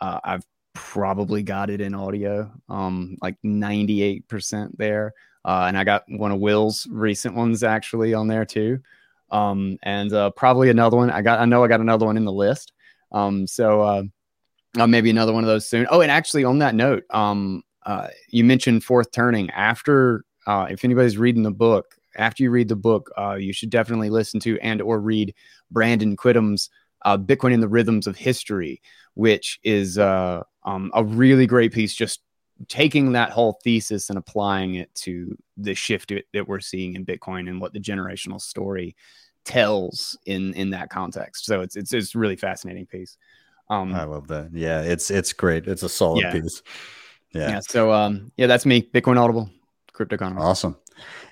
I've probably got it in audio, um, like 98% there. Uh, and I got one of Will's recent ones actually on there too. Um, and uh, probably another one. I got, I know I got another one in the list. Um, so uh, uh, maybe another one of those soon. Oh, and actually on that note, um, uh, you mentioned fourth turning after, uh, if anybody's reading the book, after you read the book, uh, you should definitely listen to and or read Brandon Quittem's uh, Bitcoin in the Rhythms of History, which is uh, um, a really great piece. Just taking that whole thesis and applying it to the shift that we're seeing in Bitcoin and what the generational story tells in in that context. So it's it's it's really fascinating piece. Um, I love that. Yeah, it's it's great. It's a solid yeah. piece. Yeah. yeah. So um, yeah, that's me. Bitcoin Audible, crypto economy. Awesome.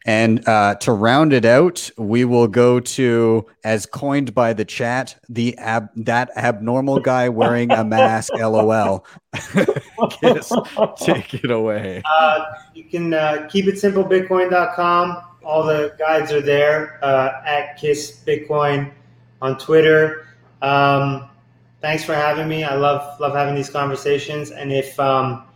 And uh, to round it out, we will go to, as coined by the chat, the ab- that abnormal guy wearing a mask. [laughs] LOL. [laughs] Kiss, take it away. Uh, you can uh, keep it simple. Bitcoin.com. All the guides are there uh, at Kiss Bitcoin on Twitter. Um, thanks for having me. I love love having these conversations. And if um,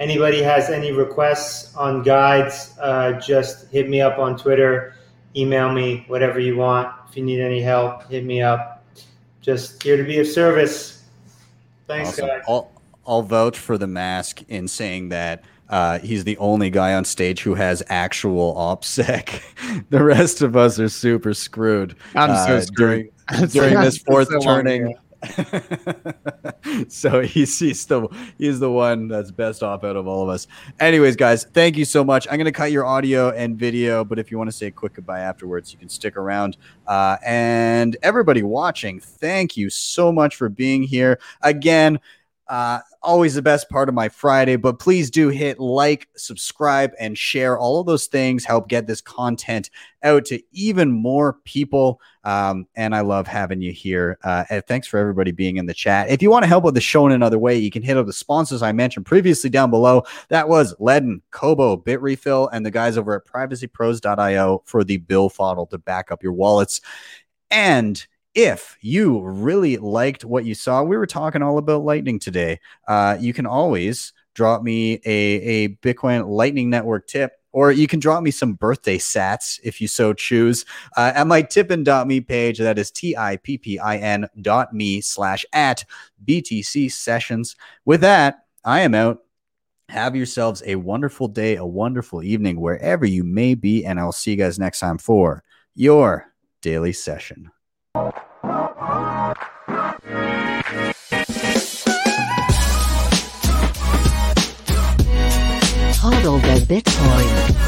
anybody has any requests on guides, uh, just hit me up on Twitter, email me, whatever you want. If you need any help, hit me up. Just here to be of service. Thanks, awesome. guys. I'll, I'll vouch for the mask in saying that uh, he's the only guy on stage who has actual OPSEC. [laughs] the rest of us are super screwed. I'm uh, [laughs] so screwed. During, during this fourth so turning. [laughs] so he's he's the he's the one that's best off out of all of us. Anyways, guys, thank you so much. I'm gonna cut your audio and video, but if you want to say a quick goodbye afterwards, you can stick around. Uh, and everybody watching, thank you so much for being here again. Uh, always the best part of my Friday, but please do hit like, subscribe, and share. All of those things help get this content out to even more people. Um, and I love having you here. Uh, thanks for everybody being in the chat. If you want to help with the show in another way, you can hit up the sponsors I mentioned previously down below. That was Ledn, Cobo, Bitrefill, and the guys over at privacypros.io for the Billfodl to back up your wallets. And if you really liked what you saw, we were talking all about Lightning today. Uh, you can always drop me a, a Bitcoin Lightning Network tip, or you can drop me some birthday sats if you so choose uh, at my tippin.me page. That is T I P P I N dot me slash at BTC sessions. With that, I am out. Have yourselves a wonderful day, a wonderful evening, wherever you may be. And I'll see you guys next time for your daily session. Hodl Bitcoin.